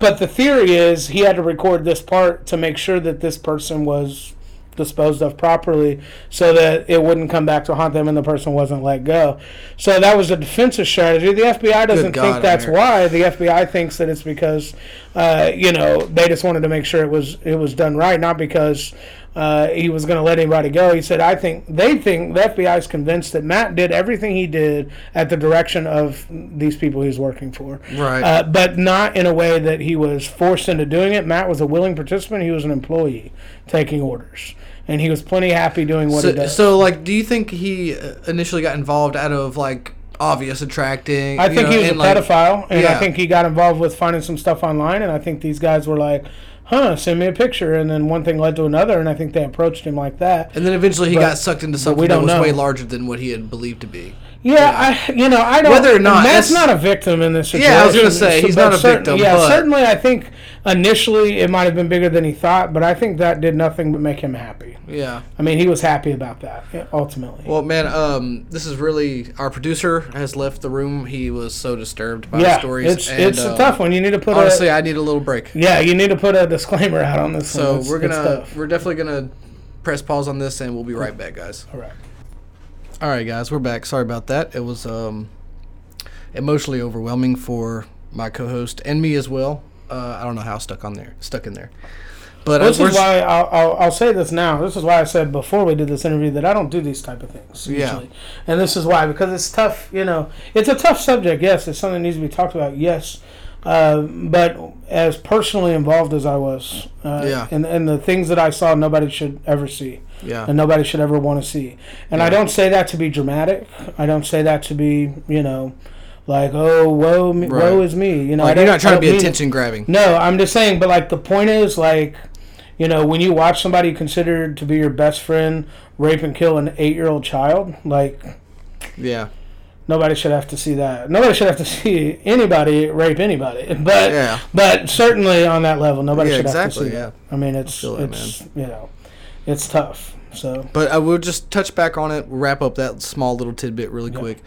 but the theory is he had to record this part to make sure that this person was disposed of properly so that it wouldn't come back to haunt them and the person wasn't let go. So that was a defensive strategy. The FBI doesn't God, think that's America. why. The FBI thinks that it's because, uh, you know, they just wanted to make sure it was it was done right, not because uh, he was going to let anybody go. He said, "I think they think the FBI is convinced that Matt did everything he did at the direction of these people he's working for, Right. Uh, but not in a way that he was forced into doing it. Matt was a willing participant. He was an employee taking orders." And he was plenty happy doing what he does. so, like, do you think he initially got involved out of like obvious attracting? I think know, he was a like- pedophile, and I think he got involved with finding some stuff online, and I think these guys were like, "Huh, send me a picture," and then one thing led to another, and I think they approached him like that. And then eventually he But- got sucked into something that was know. way larger than what he had believed to be. Yeah, I you know I don't. Whether or not Matt's that's- not a victim in this situation. Yeah, I was gonna say, he's not a victim, Yeah, but- certainly I think initially it might have been bigger than he thought, but I think that did nothing but make him happy. Yeah. I mean, he was happy about that ultimately. Well, man, um, this is really our producer has left the room. He was so disturbed by the yeah, stories. it's and, it's uh, a tough one. You need to put Honestly, a I need a little break. yeah, you need to put a disclaimer out on this. So we're gonna we're definitely gonna press pause on this, and we'll be right back, guys. All right. All right, guys, we're back. Sorry about that. It was um, emotionally overwhelming for my co-host and me as well. Uh, I don't know how stuck on there, stuck in there. But This uh, is why I'll, I'll, I'll say this now. This is why I said before we did this interview that I don't do these type of things Yeah. and this is why because it's tough. You know, it's a tough subject. Yes, it's something that needs to be talked about. Yes, uh, but as personally involved as I was, uh, Yeah. and and the things that I saw, nobody should ever see, yeah, and nobody should ever want to see. And I don't say that to be dramatic. I don't say that to be you know, like oh woe me, Right. woe is me. You know, like you're not trying to be mean- attention grabbing. no, I'm just saying, but like the point is, like, you know, when you watch somebody considered to be your best friend rape and kill an eight year old child, like, Yeah, nobody should have to see that. Nobody should have to see anybody rape anybody. But Yeah. but certainly on that level, nobody Yeah, should have to see yeah. that. I mean, it's that, it's you know, it's tough. So but I will just touch back on it. Wrap up that small little tidbit really quick.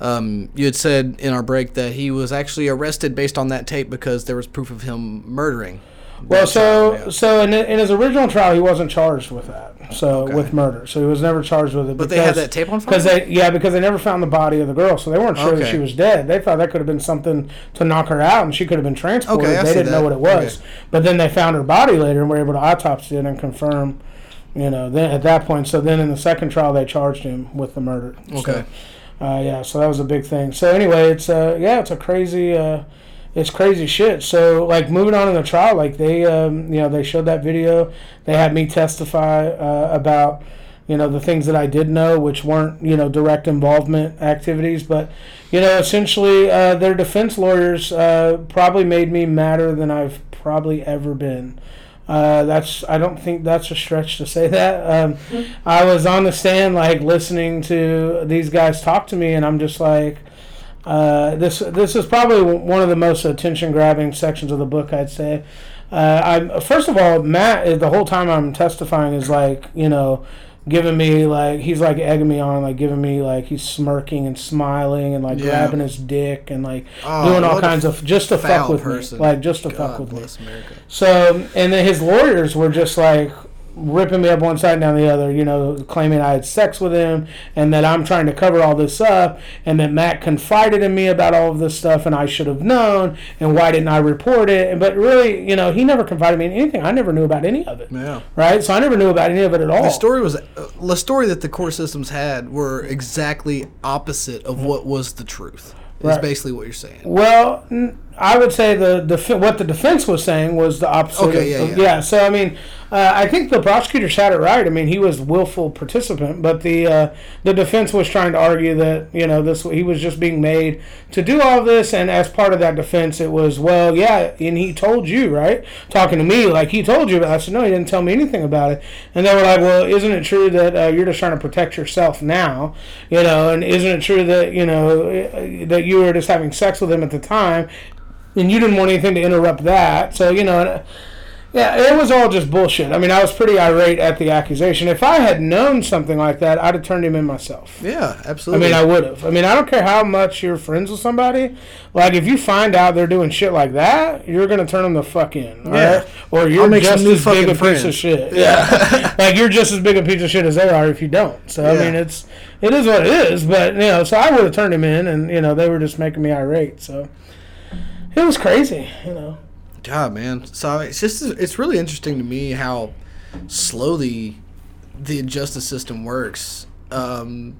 Um, you had said in our break that he was actually arrested based on that tape because there was proof of him murdering. Well, so child, yeah. so in, in his original trial, he wasn't charged with that. So Okay. with murder, so he was never charged with it. But they had that tape on because they yeah because they never found the body of the girl, so they weren't sure that she was dead. They thought that could have been something to knock her out, and she could have been transported. Okay, they didn't know what it was, Okay. but then they found her body later and were able to autopsy it and confirm. You know, then at that point, so then in the second trial, they charged him with the murder. Okay. So, uh, yeah, so that was a big thing. So anyway, it's uh, yeah, it's a crazy, uh, it's crazy shit. So like moving on in the trial, like they, um, you know, they showed that video. They had me testify uh, about, you know, the things that I did know, which weren't you know direct involvement activities, but you know, essentially, uh, their defense lawyers uh, probably made me madder than I've probably ever been. Uh, that's I don't think that's a stretch to say that. Um, I was on the stand like listening to these guys talk to me, and I'm just like, uh, this this is probably one of the most attention grabbing sections of the book, I'd say. Uh, I'm first of all, Matt the whole time I'm testifying is like you know giving me like he's like egging me on like giving me like he's smirking and smiling and like Yeah. grabbing his dick and like Oh, doing all kinds of just to fuck with person. me like just to God fuck with me America. so, and then his lawyers were just like ripping me up one side and down the other, you know, claiming I had sex with him and that I'm trying to cover all this up and that Matt confided in me about all of this stuff and I should have known and why didn't I report it? But really, you know, he never confided me in anything. I never knew about any of it. Yeah. Right? So I never knew about any of it at all. The story was the story that the court systems had were exactly opposite of what was the truth. Is Right. basically what you're saying. Well, n- I would say the def- what the defense was saying was the opposite. Okay, of- yeah, of- yeah. So I mean, uh, I think the prosecutors had it right. I mean, he was willful participant, but the uh, the defense was trying to argue that you know this he was just being made to do all this, and as part of that defense, it was well, yeah, and he told you right, talking to me like he told you, but I said no, he didn't tell me anything about it, and they were like, well, isn't it true that uh, you're just trying to protect yourself now, you know, and isn't it true that you know uh, that you were just having sex with him at the time? And you didn't want anything to interrupt that. So you know, Yeah, it was all just bullshit. I mean, I was pretty irate at the accusation. If I had known something like that, I'd have turned him in myself. Yeah, absolutely. I mean, I would have. I mean, I don't care how much you're friends with somebody. Like, if you find out they're doing shit like that, you're gonna turn them the fuck in. Yeah. right? Or you're make some just new as big a fucking piece of shit. Yeah. like you're just as big a piece of shit as they are if you don't. So I mean, it's it is what it is. But you know, so I would have turned him in, and you know, they were just making me irate. So it was crazy. You know. God, man. So it's just it's really interesting to me how slowly the justice system works. Um,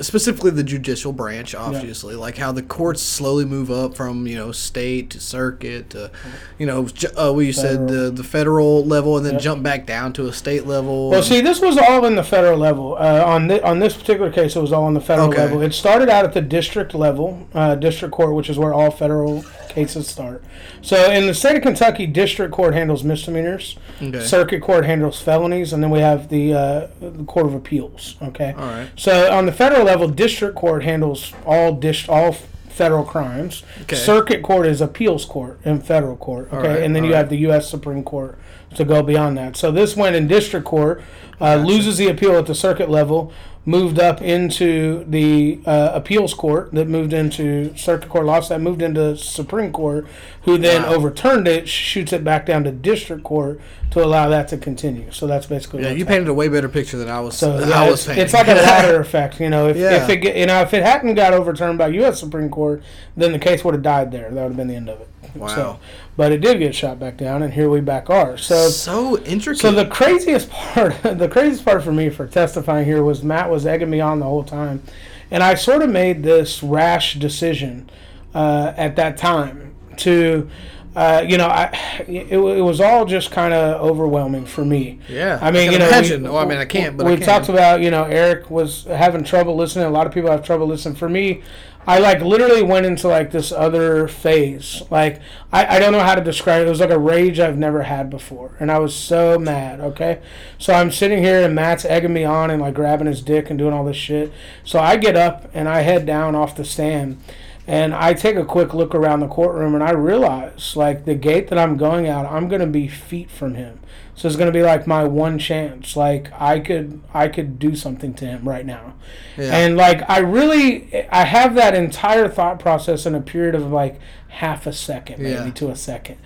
specifically the judicial branch, obviously, like how the courts slowly move up from you know state to circuit to, you know, uh, we said the the federal level, and then Yep. jump back down to a state level. Well, see, this was all in the federal level. Uh, on on this particular case, it was all on the federal Okay. level. It started out at the district level, uh, district court, which is where all federal cases start. So, in the state of Kentucky, district court handles misdemeanors, Okay. circuit court handles felonies, and then we have the, uh, the court of appeals. Okay. All right. So, on the federal level, district court handles all dis- all federal crimes. Okay. Circuit court is appeals court in federal court. Okay, right, and then you right. have the U.S. Supreme Court to go beyond that. So this went in district court, uh, loses the appeal at the circuit level, moved up into the uh, appeals court, that moved into circuit court, lost that, moved into Supreme Court, who then Wow. overturned it, shoots it back down to district court to allow that to continue. So that's basically yeah, you painted a way better picture than I was. So yeah, I was it's, painting. it's like a ladder effect, you know. If, Yeah. if it you know if it hadn't got overturned by U.S. Supreme Court, then the case would have died there. That would have been the end of it. Wow. So, but it did get shot back down, and here we back are. So so intricate. so the craziest part, the craziest part for me for testifying here was Matt was egging me on the whole time, and I sort of made this rash decision uh, at that time to, uh, you know, I it, it was all just kind of overwhelming for me. yeah, I mean, can you know, imagine. we, well, I mean, I can't, but we I talked about, you know, Eric was having trouble listening. A lot of people have trouble listening. For me, I like literally went into like this other phase. Like I, I don't know how to describe it. It was like a rage I've never had before, and I was so mad. Okay, so I'm sitting here and Matt's egging me on and like grabbing his dick and doing all this shit. So I get up and I head down off the stand. And I take a quick look around the courtroom and I realize, like, the gate that I'm going out, I'm going to be feet from him. So it's going to be like my one chance. Like I could, I could do something to him right now. Yeah. And like I really, I have that entire thought process in a period of like half a second, maybe Yeah. to a second.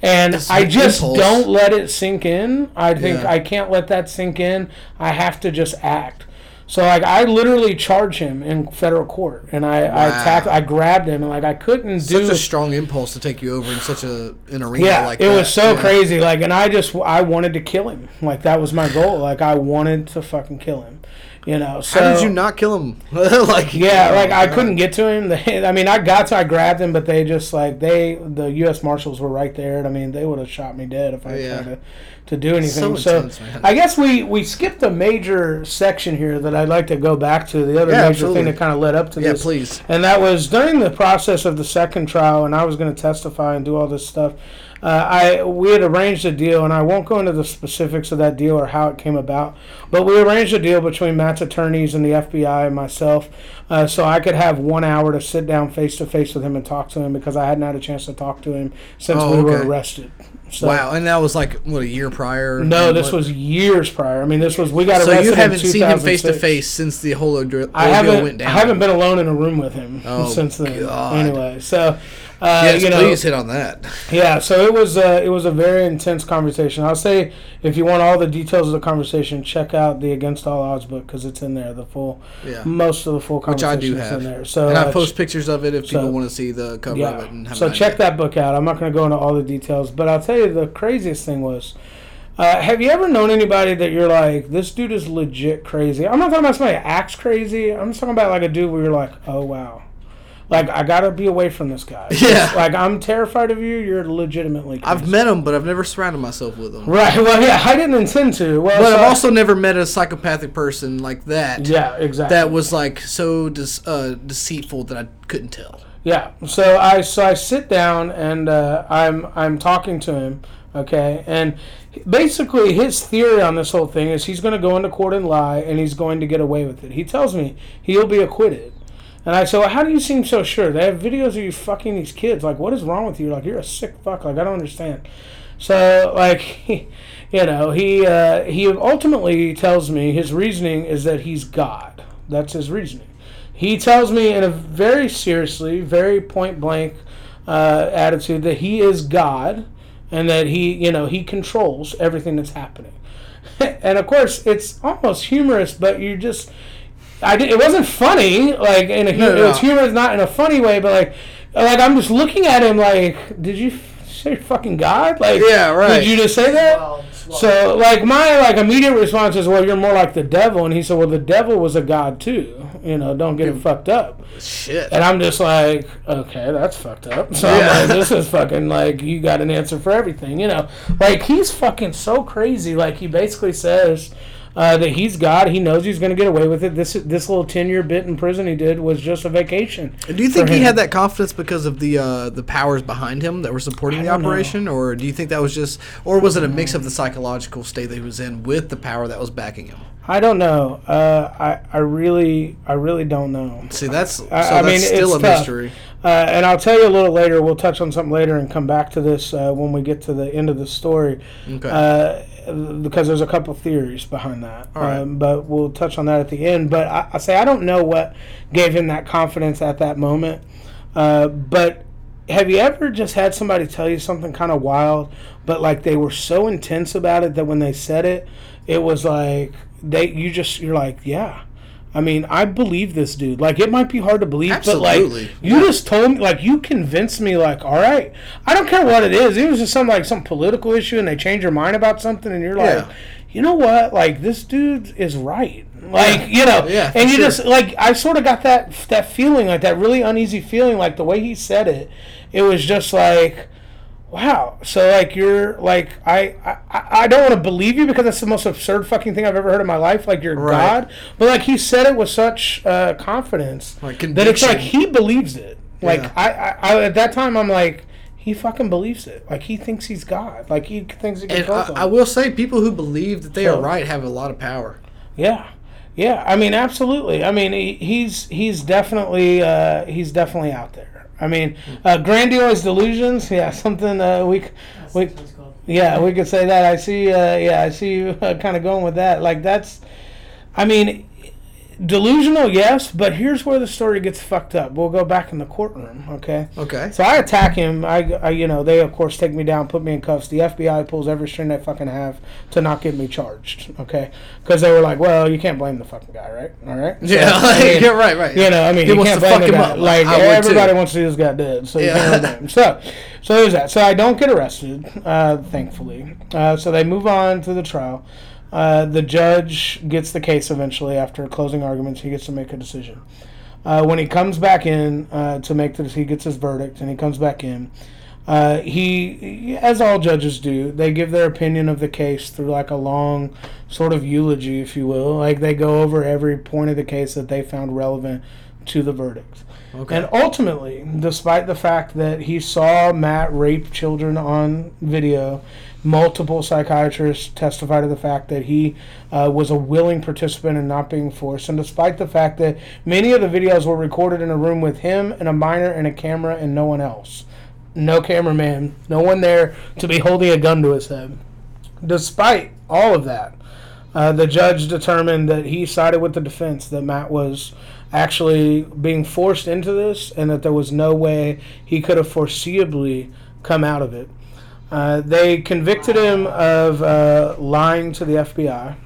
And It's I just impulse. don't let it sink in. I think Yeah. I can't let that sink in. I have to just act. So like I literally charge him in federal court, and I I Wow. attacked, I grabbed him, and like I couldn't such do a strong impulse to take you over in such a an arena yeah, like it that. was so Yeah. crazy. Like, and I just I wanted to kill him. Like that was my goal. Like I wanted to fucking kill him. You know. So How did you not kill him? like Yeah, like I couldn't get to him. They, I mean, I got to, I grabbed him, but they just like they, the U.S. Marshals were right there. And I mean, they would have shot me dead if I Yeah. tried to, to do anything. So So, intense, man. I guess we we skipped a major section here that I'd like to go back to. The other Yeah, major absolutely. thing that kind of led up to Yeah, this, please. and that was during the process of the second trial, and I was going to testify and do all this stuff. Uh, I we had arranged a deal, and I won't go into the specifics of that deal or how it came about, but we arranged a deal between Matt's attorneys and the FBI and myself, uh, so I could have one hour to sit down face to face with him and talk to him because I hadn't had a chance to talk to him since Oh, we were arrested. So, wow, and that was like what a year prior. No, this What- was years prior. I mean, this was we got arrested. So you haven't seen him face to face since the whole ordeal I haven't. went down. I haven't been alone in a room with him Oh, since then. God. Anyway, so uh, Yes, you know, please hit on that. yeah. So it was. Uh, it was a very intense conversation. I'll say if you want all the details of the conversation, check out the Against All Odds book because it's in there. The full, Yeah, most of the full which I conversation do is have. in there. So and I uh, post pictures of it if so- people want to see the cover of it. And have so check idea. that book out. I'm not going to go into all the details, but I'll tell you the craziest thing was. Uh, have you ever known anybody that you're like, this dude is legit crazy? I'm not talking about somebody that acts crazy. I'm just talking about like a dude where you're like, oh wow, like I gotta be away from this guy. Yeah. like I'm terrified of you. You're legitimately. Crazy. I've met him, but I've never surrounded myself with him. Right. Well, yeah, I didn't intend to. Well, But so- I've also never met a psychopathic person like that. Yeah, exactly. That was like so dis- uh, deceitful that I couldn't tell. Yeah. So I so I sit down and uh, I'm I'm talking to him. Okay, and basically his theory on this whole thing is he's going to go into court and lie and he's going to get away with it. He tells me he'll be acquitted. And I said, well, how do you seem so sure? They have videos of you fucking these kids. Like, what is wrong with you? Like, you're a sick fuck. Like, I don't understand. So like, you know, he uh, he ultimately tells me his reasoning is that he's God. That's his reasoning. He tells me in a very seriously, very point blank uh, attitude that he is God and that he, you know, he controls everything that's happening. and of course, it's almost humorous, but you just, I did, it wasn't funny, like in a, No, no, it was no. humorous, not in a funny way, but like, like I'm just looking at him like, did you say fucking God? Like, Yeah, right. Did you just say that? Well, well, So like my like immediate response is, well, you're more like the devil, and he said, well, the devil was a god too. You know, don't get it fucked up. Shit. And I'm just like, okay, that's fucked up. So Yeah. I'm like, this is fucking like you got an answer for everything, you know? Like he's fucking so crazy. Like he basically says uh, that he's God. He knows he's going to get away with it. This this little ten year bit in prison he did was just a vacation. And do you think he had that confidence because of the uh, the powers behind him that were supporting the don't know. operation, or do you think that was just, or was it a mix of the psychological state that he was in with the power that was backing him? I don't know. Uh, I I really I really don't know. See, that's so I- I that's mean, still a tough. mystery. Uh, and I'll tell you a little later. We'll touch on something later and come back to this uh, when we get to the end of the story. Okay. Because there's a couple theories behind that. Right. Um, but we'll touch on that at the end. But I, I say I don't know what gave him that confidence at that moment. Uh, but have you ever just had somebody tell you something kind of wild, but like they were so intense about it that when they said it, it was like they you just you're like yeah. I mean, I believe this dude. Like, it might be hard to believe, but like, you just told me, like, you convinced me, like, all right, I don't care what it is. It was just some like some political issue, and they change your mind about something, and you're like, Yeah. you know what? Like, this dude is right. Like, you know, Yeah, and you sure. just like I sort of got that that feeling, like that really uneasy feeling, like the way he said it. It was just like, wow. So like you're like I I, I don't want to believe you because that's the most absurd fucking thing I've ever heard in my life. Like you're Right. God, but like he said it with such uh, confidence Like that it's like he believes it. Like Yeah. I, I, I at that time I'm like. He fucking believes it. Like he thinks he's God. Like he thinks he And controls I. I will say, people who believe that they So- are right have a lot of power. Yeah, yeah. I mean, absolutely. I mean, he, he's he's definitely uh, he's definitely out there. I mean, uh, grandiose delusions. Yeah, something uh, we we yeah we could say that. I see. Uh, yeah, I see you uh, kind of going with that. Like that's. I mean, delusional, yes, but here's where the story gets fucked up. We'll go back in the courtroom, okay? Okay. So I attack him. I, I, you know, they of course take me down, put me in cuffs. The FBI pulls every string they fucking have to not get me charged. Okay, because they were like, "Well, you can't blame the fucking guy, right? All right." So, Yeah, I mean, yeah, right, right. You know, I mean, He you wants can't to blame fuck the him guy. up. Like everybody too. wants to see this guy dead, so you Yeah. can't blame him. So, so there's that. So I don't get arrested, uh, thankfully. Uh, so they move on to the trial. Uh, the judge gets the case eventually after closing arguments. He gets to make a decision. Uh, when he comes back in uh, to make this, he gets his verdict, and he comes back in. Uh, he, as all judges do, they give their opinion of the case through like a long sort of eulogy, if you will. Like they go over every point of the case that they found relevant to the verdict. Okay. And ultimately, despite the fact that he saw Matt rape children on video, multiple psychiatrists testify to the fact that he uh, was a willing participant and not being forced. And despite the fact that many of the videos were recorded in a room with him and a minor and a camera and no one else, no cameraman, no one there to be holding a gun to his head. Despite all of that, uh, the judge determined that he sided with the defense that Matt was actually being forced into this and that there was no way he could have foreseeably come out of it. Uh, they convicted him of uh, lying to the FBI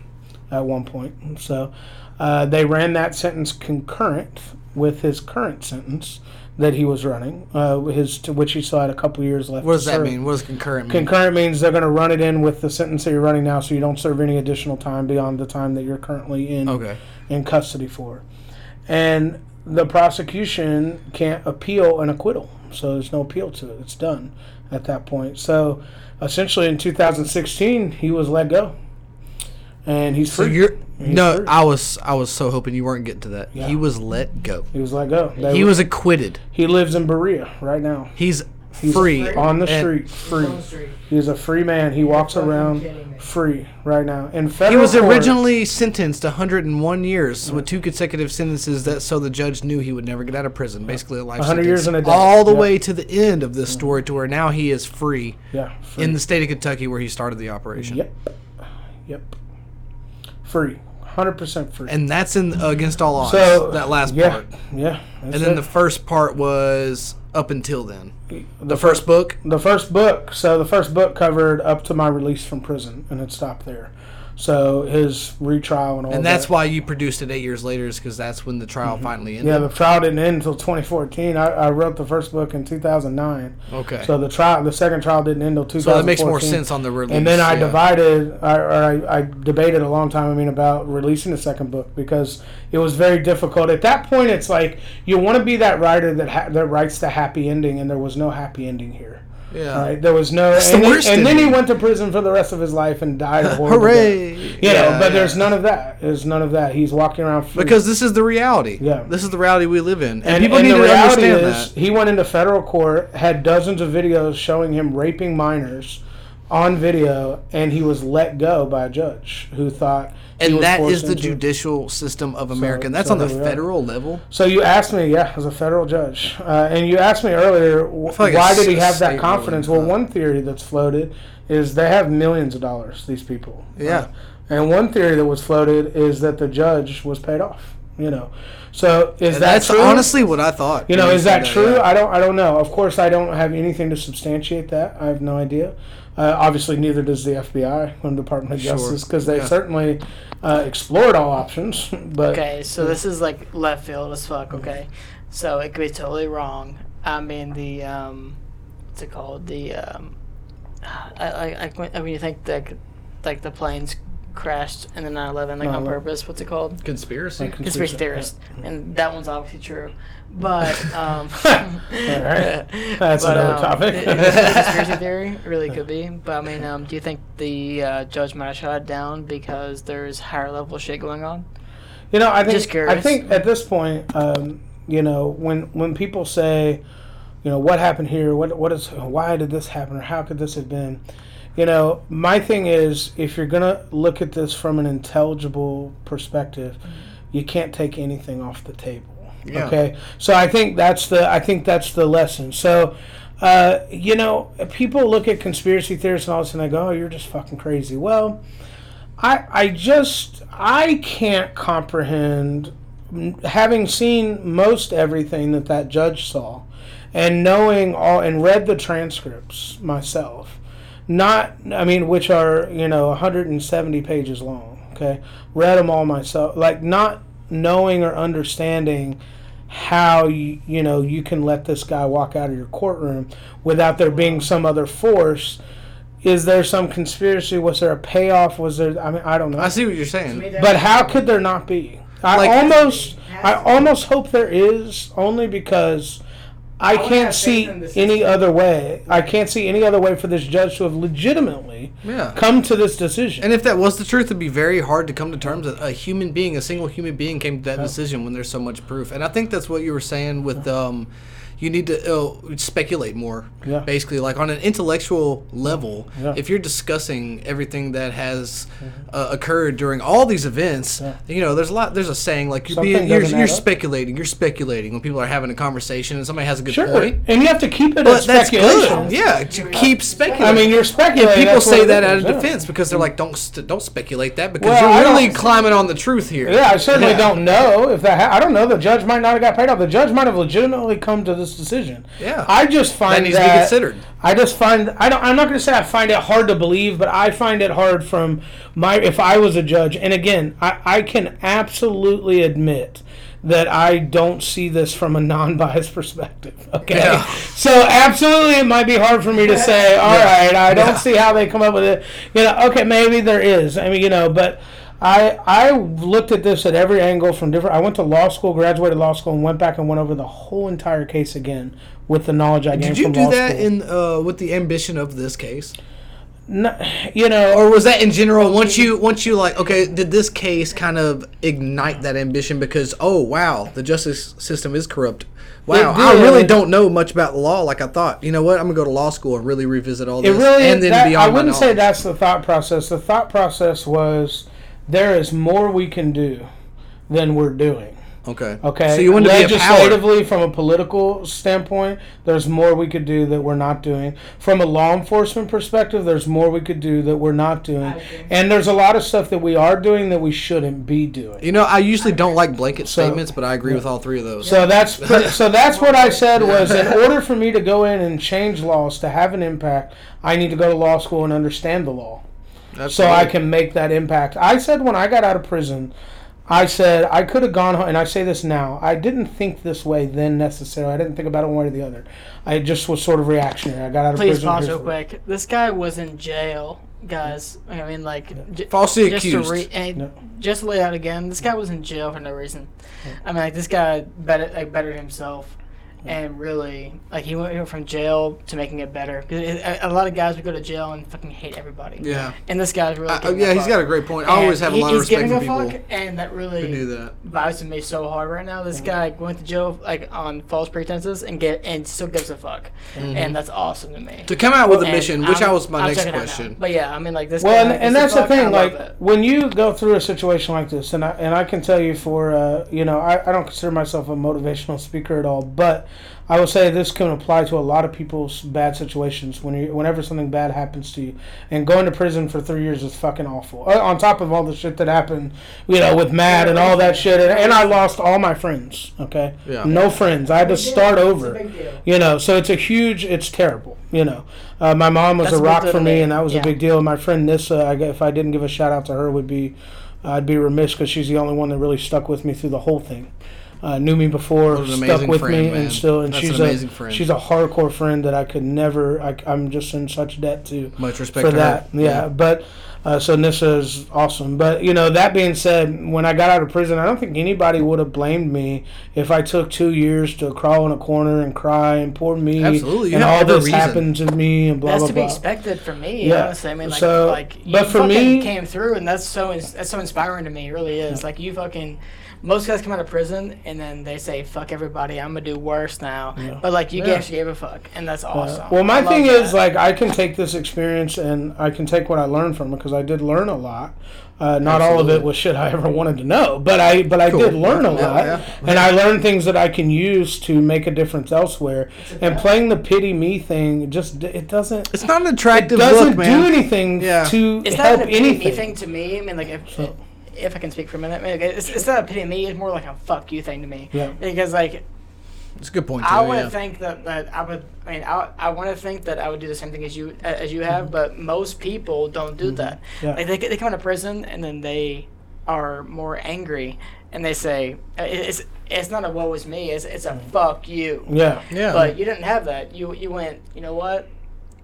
at one point. So uh, they ran that sentence concurrent with his current sentence that he was running, uh, his to which he still had a couple years left. What does that serve. mean? What does concurrent mean? Concurrent means they're going to run it in with the sentence that you're running now, so you don't serve any additional time beyond the time that you're currently in okay. in custody for. And the prosecution can't appeal an acquittal, so there's no appeal to it. It's done at that point. So essentially, in 2016, he was let go, and he's So free. you're He's no. free. I was I was so hoping you weren't getting to that. Yeah. He was let go. he was let go. They He were- was acquitted. He lives in Berea right now. He's He's Free. on the street, free. On the street. He's a free man. He walks around free right now. In He federal was court- originally sentenced 101 years with two consecutive sentences that so the judge knew he would never get out of prison. Basically, a life 100 sentence. years and a day. All the Yep. way to the end of this mm. story to where now he is free yeah free. in the state of Kentucky where he started the operation. Yep. Yep. Free. 100% free. And that's in against all odds. so that last yeah, part. Yeah. And then it. the first part was up until then. the, The first book. the first book. So the first book covered up to my release from prison, and it stopped there. So his retrial and all. And that's that. why you produced it eight years later, is because that's when the trial mm-hmm. finally ended. Yeah, the trial didn't end until 2014. I, I wrote the first book in 2009. okay. So the trial, the second trial didn't end until 2014. So that makes more sense on the release. And then I yeah. divided, I, or I, I debated a long time. I mean, about releasing the second book because it was very difficult. At that point, it's like you want to be that writer that ha- that writes the happy ending, and there was no happy ending here. Yeah. Right? There was no. That's the and, then- worst and then he went to prison for the rest of his life and died. a horrible Hooray! death. You Yeah, know, but yeah. there's none of that. There's none of that. He's walking around free. Because this is the reality. Yeah. This is the reality we live in. And, and, people and need the to reality understand is, that. he went into federal court, had dozens of videos showing him raping minors on video, and he was let go by a judge who thought. And that the into- judicial system of America. and that's so on the we are. federal level. So you asked me, yeah, as a federal judge, uh, and you asked me earlier, like why did he have that confidence? Well, one theory that's floated is they have millions of dollars. These people, Yeah. Uh, and one theory that was floated is that the judge was paid off. You know, so is And that that's true? honestly what I thought. You know, is said that true? yeah. I don't. I don't know. Of course, I don't have anything to substantiate that. I have no idea. Uh, obviously, neither does the FBI and the Department of Sure. Justice because they Yeah. certainly uh, explored all options. But Okay, so this is like left field as fuck. Okay, so it could be totally wrong. I mean the um, what's it called? The um, I I, I I mean you think that like the planes crashed in the 9/11 like on 9/11. purpose? What's it called? Conspiracy. Like- Conspiracy theorist, and that one's obviously true. But um, Alright. That's but, another um, topic. it- it's conspiracy theory, it really could be. But I mean, um, do you think the uh, judge might have shot it down because there's higher level shit going on? You know, I think Just curious. I think at this point, um, you know, when when people say, you know, what happened here, what what is, why did this happen, or how could this have been, you know, my thing is, if you're gonna look at this from an intelligible perspective, you can't take anything off the table. Yeah. Okay, so I think that's the I think that's the lesson. So. Uh, you know, people look at conspiracy theorists and all of a sudden they go, "Oh, you're just fucking crazy." Well, I I just I can't comprehend having seen most everything that that judge saw and knowing all and read the transcripts myself not I mean which are you know 170 pages long okay? Read them all myself like not knowing or understanding how you you know you can let this guy walk out of your courtroom without there being some other force. Is there some conspiracy? Was there a payoff? Was there I mean I don't know. I see what you're saying. but how could there not be? I Like- almost, I almost hope there is, only because I can't see faith in the any other way. I can't see any other way for this judge to have legitimately Yeah. come to this decision. And if that was the truth, it'd be very hard to come to terms that a human being, a single human being, came to that decision when there's so much proof. And I think that's what you were saying with um, you need to uh, speculate more. Yeah. Basically, like on an intellectual level, Yeah. if you're discussing everything that has uh, occurred during all these events, Yeah. you know, there's a lot. There's a saying like you're being, you're, you're speculating. You're speculating when people are having a conversation and somebody has a good sure, point. and you have to keep it But as that's speculation. good. Yeah, to keep speculating. I mean, you're speculating. And people that's say that that is, out of yeah. defense because they're like, don't st- don't speculate that because Well, you're really climbing on the truth here. Yeah, I certainly Yeah. don't know if that. Ha- I don't know. The judge might not have got paid off. The judge might have legitimately come to this decision. Yeah. I just find That needs to be considered. I just find I don't. I'm not going to say I find it hard to believe, but I find it hard from my. If I was a judge, and again, I, I can absolutely admit that I don't see this from a non-biased perspective. Okay, Yeah. so absolutely, it might be hard for me to say. All right, Yeah. I don't Yeah. see how they come up with it. You know, okay, maybe there is. I mean, you know, but. I, I looked at this at every angle from different. I went to law school, graduated law school, and went back and went over the whole entire case again with the knowledge I gained Did you do that school. in uh, with the ambition of this case? n- you know, Or was that in general? Once you once you like, okay, did this case kind of ignite that ambition because oh wow, the justice system is corrupt. Wow, I really don't know much about law like I thought. You know what? I'm gonna go to law school and really revisit all it this, really and then that, beyond I wouldn't say that's the thought process. The thought process was there is more we can do than we're doing. Okay. Okay. So you want to be a power. legislatively, from a political standpoint, there's more we could do that we're not doing. From a law enforcement perspective, there's more we could do that we're not doing. agree. And there's a lot of stuff that we are doing that we shouldn't be doing. You know, I usually don't like blanket So- statements, but I agree with all three of those. So that's so that's what I said was in order for me to go in and change laws to have an impact, I need to go to law school and understand the law. So I can make that impact. I said when I got out of prison, I said I could have gone home, and I say this now. I didn't think this way then necessarily. I didn't think about it one way or the other. I just was sort of reactionary. I got out of Please prison. Please pause real what- quick. This guy was in jail, guys. I mean, like, j- Falsely just accused. To re- and No. Just to lay out again, this guy was in jail for no reason. I mean, like, this guy better, like, bettered himself, and really, like, he went he went from jail to making it better. 'Cause it- a, a lot of guys would go to jail and fucking hate everybody. Yeah. And this guy's really. Giving yeah, a he's fuck. got a great point. I And always have a he- lot of he's respect for giving a people fuck, and that who really do that. vibes to me so hard right now. This guy went to jail like on false pretenses and get and still gives a fuck, and that's awesome to me. To come out with a And mission, which I'm- I was my I'm next checking it out now. question. But yeah, I mean like this. Well, guy and, and that's a the fuck, thing. Like when you go through a situation like this, and I and I can tell you for uh, you know I, I don't consider myself a motivational speaker at all, but I will say this can apply to a lot of people's bad situations. When you whenever something bad happens to you, and going to prison for three years is fucking awful. Uh, On top of all the shit that happened, you know, with Matt and all that shit, and, and I lost all my friends. Okay, Yeah. no friends. I had to start over. You know, so it's a huge. It's terrible. You know, uh, my mom was That's a a rock for me, me. and that was Yeah. a big deal. My friend Nissa, I, if I didn't give a shout out to her, would be I'd be remiss because she's the only one that really stuck with me through the whole thing. Uh, knew me before, stuck with friend, me, man. and still, and That's she's an a friend. she's a hardcore friend that I could never. I, I'm just in such debt to Much respect for to that. her. Yeah, but uh, so Nissa is awesome. But you know, that being said, when I got out of prison, I don't think anybody would have blamed me if I took two years to crawl in a corner and cry and poor me. Absolutely, you and all this reason. happened to me and blah That's blah blah. That's to be expected from me. Yeah. Honestly, I mean, like, So, like you but for fucking me- came through, and that's so that's so inspiring to me. It really is. Like you fucking. Most guys come out of prison and then they say, "Fuck everybody, I'm gonna do worse now." Yeah. But like you Yeah. actually gave a fuck, and that's awesome. Uh, well, my thing that. is like I can take this experience and I can take what I learned from it because I did learn a lot. Uh, not all of it was shit I ever wanted to know, but I but I Cool. did learn a lot, yeah. and I learned things that I can use to make a difference elsewhere. And playing the pity me thing just it doesn't It's not an attractive. it doesn't look, man. do anything Yeah. to it's not help a pity me anything. thing to me. I mean, like if So- if I can speak for a minute, I mean, like, it's, it's not a pity me. It's more like a fuck you thing to me. Yeah. Because like It's a good point too. I want to yeah. think that, that I would. I mean, I, I want to think that I would do the same thing as you as you Mm-hmm. have, but most people don't do that. Yeah. Like they they come out of prison and then they are more angry and they say uh, it's it's not a woe is me. It's it's a fuck you. yeah, yeah. But you didn't have that. You you went. You know what?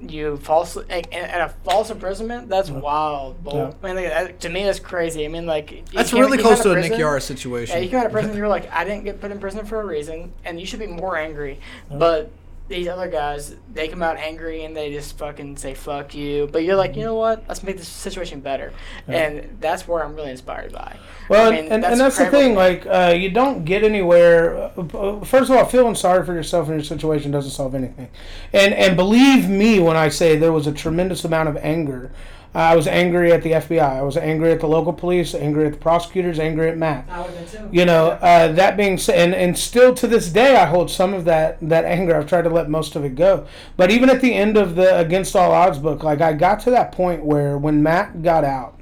You falsely like, and- a false imprisonment. That's wild. Bull. Yeah. I mean, like, that- to me, that's crazy. I mean, like That's really close to a Nick Yarris yeah, situation. you come out of prison, you're like, I didn't get put in prison for a reason, and you should be more angry. But these other guys, they come out angry and they just fucking say fuck you. But you're like, you know what? Let's make this situation better. And that's where I'm really inspired by. Well, I mean, and, and that's the thing. Like, uh, you don't get anywhere. uh, First of all, feeling sorry for yourself in your situation doesn't solve anything. And and believe me when I say there was a tremendous amount of anger. Uh, I was angry at the FBI. I was angry at the local police. Angry at the prosecutors. Angry at Matt. I would have too. You know, uh, that being said, and, and still to this day, I hold some of that that anger. I've tried to let most of it go. But even at the end of the Against All Odds book, like I got to that point where when Matt got out,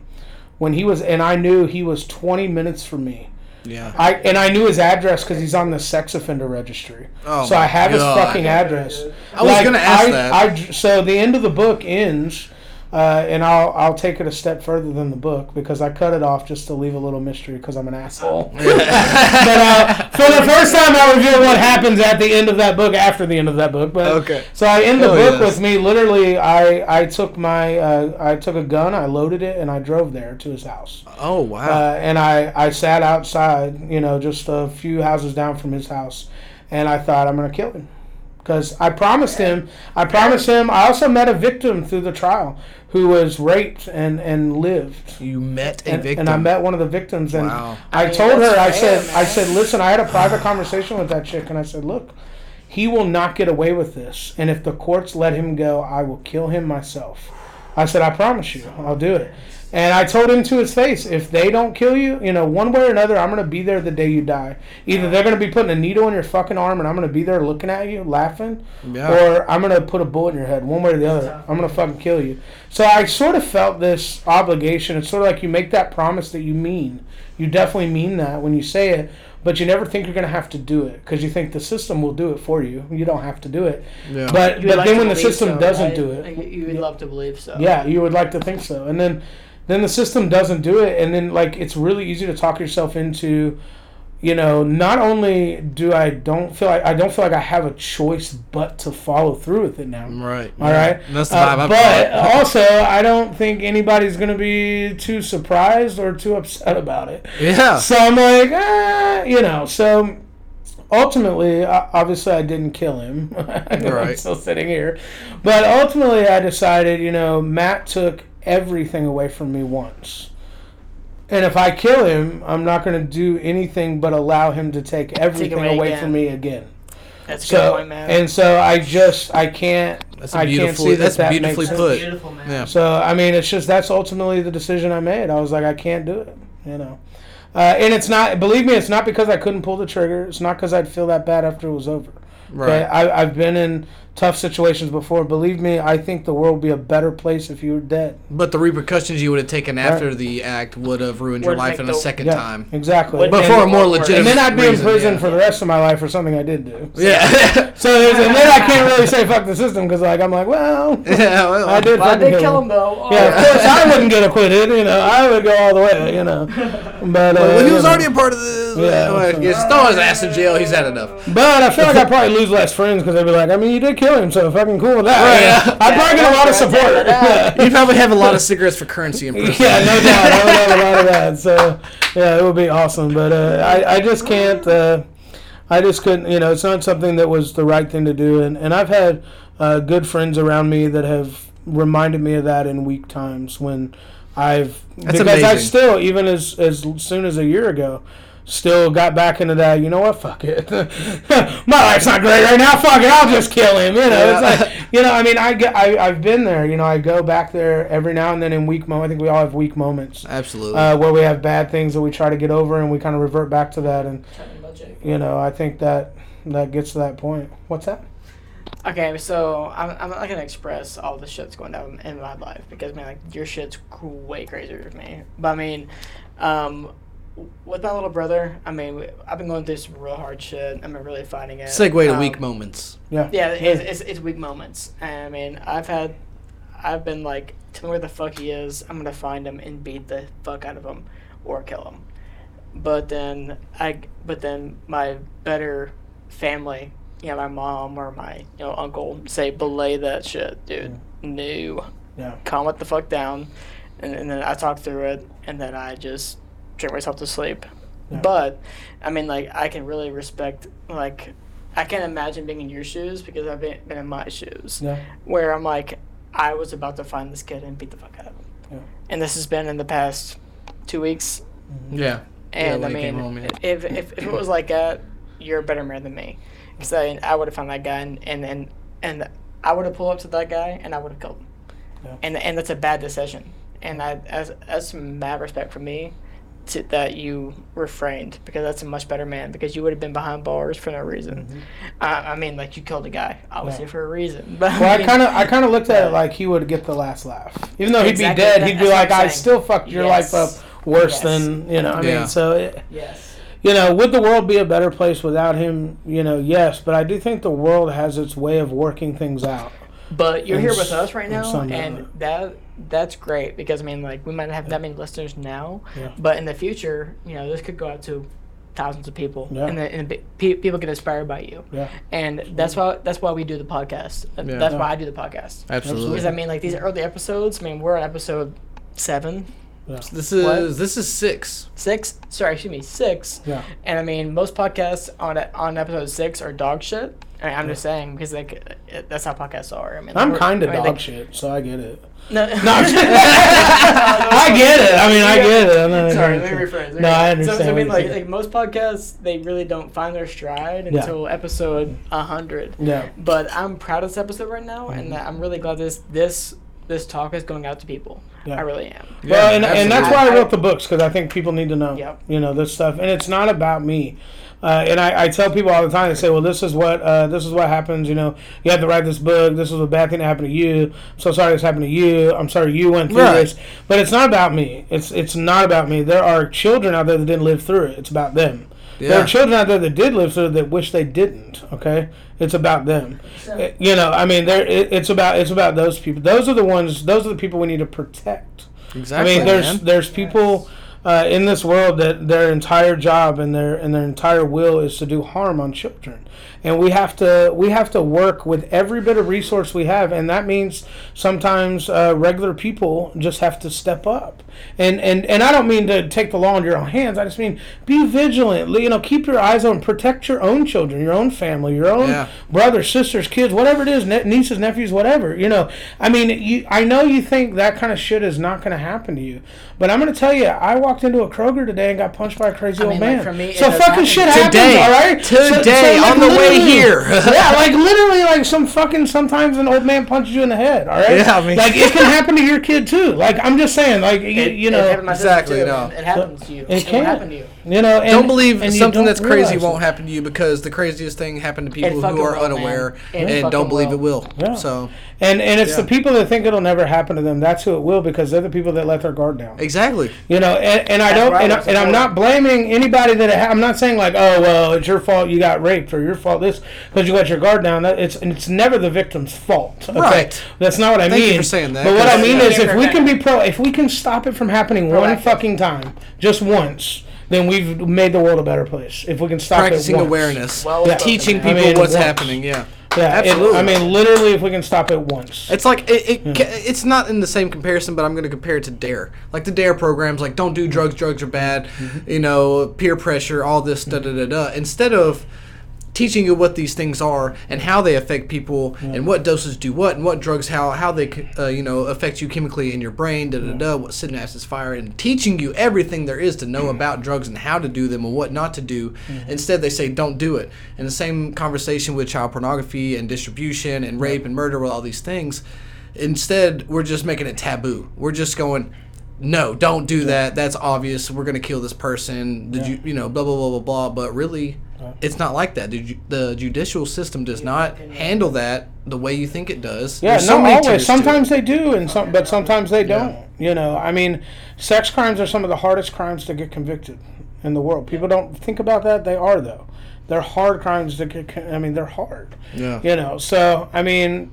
when he was, and I knew he was 20 minutes from me. yeah. I and I knew his address because he's on the sex offender registry. Oh so I have his fucking address. I was gonna ask I, that. I, so the end of the book ends, uh, and I'll I'll take it a step further than the book because I cut it off just to leave a little mystery because I'm an asshole. but uh, for the first time, I reveal what happens at the end of that book after the end of that book. But Okay. so I end the Hell book yes. with me. Literally, I I took my uh, I took a gun, I loaded it, and I drove there to his house. Oh wow. Uh, and I, I sat outside, you know, just a few houses down from his house, and I thought I'm gonna kill him, because I promised him. I promised him. I also met a victim through the trial who was raped and and lived. You met a And, victim. and I met one of the victims, and Wow. I, I mean, told her, that's I fair, said, I said, listen, I had a private conversation with that chick, and I said, look, he will not get away with this, and if the courts let him go, I will kill him myself. I said, I promise you, I'll do it. And I told him to his face, if they don't kill you, you know, one way or another, I'm gonna be there the day you die. Either they're gonna be putting a needle in your fucking arm, and I'm gonna be there looking at you, laughing, Yeah. or I'm gonna put a bullet in your head. One way or the other, I'm gonna fucking kill you. So I sort of felt this obligation. It's sort of like you make that promise that you mean. You definitely mean that when you say it, but you never think you're gonna have to do it because you think the system will do it for you. You don't have to do it. Yeah. But but like then when the system so, doesn't right? do it, you would love to believe so. yeah, you would like to think so. And then then the system doesn't do it and then like it's really easy to talk yourself into you know, not only do I don't feel like I don't feel like I have a choice but to follow through with it now. right. All right. That's the Uh, vibe I've but also, I don't think anybody's going to be too surprised or too upset about it. Yeah. So I'm like, ah, you know, so ultimately, obviously, I didn't kill him. I'm still sitting here. But ultimately, I decided, you know, Matt took everything away from me once. And if I kill him, I'm not going to do anything but allow him to take everything away away from me again. That's a good So point, man. and so I just I can't That's a I can't beautifully- see that that's that beautifully makes sense. put. Beautiful, man. Yeah. So I mean, it's just that's ultimately the decision I made. I was like, I can't do it, you know. Uh, and it's not. Believe me, it's not because I couldn't pull the trigger. It's not because I'd feel that bad after it was over. Right. Okay? I, I've been in tough situations before. Believe me, I think the world would be a better place if you were dead. But the repercussions you would have taken after Right. the act would have ruined your life in a second Yeah, time. exactly. Would But for a more legitimate and then I'd be in prison yeah. for the rest of my life for something I did do. Yeah. So there's, and then I can't really say fuck the system because like I'm like, well, yeah. Well, I did. Why'd fucking they kill him though? Oh, Yeah, of course I wouldn't get acquitted. You know, I would go all the way. You know, but uh, Well, he was already a part of this. Yeah, Well, so- just throw his ass in jail. He's had enough. But I feel like I'd probably lose less friends because they'd be like, I mean, you did kill him, so fucking cool with that. Right, Yeah. yeah. I'd probably get a lot of support. Yeah. You probably have a lot of cigarettes for currency in prison. yeah, no doubt. I would have a lot of that. So, yeah, it would be awesome. But uh, I, I just can't. Uh, I just couldn't. You know, it's not something that was the right thing to do. And, and I've had uh, good friends around me that have reminded me of that in weak times when I've That's because I still even as as soon as a year ago. Still got back into that. You know what? Fuck it. My life's not great right now. Fuck it. I'll just kill him. You know. Yeah. It's like you know. I mean, I, get- I I've been there. You know. I go back there every now and then in weak moments. I think we all have weak moments Absolutely. uh, where we have bad things that we try to get over, and we kind of revert back to that. And you know, I think that that gets to that point. What's that? Okay, so I'm, I'm not gonna express all the shit that's going down in my life because man, like your shit's way crazier than me. But I mean, um, with my little brother, I mean, I've been going through some real hard shit. I'm really fighting it. Segue to Um, weak moments. Yeah. Yeah, it's, it's, it's weak moments. And, I mean, I've had, I've been like, tell me where the fuck he is. I'm gonna find him and beat the fuck out of him, or kill him. But then I, but then my better family, you know, my mom or my you know uncle say belay that shit, dude. No, Yeah. calm it the fuck down, and, and then I talk through it, and then I just drink myself to sleep. Yeah. But I mean, like I can really respect like I can't imagine being in your shoes because I've been, been in my shoes Yeah. where I'm like I was about to find this kid and beat the fuck out of him, Yeah. and this has been in the past two weeks. Mm-hmm. Yeah. And when I mean, home, yeah. if, if if it was like that, you're a better man than me, because I I would have found that guy and and and, and I would have pulled up to that guy and I would have killed him, Yeah. and and that's a bad decision, and I as as some mad respect for me. To, that you refrained because that's a much better man because you would have been behind bars for no reason. Mm-hmm. I, I mean, like you killed a guy obviously Yeah. for a reason. But Well, I kind of, I kind of looked at it like he would get the last laugh, even though he'd Exactly, be dead. that- He'd be like, "I still fucked your Yes. life up worse Yes. than you know." I Yeah. mean, so it, yes. you know, would the world be a better place without him? You know, yes, but I do think the world has its way of working things out. But you're And here with us right now, and that that's great because I mean, like we might not have that many listeners now, Yeah. but in the future, you know, this could go out to thousands of people, Yeah. and, the, and the, pe- people get inspired by you, Yeah. and that's why that's why we do the podcast. Uh, yeah. That's Yeah. why I do the podcast Absolutely. because I mean, like these early episodes. I mean, we're on episode seven, This is What? this is six. Six? Sorry, excuse me, six. Yeah. And I mean, most podcasts on on episode six are dog shit. I I'm just saying because like it, that's how podcasts are. I mean, I'm kind of I mean, dog like- shit, so I get it. No, No, I'm just- I get it. I mean, I get it. I'm not- Sorry, let me rephrase. No, I understand. so I mean, like, saying. like most podcasts, they really don't find their stride Yeah. until episode hundred. yeah. But I'm proud of this episode right now, mm-hmm. and I'm really glad this this this talk is going out to people. Yeah. I really am. Well, and, and that's why I I- wrote the books because I think people need to know, Yep. you know, this stuff. And it's not about me. Uh, and I, I tell people all the time, they say, "Well, this is what uh, this is what happens." You know, you have to write this book. This is a bad thing that happened to you. I'm so sorry this happened to you. I'm sorry you went through Right. this. But it's not about me. It's it's not about me. There are children out there that didn't live through it. It's about them. There are children out there that did live through it that wish they didn't. Okay, it's about them. Uh, You know, I mean, there it, it's about it's about those people. Those are the ones. Those are the people we need to protect. Exactly. I mean, there's man. there's people uh, in this world that their entire job and their and their entire will is to do harm on children, and we have to we have to work with every bit of resource we have, and that means sometimes uh, regular people just have to step up. And, and and I don't mean to take the law into your own hands. I just mean be vigilant. You know, keep your eyes on, protect your own children, your own family, your own Yeah. brothers, sisters, kids, whatever it is, ne- nieces, nephews, whatever. You know, I mean, you, I know you think that kind of shit is not going to happen to you, but I'm going to tell you, I walked into a Kroger today and got punched by a crazy I old mean, like, man. for me, so fucking happen shit to- happens, Today. all right? Today, on the way literally- mm. here. yeah, like literally, like some fucking. Sometimes an old man punches you in the head. All right. Yeah, I mean- like it can happen to your kid too. Like I'm just saying, like you, It- you it know, happened my Exactly, too, no. It happens to you. It It can. happen to you. you know, and, don't believe and something don't that's crazy realize won't happen to you because the craziest thing happened to people who are will, unaware It and don't believe will. it will. Yeah. So And and it's the people that think it'll never happen to them. That's who it will because they're the people that let their guard down. exactly. You know, and, and I don't, right, and, I, and I'm not blaming anybody that it ha- I'm not saying like, oh well, it's your fault you got raped or your fault this because you let your guard down. That it's it's never the victim's fault. Okay? Right. That's not what I Thank you mean. for saying that, But what I mean is, if we can be pro, if we can stop it from happening one fucking time, just once, then we've made the world a better place. If we can stop Practicing it once. awareness. Well Yeah. Teaching man. I people mean, what's once. happening. Yeah. Yeah, it- Absolutely. I mean, literally, if we can stop it once. It's like it, it ca it's not in the same comparison, but I'm going to compare it to Dare. Like the Dare programs, like don't do drugs, drugs are bad. Mm-hmm. You know, peer pressure, all this da da da da. Instead of teaching you what these things are and how they affect people and what doses do what and what drugs how how they uh, you know affect you chemically in your brain da da da what synapses fire and teaching you everything there is to know about drugs and how to do them and what not to do. Instead they say don't do it. And the same conversation with child pornography and distribution and rape and murder with all these things. Instead we're just making it taboo. We're just going no don't do that. That's obvious. We're going to kill this person. Did you you know blah blah blah blah blah. But really it's not like that the, the judicial system does not handle that the way you think it does Yeah, There's so many always. Sometimes they do, and some, but sometimes they don't. You know, I mean, sex crimes are some of the hardest crimes to get convicted in the world. People don't think about that. They are though. They're hard crimes to get. con- I mean, they're hard. yeah You know, so I mean,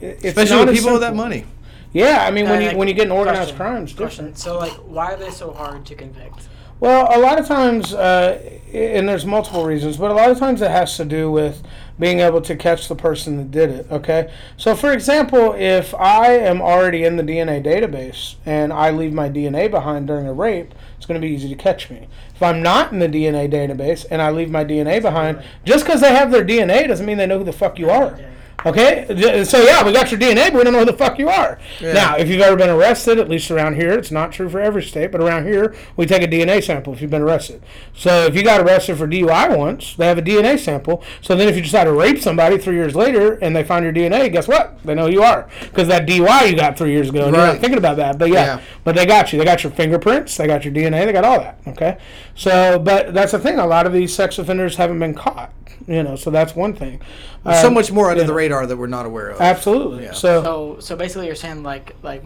it's especially not with as people with that money Yeah, I mean, when Uh, you like, when you get an organized question, crimes, Question. different. So, like, why are they so hard to convict? Well, a lot of times, uh, and there's multiple reasons, but a lot of times it has to do with being able to catch the person that did it. Okay, so for example, if I am already in the DNA database and I leave my DNA behind during a rape, it's going to be easy to catch me. If I'm not in the DNA database and I leave my DNA behind, just because they have their DNA doesn't mean they know who the fuck you are. Okay, so yeah, we got your DNA, but we don't know who the fuck you are. Now, if you've ever been arrested, at least around here, it's not true for every state, but around here, we take a DNA sample if you've been arrested. So if you got arrested for DUI once, they have a DNA sample. So then if you decide to rape somebody three years later and they find your DNA, guess what? They know who you are because that DUI you got three years ago, and you're not thinking about that. But yeah, Yeah. but they got you. They got your fingerprints. They got your DNA. They got all that. Okay. So, but that's the thing. A lot of these sex offenders haven't been caught. You know, so that's one thing. There's so Um, much more under yeah. the radar that we're not aware of Absolutely. Yeah. So, So, so basically, you're saying like, like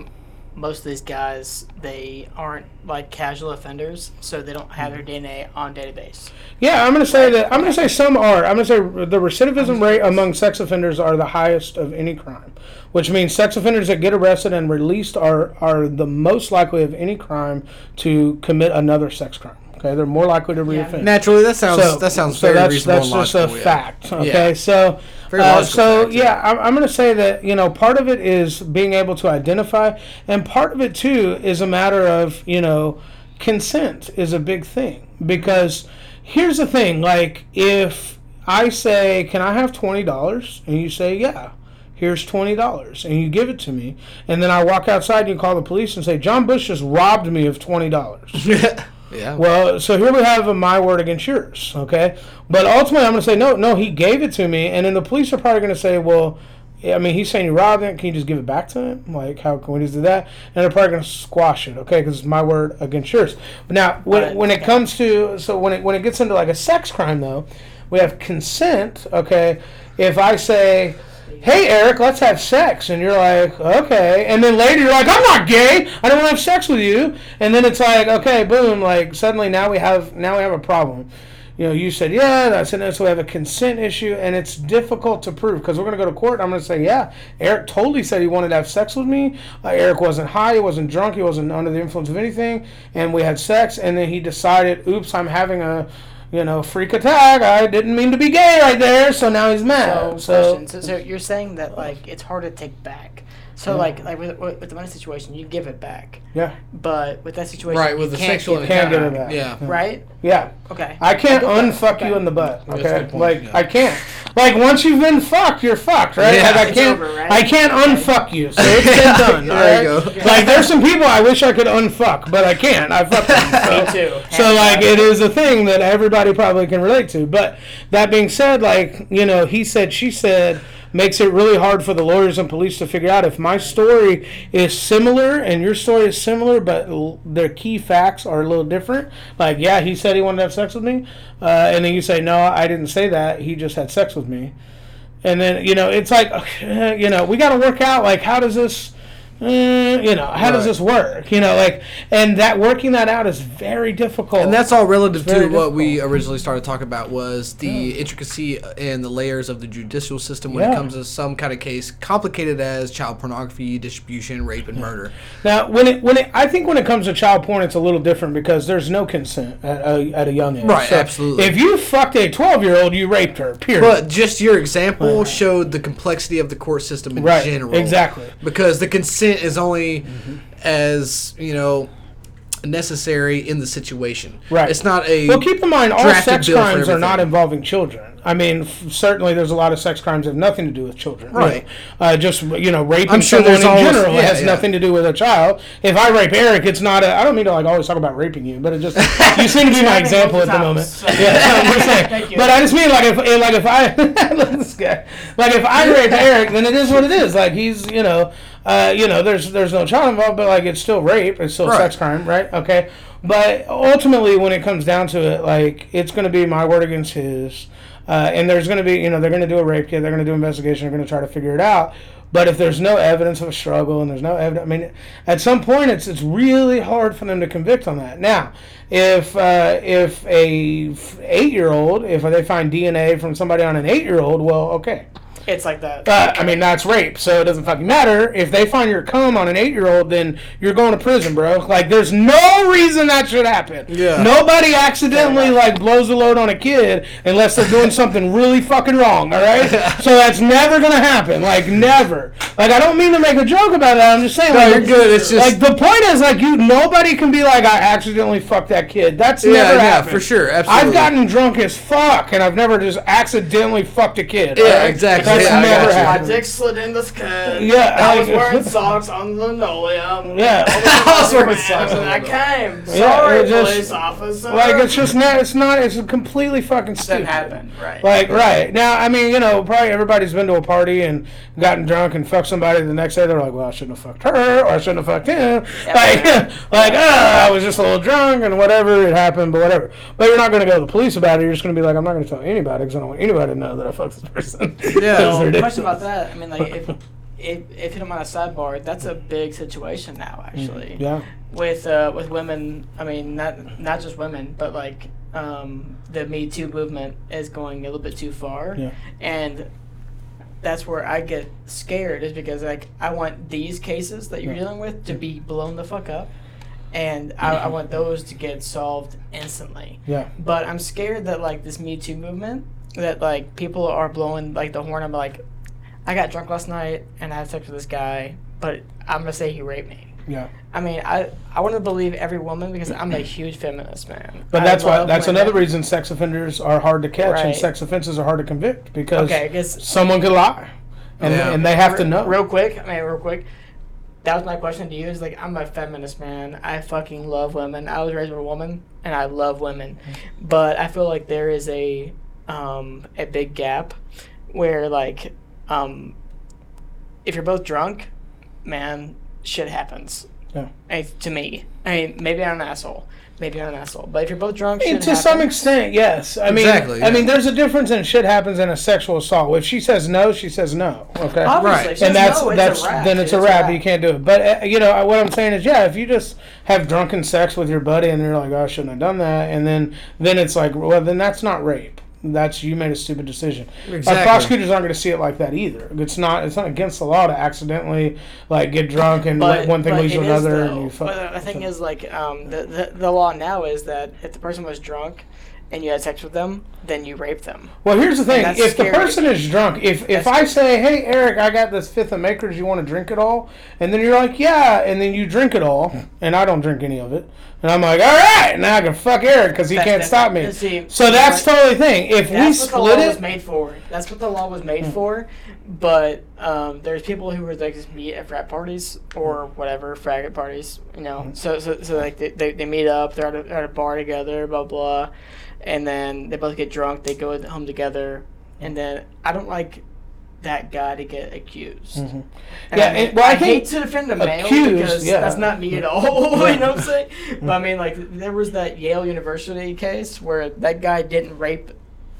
most of these guys, they aren't like casual offenders, so they don't have their mm-hmm. DNA on database. yeah, I'm going to say that I'm going to say some are. I'm going to say the recidivism rate among sex offenders are the highest of any crime, which means sex offenders that get arrested and released are are the most likely of any crime to commit another sex crime. Okay, they're more likely to reoffend. Naturally, that sounds that sounds very that's, reasonable that's and just a yeah. fact. Okay, Yeah. so Very uh, so yeah. I'm, I'm going to say that you know part of it is being able to identify, and part of it too is a matter of you know consent is a big thing because here's the thing: like if I say, "Can I have twenty dollars?" and you say, "Yeah." Here's twenty dollars, and you give it to me, and then I walk outside and you call the police and say, "Jon Bush just robbed me of twenty dollars." yeah. Well, so here we have my word against yours, okay? But ultimately, I'm going to say no, no. He gave it to me, and then the police are probably going to say, well, yeah, I mean, he's saying you robbed it. Can you just give it back to him? Like, how can we just do that? And they're probably going to squash it, okay? Because it's my word against yours. But now, when, when it comes to so when it when it gets into like a sex crime, though, we have consent, okay? If I say. Hey Eric, let's have sex, and you're like, okay, and then later you're like, I'm not gay, I don't want to have sex with you, and then it's like, okay, boom, like suddenly now we have now we have a problem. You know, you said yeah, and so we have a consent issue, and it's difficult to prove because we're gonna go to court. I'm gonna say yeah, Eric totally said he wanted to have sex with me. Uh, Eric wasn't high, he wasn't drunk, he wasn't under the influence of anything, and we had sex, and then he decided, oops, I'm having a you know, freak attack. I didn't mean to be gay right there, so now he's mad. So, question. So, so you're saying that like it's hard to take back. So like like with, with with the money situation, you give it back, yeah, but with that situation, Right, you with the can't sexual give it can't get it back. Yeah. Right? yeah. Okay. I can't I unfuck Okay. you in the butt. Okay, point, like yeah. I can't. Like once you've been fucked, you're fucked, right? Yeah. Like I It's can't. over, right? I can't unfuck you. So it's been done. There you go. Like there's some people I wish I could unfuck, but I can't. I fuck them. So, Me too. so like it is a thing that everybody probably can relate to. But that being said, like you know, he said, she said. Makes it really hard for the lawyers and police to figure out if my story is similar and your story is similar, but l- their key facts are a little different. Like, yeah, he said he wanted to have sex with me, uh, and then you say, no, I didn't say that. He just had sex with me and then you know it's like you know we got to work out like how does this uh, you know how does this work? You know like and that working that out is very difficult. And that's all relative to very what we originally started talking about was the intricacy and the layers of the judicial system when it comes to some kind of case complicated as child pornography, distribution, rape, and murder. now when it when it i think when it comes to child porn it's a little different because there's no consent at a, at a young age. Right, absolutely. if you fucked a 12 year old you raped her period. But just your example showed the complexity of the court system in Right, general. exactly. Because the consent is only Mm-hmm. as, you know, necessary in the situation. Right. It's not a Well, keep in mind, all sex crimes are not involving children. I mean, f- certainly there's a lot of sex crimes that have nothing to do with children. you Right. know. Uh, just, you know, raping I'm sure someone there's in always- general yeah, has yeah. nothing to do with a child. If I rape Eric, it's not a. I don't mean to, like, always talk about raping you, but it just. you seem to be my example at the times. moment. Yeah, I'm just saying. Thank you. But I just mean, like, if, like, if I. look at this guy. Like, if I rape Eric, then it is what it is. Like, he's, you know. Uh, you know, there's there's no child involved, but like it's still rape, it's still Right. sex crime, right? Okay, but ultimately, when it comes down to it, like it's going to be my word against his, uh, and there's going to be, you know, they're going to do a rape kit, they're going to do investigation, they're going to try to figure it out. But if there's no evidence of a struggle and there's no evidence, I mean, at some point, it's it's really hard for them to convict on that. Now, if uh, if a eight year old, if they find DNA from somebody on an eight year old, well, okay. It's like that. But I mean, that's rape, so it doesn't fucking matter. If they find your cum on an eight-year-old, then you're going to prison, bro. Like, there's no reason that should happen. Yeah. Nobody accidentally like blows a load on a kid unless they're doing something really fucking wrong. All right. so that's never gonna happen. Like, never. Like, I don't mean to make a joke about that. I'm just saying. No, like, you're good. It's just- like the point is like you. Nobody can be like I accidentally fucked that kid. That's Yeah, never yeah, happened. for sure, absolutely. I've gotten drunk as fuck, and I've never just accidentally fucked a kid. Yeah, all right? exactly. That's Yeah, I never got you. My dick slid in the skin. Yeah, I was wearing socks on the linoleum. Yeah. I was wearing socks and I linoleum. came. Yeah, Sorry, just- police officer. Like it's just not. It's not. It's a completely fucking stupid. Doesn't happen, right? Like right now, I mean, you know, probably everybody's been to a party and gotten drunk and fucked somebody. The next day, they're like, "Well, I shouldn't have fucked her, or I shouldn't have fucked him." Like, like, ah, I was just a little drunk and whatever it happened, but whatever. But you're not going to go to the police about it. You're just going to be like, "I'm not going to tell anybody because I don't want anybody to know that I fucked this person." Yeah. It's So, ridiculous. question about that. I mean, like, if, if if you don't mind a sidebar, that's a big situation now, actually. Yeah. With uh, with women, I mean, not not just women, but like um, the Me Too movement is going a little bit too far, Yeah. and that's where I get scared is because like I want these cases that you're Yeah. dealing with to be blown the fuck up, and I, I want those to get solved instantly. Yeah. But I'm scared that like this Me Too movement, that like people are blowing like the horn. I'm like, I got drunk last night and I had sex with this guy, but I'm gonna say he raped me. Yeah. I mean, I I want to believe every woman because I'm a huge feminist, man. But I that's why that's women. another reason sex offenders are hard to catch and sex offenses are hard to convict because Okay, I someone could lie. And, Yeah. and they have to know. Real quick, I mean, real quick. That was my question to you. Is like, I'm a feminist, man. I fucking love women. I was raised with a woman, and I love women. Mm-hmm. But I feel like there is a um, a big gap where, like, um, if you're both drunk, man, shit happens. Yeah. I, to me, I mean, maybe I'm an asshole. Maybe I'm an asshole. But if you're both drunk, And shit to some extent, yes. I mean, Exactly, I mean, there's a difference in shit happens in a sexual assault. If she says no, she says no. Okay. Obviously, Right. and that's no, that's a wrap, then it's dude. a wrap. You can't do it. But uh, you know what I'm saying is, yeah, if you just have drunken sex with your buddy and you're like, oh, I shouldn't have done that, and then then it's like, well, then that's not rape. That's you made a stupid decision. Like prosecutors aren't going to see it like that either. It's not. It's not against the law to accidentally like get drunk and let one thing but leads to it is, another. and you fuck. But the thing is, like, um, the, the the law now is that if the person was drunk and you had sex with them, then you raped them. Well, here's the thing: if the person is drunk, if if I say, "Hey, Eric, I got this fifth of Makers. You want to drink it all?" and then you're like, "Yeah," and then you drink it all, and I don't drink any of it, and I'm like, "All right, now I can fuck Eric because he That's- can't stop me." see, so that's totally the thing. If we That's what the law split was made for. That's what the law was made Hmm. for. But um, there's people who would like just meet at frat parties or whatever faggot parties, you know. Hmm. So so so like they, they, they meet up, they're at a, at a bar together, blah blah, and then they both get drunk. They go home together, and then I don't like that guy to get accused. Mhm. Yeah, I, mean, and- well, I I, hate to defend the male accused, because yeah. that's not me at all. you know what I'm saying? But I mean, like there was that Yale University case where that guy didn't rape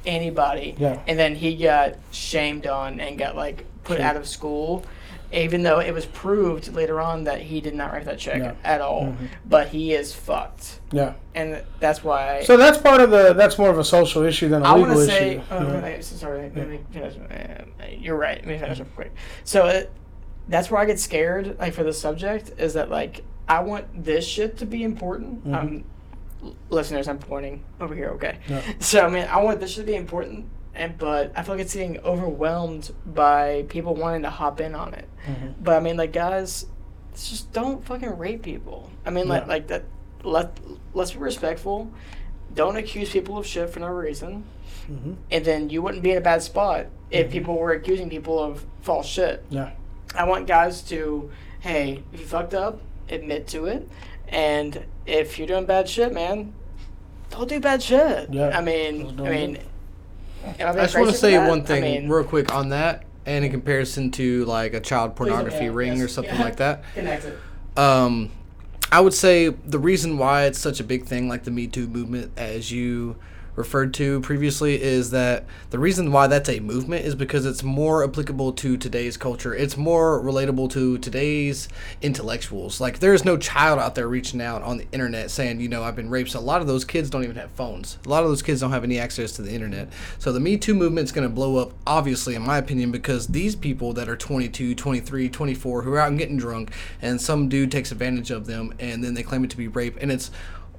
anybody, Yeah. and then he got shamed on and got like put out of school. Even though it was proved later on that he did not write that check Yeah. at all, Mhm. but he is fucked, yeah. and that's why. So that's part of the. That's more of a social issue than a I legal say, issue. oh, Yeah. so sorry, let me finish. Uh, You're right. Let me finish real quick. So it, that's where I get scared, like for the subject, is that like I want this shit to be important. Mhm. Um, listeners, I'm pointing over here. Okay. Yeah. So I mean, I want this shit to be important, and but I feel like it's getting overwhelmed by people wanting to hop in on it. Mhm. But I mean, like guys, just don't fucking rape people. I mean, like Yeah. like that. Let let's be respectful. Don't accuse people of shit for no reason, Mhm. and then you wouldn't be in a bad spot if Mhm. people were accusing people of false shit. Yeah. I want guys to, hey, if you fucked up, admit to it, and if you're doing bad shit, man, don't do bad shit. Yeah. I mean, I mean. it. I just want to say one thing I mean, real quick on that, and in comparison to like a child pornography yeah, ring or something yeah. like that. Connected. Um, I would say the reason why it's such a big thing, like the Me Too movement, as you referred to previously, is that the reason why that's a movement is because it's more applicable to today's culture. It's more relatable to today's intellectuals. Like, there's no child out there reaching out on the internet saying, you know, I've been raped. So a lot of those kids don't even have phones. A lot of those kids don't have any access to the internet. So the Me Too movement's going to blow up, obviously, in my opinion, because these people that are 22, 23, 24, who are out and getting drunk, and some dude takes advantage of them, and then they claim it to be rape, and it's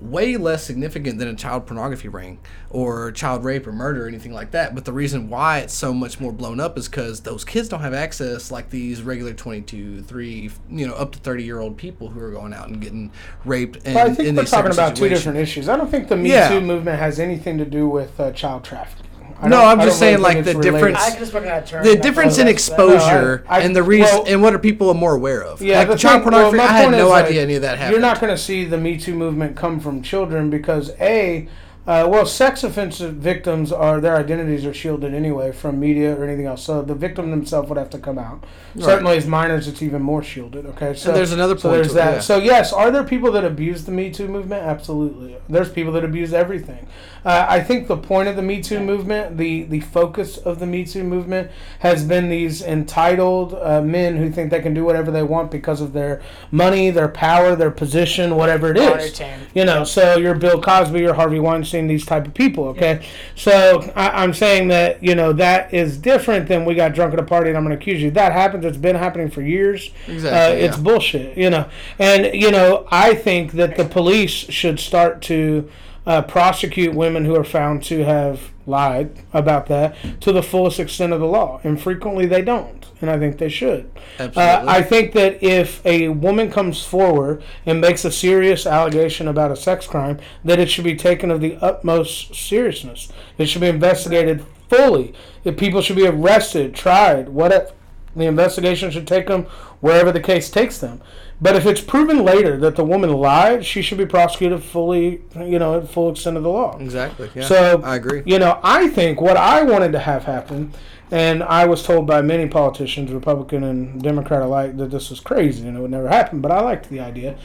way less significant than a child pornography ring or child rape or murder or anything like that. But the reason why it's so much more blown up is because those kids don't have access like these regular 22, 3, you know, up to 30 year old people who are going out and getting raped. And, But I think in we're talking about two different issues. I don't think the Me Yeah. Too movement has anything to do with uh, child trafficking. I No, I'm I just don't really saying, like, the difference- I could have spoken out of the difference in apologize for that. exposure No, I- I- and the reason well- and what are people more aware of. Yeah, like child thing- pornography, my I had no is, like, idea any of that happened. You're not going to see the Me Too movement come from children because a, uh, well, sex offensive victims are their identities are shielded anyway from media or anything else. So the victim themselves would have to come out. Right. Certainly, as minors, it's even more shielded. Okay, so there's another So there's it, that. yeah. So yes, are there people that abuse the Me Too movement? Absolutely. There's people that abuse everything. Uh, I think the point of the Me Too movement, the the focus of the Me Too movement, has been these entitled uh, men who think they can do whatever they want because of their money, their power, their position, whatever it is. You know, so you're Bill Cosby, you're Harvey Weinstein, protecting these type of people. Okay, so I, I'm saying that you know that is different than we got drunk at a party and I'm going to accuse you. That happens. It's been happening for years. Exactly, Uh, it's yeah. bullshit. You know, and you know I think that the police should start to uh, prosecute women who are found to have lied about that to the fullest extent of the law, and frequently they don't, and I think they should. Absolutely. Uh, I think that if a woman comes forward and makes a serious allegation about a sex crime, that it should be taken of the utmost seriousness. It should be investigated fully. If people should be arrested, tried, whatever. The investigation should take them wherever the case takes them. But if it's proven later that the woman lied, she should be prosecuted fully, you know, at full extent of the law. exactly. Yeah. So I agree. You know, I think what I wanted to have happen, and I was told by many politicians, Republican and Democrat alike, that this was crazy and it would never happen. But I liked the idea.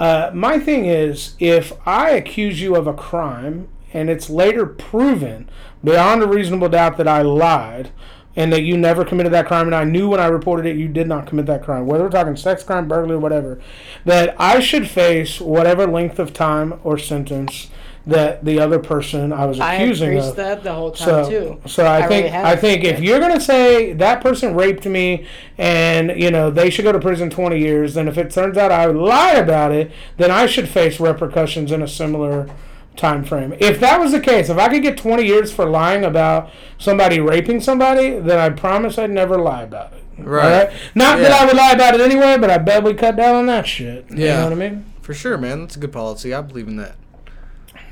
Uh, my thing is, if I accuse you of a crime and it's later proven beyond a reasonable doubt that I lied. And that you never committed that crime, and I knew when I reported it you did not commit that crime, whether we're talking sex crime, burglary, whatever, that I should face whatever length of time or sentence that the other person I was I accusing preached of. that the whole time So, too. so I, I think really. I think if you're gonna say that person raped me and you know they should go to prison 20 years, then if it turns out I lied about it, then I should face repercussions in a similar time frame. If that was the case, if I could get 20 years for lying about somebody raping somebody, then I promise I'd never lie about it. Right. Alright? Not that I would lie about it anyway, but I bet we cut down on that shit. You Yeah. know what I mean? For sure, man. That's a good policy. I believe in that.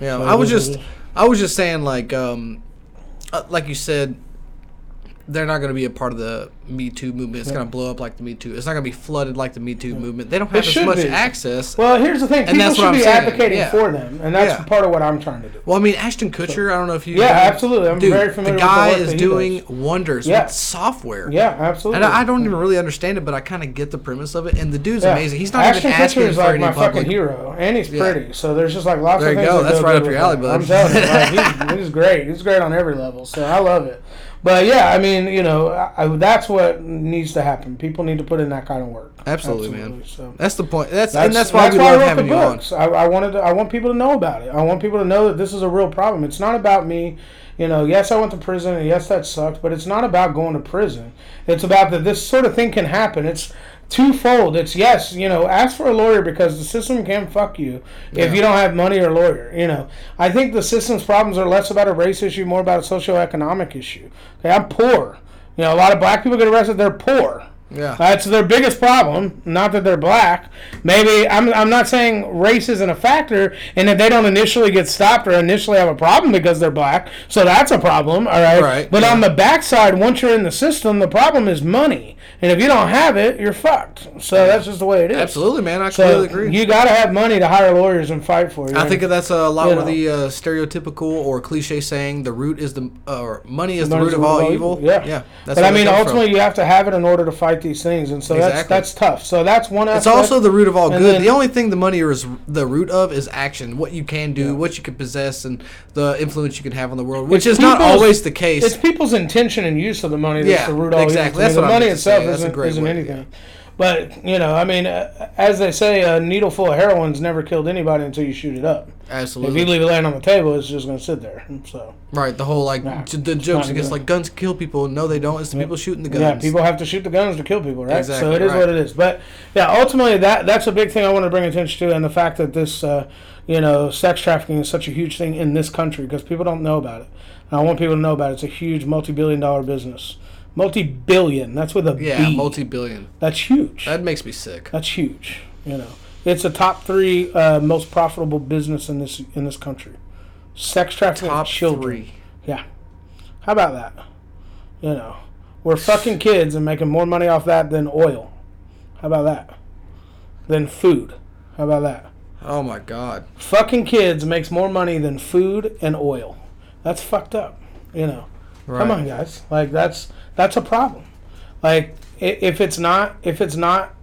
Yeah, I was just, I was just saying, like, um, uh, like you said, they're not going to be a part of the Me Too movement. It's going to blow up like the Me Too. It's not going to be flooded like the Me Too movement. They don't have as much be. access. Well, here's the thing. And People that's what should I'm be saying, advocating yeah. for them, and that's Yeah. part of what I'm trying to do. Well, I mean, Ashton Kutcher. I don't know if you. Yeah, absolutely. I'm Dude, very familiar The the guy work is doing does. wonders Yeah. with software. Yeah, absolutely. And I, I don't even really understand it, but I kind of get the premise of it. And the dude's Yeah. amazing. He's not Ashton even asking Kutcher is for like any my public. fucking hero, and he's pretty. So there's just like lots There of you things. go. that That's go right up your alley, bud. I'm telling you, he's, he's great. He's great on every level. So I love it. But yeah, I mean, you know, I, I, that's what needs to happen. People need to put in that kind of work. Absolutely, man. So. That's the point. That's, and that's why we I love wrote having the books. I, I wanted to, I want people to know about it. I want people to know that this is a real problem. It's not about me. You know, yes, I went to prison, and yes, that sucked. But it's not about going to prison. It's about that this sort of thing can happen. It's twofold. It's yes, you know, ask for a lawyer because the system can fuck you Yeah. if you don't have money or a lawyer. You know, I think the system's problems are less about a race issue, more about a socioeconomic issue. Okay, I'm poor. You know, a lot of black people get arrested. They're poor. Yeah. That's their biggest problem. Not that they're black. Maybe I'm, I'm not saying race isn't a factor, and that they don't initially get stopped or initially have a problem because they're black. So that's a problem. All right. Right, But yeah. on the backside, once you're in the system, the problem is money, and if you don't have it, you're fucked. So that's just the way it is. Absolutely, man. I So completely agree. you got to have money to hire lawyers and fight for you. I think that's a lot You know. the uh, stereotypical or cliche saying the root is the uh, or money is the Money's root of all evil. Yeah. yeah. but I mean, comes from. ultimately, you have to have it in order to fight these things, and so that's Exactly. that's tough. So that's one. It's also the root of all And good. then- the only thing the money is the root of is action. What you can do, what you can possess, and the influence you can have on the world, which It's is not people's- always the case. It's people's intention and use of the money that's Yeah, the root of all evil exactly. That's the what I'm money meant to say. itself That's a isn't, great isn't way, anything. But you know, I mean, uh, as they say, a needle full of heroin's never killed anybody until you shoot it up. Absolutely. If you leave it laying on the table, it's just going to sit there. So right. The whole like Nah, the jokes against like guns kill people. No, they don't. It's the people shooting the guns. yeah, people have to shoot the guns to kill people, right? Exactly, so it is right. what it is. But yeah, ultimately, that that's a big thing I want to bring attention to, and the fact that this, uh, you know, sex trafficking is such a huge thing in this country because people don't know about it. And I want people to know about it. It's a huge multi-billion-dollar business. Multi-billion. That's with a B. Yeah, multi-billion. That's huge. That makes me sick. That's huge. You know, it's a top three uh, most profitable business in this in this country. Sex trafficking of Top children. three. Yeah. How about that? You know, we're fucking kids and making more money off that than oil. How about that? Than food. How about that? Oh my god. Fucking kids makes more money than food and oil. That's fucked up. You know. Right. Come on, guys. Like that's that's a problem. Like if it's not if it's not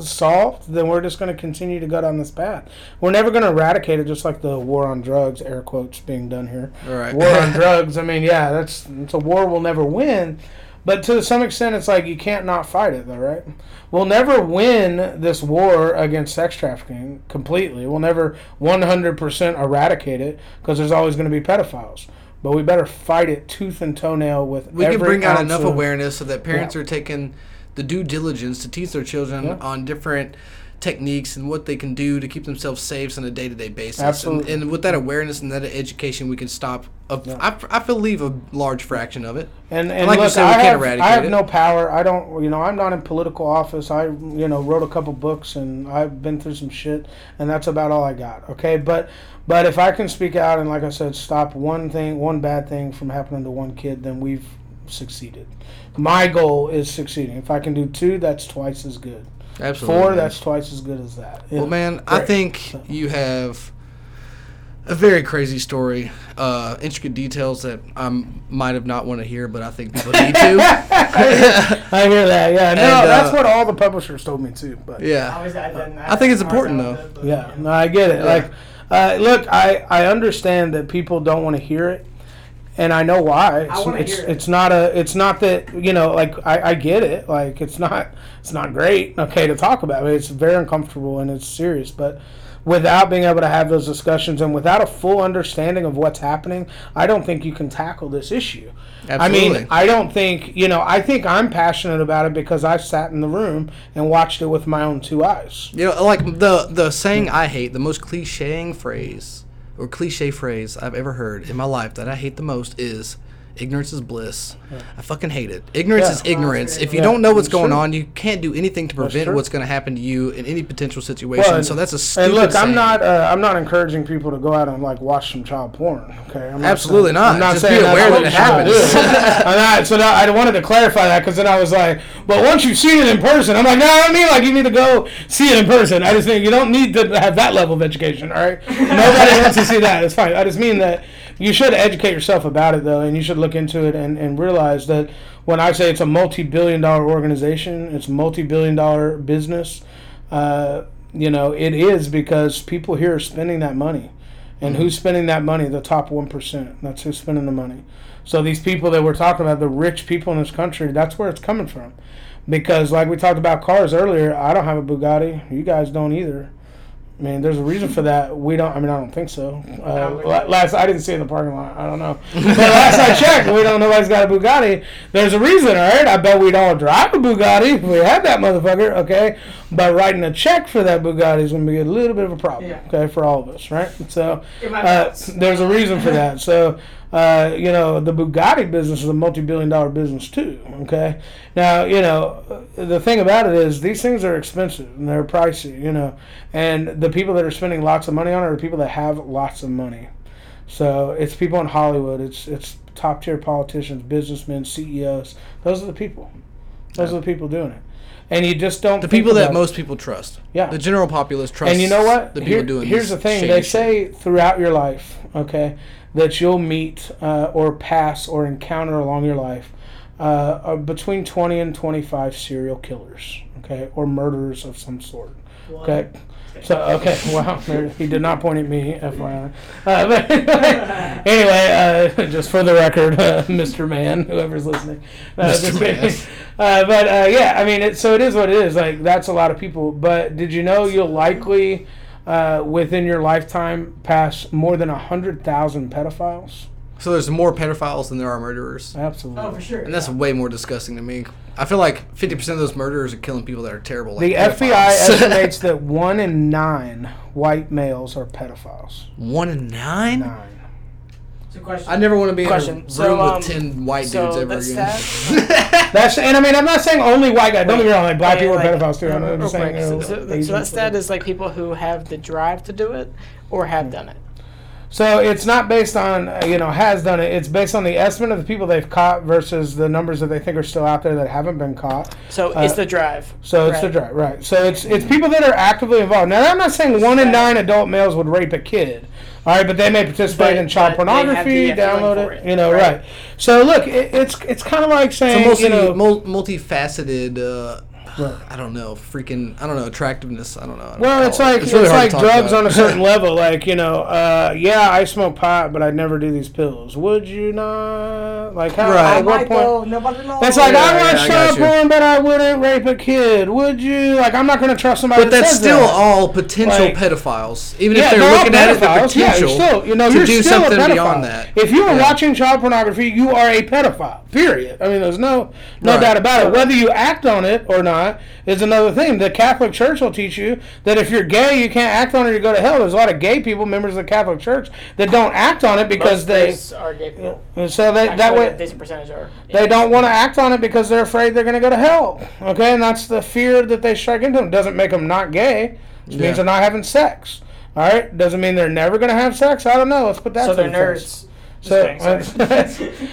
solved, then we're just going to continue to go down this path. We're never going to eradicate it, just like the war on drugs, air quotes being done here. Right. War on drugs. I mean, yeah, that's it's a war we'll never win. But to some extent, it's like you can't not fight it, though, right? We'll never win this war against sex trafficking completely. We'll never 100% eradicate it because there's always going to be pedophiles. But we better fight it tooth and toenail with. We can bring out enough of- awareness so that parents Yeah. are taking the due diligence to teach their children Yeah. on different techniques and what they can do to keep themselves safe on a day-to-day basis. Absolutely. And, and with that awareness and that education, we can stop. A, Yeah. I, I believe a large fraction of it. And, and like you look, said, we I, can't have, eradicate I have it. no power. I don't, you know, I'm not in political office. I, you know, wrote a couple books and I've been through some shit, and that's about all I got. Okay, but, but if I can speak out and, like I said, stop one thing, one bad thing from happening to one kid, then we've succeeded. My goal is succeeding. If I can do two, that's twice as good. Absolutely. Four, man. that's twice as good as that. Well, Yeah. man, I Great. think you have a very crazy story, uh, intricate details that I might have not want to hear, but I think people need to. I hear that. Yeah, no, And, uh, that's what all the publishers told me too. But yeah. I, didn't, I think it's important, though. Yeah, no, I get it. Yeah. Like, uh, look, I I understand that people don't want to hear it, and I know why. It's, wanna it's, hear it. it's not a. It's not that you know. Like, I, I get it. Like, it's not. It's not great. Okay, to talk about. It. It's very uncomfortable and it's serious, but. Without being able to have those discussions and without a full understanding of what's happening, I don't think you can tackle this issue. Absolutely. I mean, I don't think, you know, I think I'm passionate about it because I sat in the room and watched it with my own two eyes. You know, like the the saying I hate, the most clichéing phrase or cliche phrase I've ever heard in my life that I hate the most is ignorance is bliss. I fucking hate it. Ignorance Yeah. is ignorance. If you Yeah, don't know what's going on, you can't do anything to prevent what's going to happen to you in any potential situation. and- so that's a stupid And look, saying. I'm not. Uh, I'm not encouraging people to go out and like watch some child porn. Okay, I'm not Absolutely saying- not. I'm not Just saying that's aware what that it happens. not, so now I wanted to clarify that because then I was like, but once you've seen it in person, I'm like, no, I mean like you need to go see it in person. I just think you don't need to have that level of education. All right, nobody wants to see that. It's fine. I just mean that you should educate yourself about it though, and you should look into it and, and realize that when I say it's a multi-billion-dollar organization, it's multi-billion-dollar business. Uh, you know, it is because people here are spending that money. And who's spending that money? The top 1%. That's who's spending the money. So these people that we're talking about, the rich people in this country, that's where it's coming from. Because, like we talked about cars earlier, I don't have a Bugatti. You guys don't either. I mean, there's a reason for that. We don't. I mean, I don't think so. Uh, la- last, I didn't see it in the parking lot. I don't know. But last I checked, we don't. Nobody's got a Bugatti. There's a reason, all right. I bet we'd all drive a Bugatti if we had that motherfucker. Okay, but writing a check for that Bugatti is going to be a little bit of a problem. Yeah. Okay, for all of us, right? So uh, there's a reason for that. So. Uh, you know, the Bugatti business is a multi-billion dollar business too. Okay, now you know the thing about it is these things are expensive and they're pricey. You know, and the people that are spending lots of money on it are people that have lots of money. So it's people in Hollywood. It's it's top tier politicians, businessmen, CEOs. Those are the people. Those are the people doing it. And you just don't the people that about it. most people trust. Yeah. The general populace trusts. And you know what? The people Here- doing here's the thing. They shit. say throughout your life, okay, that you'll meet uh, or pass or encounter along your life uh, between 20 and 25 serial killers, okay, or murderers of some sort. Okay. So okay, well, there- he did not point at me, FYI. Uh, but anyway, uh, just for the record, uh, Mr. Man, whoever's listening, uh, Mr. just Man. Uh, but uh, yeah, I mean, it, so it is what it is. Like that's a lot of people. But did you know you'll likely uh, within your lifetime pass more than a hundred thousand pedophiles? So there's more pedophiles than there are murderers. Absolutely. Oh, for sure. And that's way more disgusting to me. I feel like 50% of those murderers are killing people that are terrible. Like The FBI estimates that one in nine white males are pedophiles. One in nine? Nine. It's question. I never want to be Question. in a room So, um, with 10 white so dudes ever that again. stat- That's and I mean I'm not saying only white guys. Don't get me wrong. Like black Wait, people are like, pedophiles too. I'm real just saying. you know, so, so, so that stat is like people who have the drive to do it or have done it. So it's not based on uh, you know has done it. It's based on the estimate of the people they've caught versus the numbers that they think are still out there that haven't been caught. So Uh, it's the drive. So it's the Right. drive, right? So it's it's people that are actively involved. Now I'm not saying one in nine adult males would rape a kid, all right, but they may participate But- in child but they have pornography, the, feeling download it, it, you know, right? right? So look, it, it's it's kind of like It's saying a multi, you know, mul- multifaceted uh, Right. I don't know, freaking, I don't know, attractiveness. I don't know. I don't Well, it's like it's, really hard like drugs about. on a certain level. Like you know, uh, yeah, I smoke pot, but I'd never do these pills. Would you not? Like how? Right. At what point? Nobody knows. It's like Yeah, I yeah, watch I child porn, but I wouldn't rape a kid. Would you? Like I'm not going to trust somebody. But that that's says still that. all potential Like- pedophiles. Even Yeah, if they're all looking at it, the pedophiles. Yeah, potential you're still, you know, to you're do still a something pedophile. beyond that. If you are Yeah. watching child pornography, you are a pedophile. Period. I mean, there's no no Right. doubt about it. Whether you act on it or not is another thing. The Catholic Church will teach you that if you're gay, you can't act on it. or You go to hell. There's a lot of gay people, members of the Catholic Church, that don't act on it because Most they are gay people. And so they, that way a decent percentage are. they don't want to act on it because they're afraid they're going to go to hell. Okay, and that's the fear that they strike into them. Doesn't make them not gay. It Yeah. means they're not having sex. All right, doesn't mean they're never going to have sex. I don't know. Let's put that. So they're the face. So, kidding, sorry. Uh,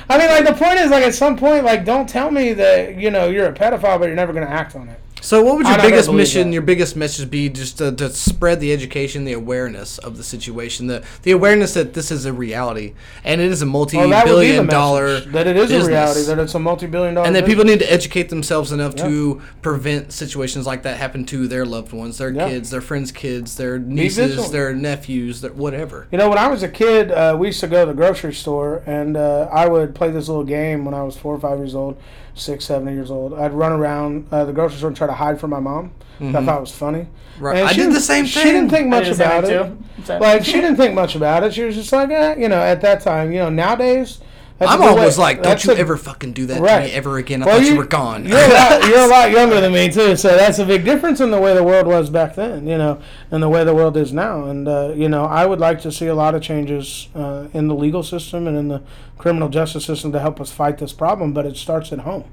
I mean, like the point is, like at some point, like don't tell me that you know you're a pedophile, but you're never going to act on it. So, what would your biggest mission, that. your biggest message be, just to, to spread the education, the awareness of the situation, the the awareness that this is a reality and it is a Well, that would be the multi-billion message, dollar that it is business. a reality, that it's a multi-billion dollar, and that business. people need to educate themselves enough to prevent situations like that happen to their loved ones, their kids, their friends' kids, their nieces, their nephews, their whatever. You know, when I was a kid, uh, we used to go to the grocery store, and uh, I would play this little game when I was four or five years old, six, seven eight years old. I'd run around uh, the grocery store and try to hide from my mom. I thought it was funny. Mm-hmm. Right. And I she did the same thing. She didn't think much did the same about it. thing, too. Same. Like she didn't think much about it. She was just like, eh, you know, at that time, you know, nowadays. That's My a good mom way- like, "Don't you a- ever fucking do that to me ever again. I Well, thought you, you- were gone." You're a, lot, you're a lot younger than me too, so that's a big difference in the way the world was back then, you know, and the way the world is now. And uh, you know, I would like to see a lot of changes uh, in the legal system and in the criminal justice system to help us fight this problem. But it starts at home.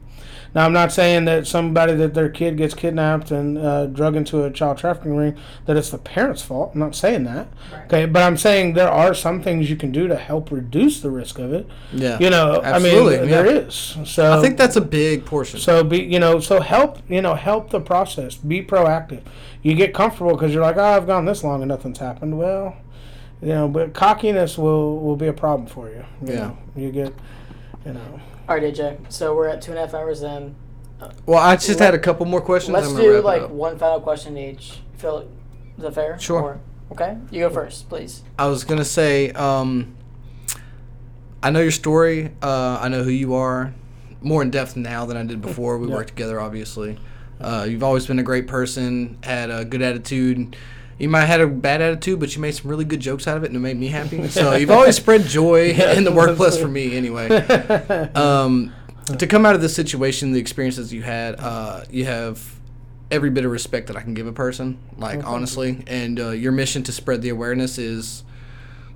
Now, I'm not saying that somebody that their kid gets kidnapped and uh, drug into a child trafficking ring that it's the parents' fault. I'm not saying that. Okay, but I'm saying there are some things you can do to help reduce the risk of it. yeah, You know, Absolutely, I mean, yeah. there is. So I think that's a big portion. so be you know so help you know help the process. Be proactive. You get comfortable because you're like, oh, I've gone this long and nothing's happened. Well, you know, but cockiness will will be a problem for you. you Yeah. know. you get, you know. All right, AJ. So we're at two and a half hours in. well, I just Let- had a couple more questions. Let's I'm gonna do wrap it like up. one final question each. Feel is that fair? Sure. Or- okay, you go first, please. I was gonna say, um, I know your story. Uh, I know who you are more in depth now than I did before. We Yeah. worked together, obviously. Uh, you've always been a great person. Had a good attitude. You might have had a bad attitude, but you made some really good jokes out of it, and it made me happy. So you've always spread joy in the workplace for me, anyway. Um, to come out of this situation, the experiences you had, uh, you have every bit of respect that I can give a person, like honestly. And uh, your mission to spread the awareness is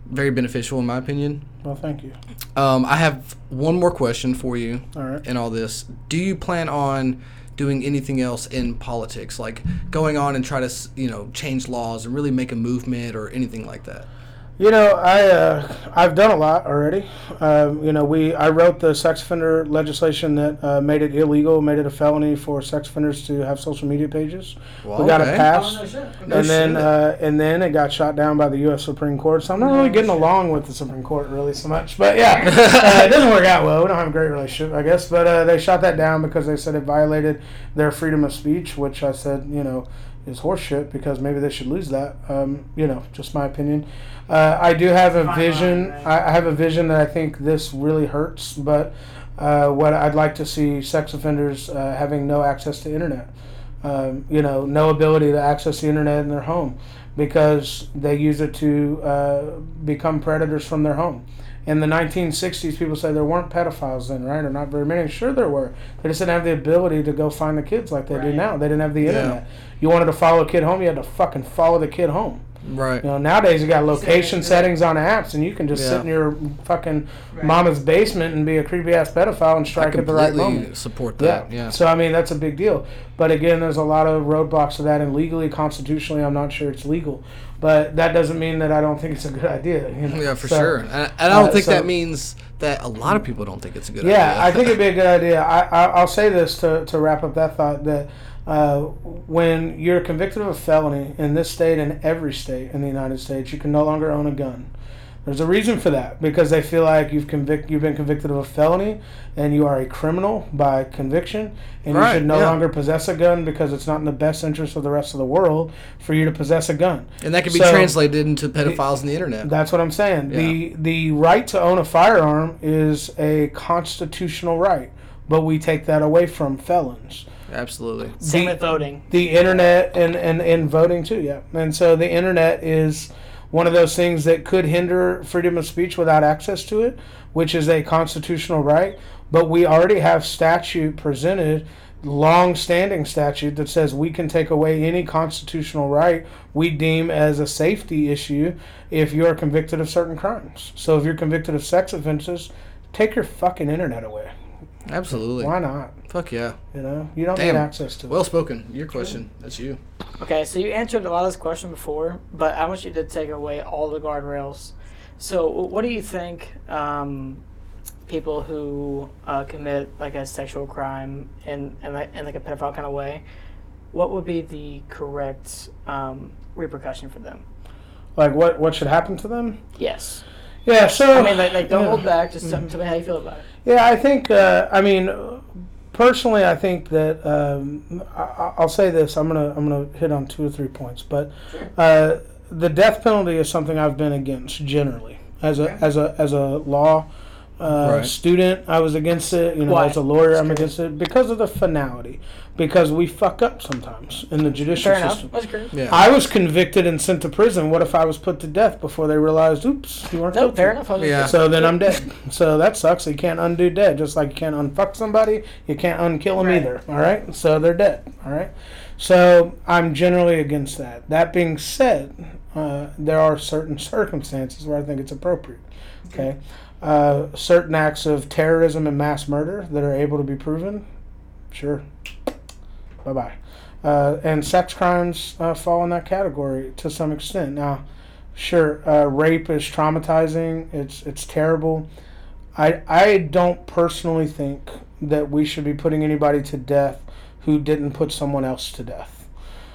very beneficial, in my opinion. well, thank you. Um, I have one more question for you All right. in all this. Do you plan on doing anything else in politics, like going on and try to, you know, change laws and really make a movement or anything like that? You know, I uh, I've done a lot already. Um, you know, we I wrote the sex offender legislation that uh, made it illegal, made it a felony for sex offenders to have social media pages. Well, we got okay. it passed. No and then uh, and then it got shot down by the U.S. Supreme Court. So I'm not really getting along with the Supreme Court really so much. But yeah, uh, it doesn't work out well. We don't have a great relationship, I guess. But uh, they shot that down because they said it violated their freedom of speech, which I said, you know, is horseshit because maybe they should lose that. Um, you know, just my opinion. Uh, I do have a vision. I, have a vision that I think this really hurts, but. Uh, what I'd like to see sex offenders uh, having no access to internet um, you know, no ability to access the internet in their home because they use it to uh, become predators from their home. In the 1960s, people say there weren't pedophiles then, right? Or not very many. Sure, there were. They just didn't have the ability to go find the kids like they do now. They didn't have the Yeah. internet. You wanted to follow a kid home, you had to fucking follow the kid home. Right. You know, nowadays you got location settings on apps, and you can just Yeah. sit in your fucking mama's basement and be a creepy ass pedophile and strike at the right completely moment. support Yeah. that. Yeah. So I mean that's a big deal. But again, there's a lot of roadblocks to that, and legally, constitutionally, I'm not sure it's legal. But that doesn't mean that I don't think it's a good idea. You know? Yeah, for So, sure. And, and I don't uh, think so- that means that a lot of people don't think it's a good Yeah, idea. Yeah, I think it'd be a good idea. I, I I'll say this to to wrap up that thought that. Uh, when you're convicted of a felony in this state and every state in the United States, you can no longer own a gun. There's a reason for that because they feel like you've convict you've been convicted of a felony and you are a criminal by conviction and Right, you should no yeah. longer possess a gun because it's not in the best interest of the rest of the world for you to possess a gun. And that can be So- translated into pedophiles on the internet. That's what I'm saying. The the right to own a firearm is a constitutional right, but we take that away from felons. Absolutely. Same The- with voting. the internet and, and, and voting too, yeah. And so the internet is one of those things that could hinder freedom of speech without access to it, which is a constitutional right. But we already have statute presented, long standing statute that says we can take away any constitutional right we deem as a safety issue if you're convicted of certain crimes. So if you're convicted of sex offenses, take your fucking internet away. Absolutely. Why not? Fuck yeah. You know, you don't Damn. need access to it. Well spoken. Your question. That's you. Okay, so you answered a lot of this question before, but I want you to take away all the guardrails. So, what do you think um, people who uh, commit like a sexual crime in in like, in like a pedophile kind of way? What would be the correct um, repercussion for them? like what what should happen to them? Yes, Yeah, so I mean, like, like don't yeah. hold back. Just tell, tell me how you feel about it. Yeah, I think. Uh, I mean, personally, I think that um, I, I'll say this. I'm gonna I'm gonna hit on two or three points, but uh, the death penalty is something I've been against generally as a as a as a law. Uh, Right. Student, I was against it. You know, Why? as a lawyer, I'm against it because of the finality. Because we fuck up sometimes in the judicial Fair enough. system. That's great. Yeah. I was convicted and sent to prison. What if I was put to death before they realized, oops, you weren't No, guilty? fair enough. Yeah. So then I'm dead. So that sucks. You can't undo dead. Just like you can't unfuck somebody, you can't unkill them Right. either. All right. So they're dead. All right. So I'm generally against that. That being said, uh, there are certain circumstances where I think it's appropriate. Okay. Uh, certain acts of terrorism and mass murder that are able to be proven, sure. Bye bye. Uh, and sex crimes uh, fall in that category to some extent. Now, sure, uh, rape is traumatizing. It's it's terrible. I I don't personally think that we should be putting anybody to death who didn't put someone else to death.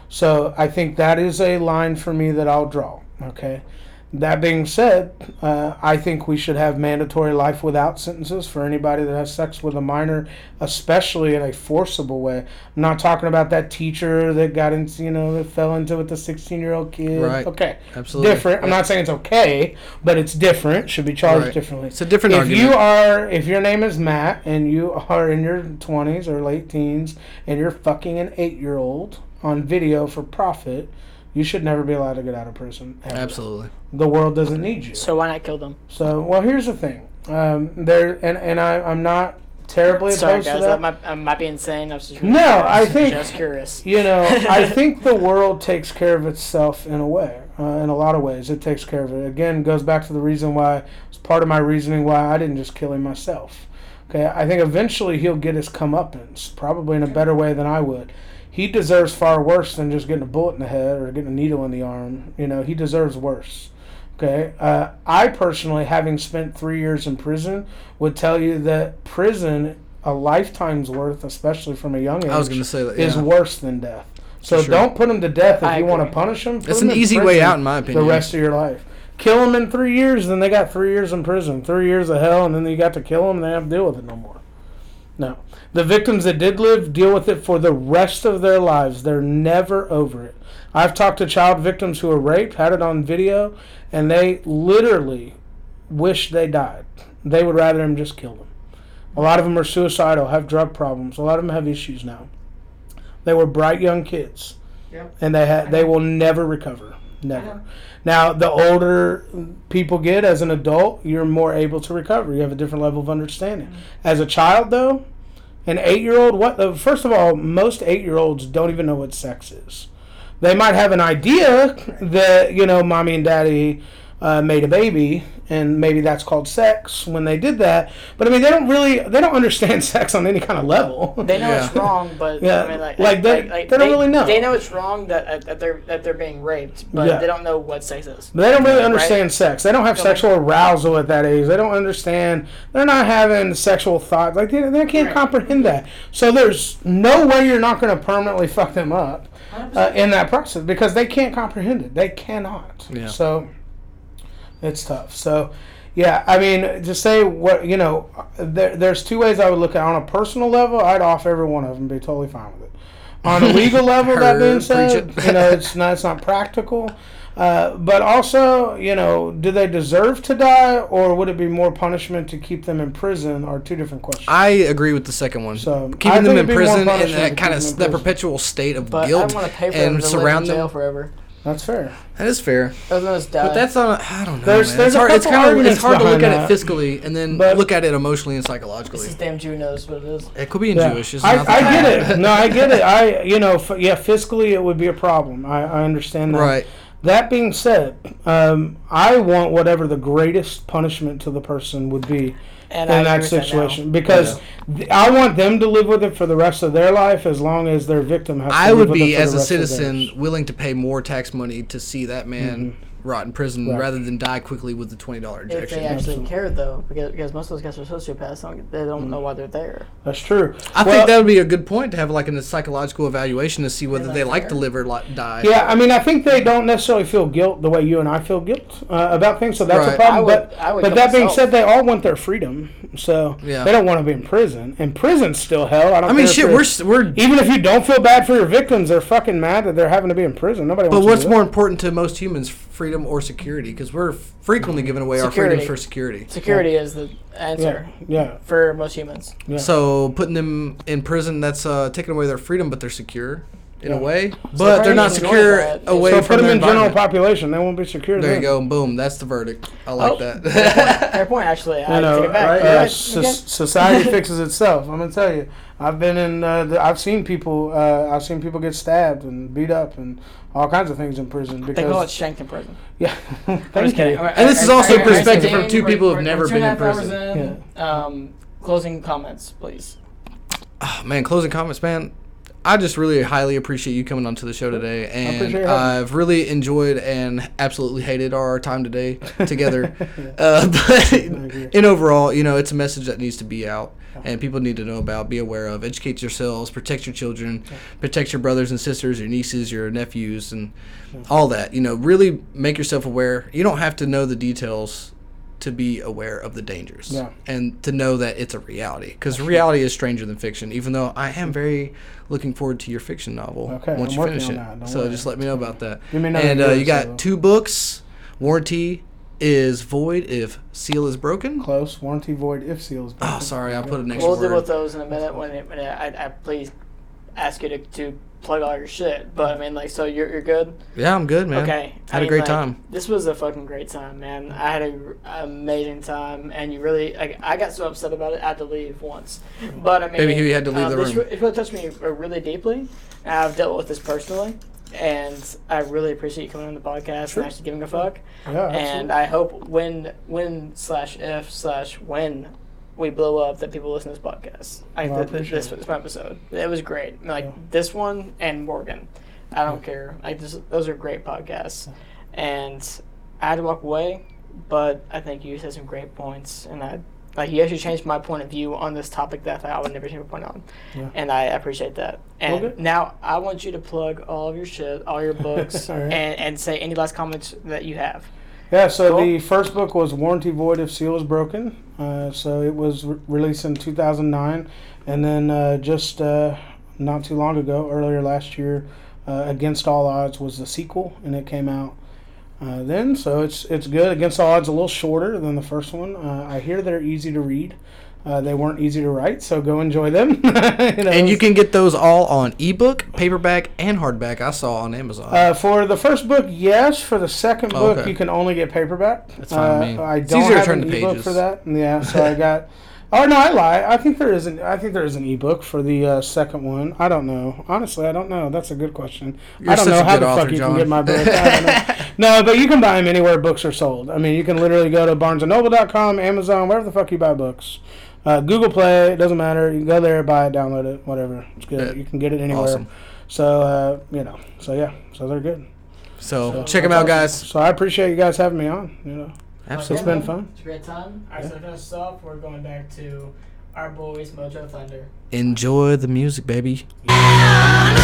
So I think that is a line for me that I'll draw. Okay. That being said, uh, I think we should have mandatory life without sentences for anybody that has sex with a minor, especially in a forcible way. I'm not talking about that teacher that got into, you know, that fell into with the 16 year old kid. Right. Okay. Absolutely. Different. I'm Yeah. not saying it's okay, but it's different. Should be charged Right. differently. It's a different if argument. you are, if your name is Matt and you are in your 20s or late teens and you're fucking an eight year old on video for profit, you should never be allowed to get out of prison. ever. Absolutely. The world doesn't need you. So why not kill them? So, well, here's the thing. Um, there, and and I, I'm not terribly Sorry, opposed guys. to That that. might, I might be insane. I was just No, I think- just curious. You know, I think the world takes care of itself in a way, uh, in a lot of ways. It takes care of it. Again, goes back to the reason why it's part of my reasoning why I didn't just kill him myself. Okay, I think eventually he'll get his comeuppance, probably in a better way than I would. He deserves far worse than just getting a bullet in the head or getting a needle in the arm. You know, he deserves worse. Okay, uh, I personally, having spent three years in prison, would tell you that prison, a lifetime's worth, especially from a young age, I was going to say that. is Yeah. worse than death. So sure. don't put him to death if I you want to punish him. Put It's him an easy way out, in my opinion. The rest of your life. Kill him in three years, then they got three years in prison. Three years of hell, and then you got to kill him, and they have to deal with it no more. No. The victims that did live deal with it for the rest of their lives. They're never over it. I've talked to child victims who were raped, had it on video, and they literally wish they died. They would rather him just kill them. A lot of them are suicidal, have drug problems. A lot of them have issues now. They were bright young kids, Yep. and they had they will never recover. Never. Now, the older people get as an adult, you're more able to recover. You have a different level of understanding. As a child, though, an eight-year-old, what? uh, First of all, most eight-year-olds don't even know what sex is. They might have an idea that you know, mommy and daddy uh, made a baby, and maybe that's called sex when they did that. But I mean, they don't really, they don't understand sex on any kind of level. They know Yeah. it's wrong, but Yeah, I mean, like, like, they- they don't really know. They know it's wrong that, that they're that they're being raped, but Yeah. they don't know what sex is. But they don't really Right. understand sex. They don't have So, sexual arousal at that age. They don't understand. They're not having sexual thoughts. Like they, they can't Right. comprehend that. So there's no way you're not going to permanently fuck them up uh, in that process because they can't comprehend it. They cannot. Yeah. So It's tough. So, yeah, I mean, to say what you know, there, there's two ways I would look at. it. On a personal level, I'd off every one of them, be totally fine with it. On a legal level, that being said, you know, it's not it's not practical. Uh, but also, you know, do they deserve to die, or would it be more punishment to keep them in prison? Are two different questions. I agree with the second one. So, keeping them in it'd be more prison in that kind of that prison. perpetual state of But guilt I want to pay for them and to live in surround jail them. forever. That's fair. That is fair. Other than just die. But that's on. I don't know. There's- man. there's it's hard. It's kind of. It's hard to look at behind it fiscally and then But- look at it emotionally and This psychologically. is damn Jew knows what it is. It could be in Yeah. Jewish. It's I, not I get it. No, I get it. I, you know, f- yeah, fiscally it would be a problem. I, I understand that. Right. That being said, um, I want whatever the greatest punishment to the person would be And I in that agree that now. situation because th- I want them to live with it for the rest of their life as long as their victim has. To I live would be, for as a citizen, willing to pay more tax money to see that man mm-hmm. Rot in prison Right. rather than die quickly with the twenty dollar injection. If injection. they actually Absolutely. care, though, because, because most of those guys are sociopaths, don't, they don't know why they're there. That's true. I Well, think that would be a good point to have like a psychological evaluation to see whether Isn't they like fair? to live or li- die. Yeah, I mean, I think they don't necessarily feel guilt the way you and I feel guilt uh, about things, so that's a problem. I would- but I would but kill that being myself. said, they all want their freedom, so Yeah. they don't want to be in prison. And prison's still hell. I don't. I mean, shit, we're we're. even if you don't feel bad for your victims, they're fucking mad that they're having to be in prison. Nobody. But wants what's to more important to most humans, freedom or security? Because we're frequently giving away our freedoms for security. Security is the answer Yeah, yeah. for most humans. Yeah. So putting them in prison, that's uh, taking away their freedom, but they're secure in Yeah. a way. But they're not enjoy secure that. away So from put them their in general environment. population; they won't be secure. There you then. go. Boom. That's the verdict. I like Oh, that. Fair point, point, actually. I You know, take it back. You're right. so- Okay. society fixes itself. I'm gonna tell you. I've been in. Uh, the, I've seen people. Uh, I've seen people get stabbed and beat up and all kinds of things in prison because. They call it shanked in prison. yeah. I'm Thank just you. Alright, And this is also alright, alright, perspective from two people who've never been in prison. in. Um, closing comments, please. Uh, man, closing comments, man. I just really highly appreciate you coming onto the show today, and appreciate having me. I've really enjoyed and absolutely hated our time today together. uh, but in overall, you know, it's a message that needs to be out, and people need to know about, be aware of, educate yourselves, protect your children, protect your brothers and sisters, your nieces, your nephews, and all that. You know, really make yourself aware. You don't have to know the details to be aware of the dangers Yeah. and to know that it's a reality because reality is stranger than fiction even though i am very looking forward to your fiction novel Okay, once I'm you finish it so worry. just let me know about that Give me another and uh, you got so. two books warranty is void if seal is broken Close. Warranty void if seals. oh sorry I'll put an extra We'll deal with those in a minute when, it, when it, I, I please ask you to, to plug all your shit. But I mean, like, so you're, you're good? yeah i'm good man Okay. had I a mean, great like, time This was a fucking great time, man. I had an amazing time, and you really, like, I got so upset about it, I had to leave once. But I mean, Maybe you had to leave um, the this room. re- it really touched me uh, really deeply. I've dealt with this personally, and I really appreciate you coming on the podcast Sure. and actually giving a fuck. Yeah, absolutely. And I hope when, when slash if slash when we blow up that people listen to this podcast. Well, I th- appreciate this, it. this episode, it was great. Like Yeah. this one and Morgan, I don't care. Like this, those are great podcasts, and I had to walk away, but I think you said some great points, and I like you actually changed my point of view on this topic that I I would never change my point on, Yeah. and I appreciate that. And Okay. now I want you to plug all of your shit, all your books, All right. and and say any last comments that you have. Yeah, so Cool. the first book was Warranty Void if Seal is Broken. Uh, so it was re- released in 2009. And then uh, just uh, not too long ago, earlier last year, uh, Against All Odds was the sequel, and it came out uh, then. So it's it's good. Against All Odds a little shorter than the first one. Uh, I hear they're easy to read. Uh, they weren't easy to write, so go enjoy them. you know, and you can get those all on ebook paperback and hardback i saw on amazon Uh, for the first book, yes. For the second Oh, book, okay. you can only get paperback. That's fine Uh. I don't easier to have turn an ebook pages. for that. Yeah, so I got. Oh no, I lie. I think there is an. I think there is an ebook for the uh, second one. I don't know. Honestly, I don't know. That's a good question. You're I don't know how the author, fuck you Jon. can get my book. I don't know. no, but you can buy them anywhere books are sold. I mean, you can literally go to BarnesandNoble.com, Amazon, wherever the fuck you buy books. Uh, Google Play, it doesn't matter. You can go there, buy it, download it, whatever. It's good. Yeah. You can get it anywhere. Awesome. So uh, you know, so yeah, so they're good. so So check them out awesome. guys So I appreciate you guys having me on. You know, absolutely It's been fun. It's a great time. All right, so to finish this off, we're going back to our boys, Mojo Thunder. enjoy the music baby Yeah.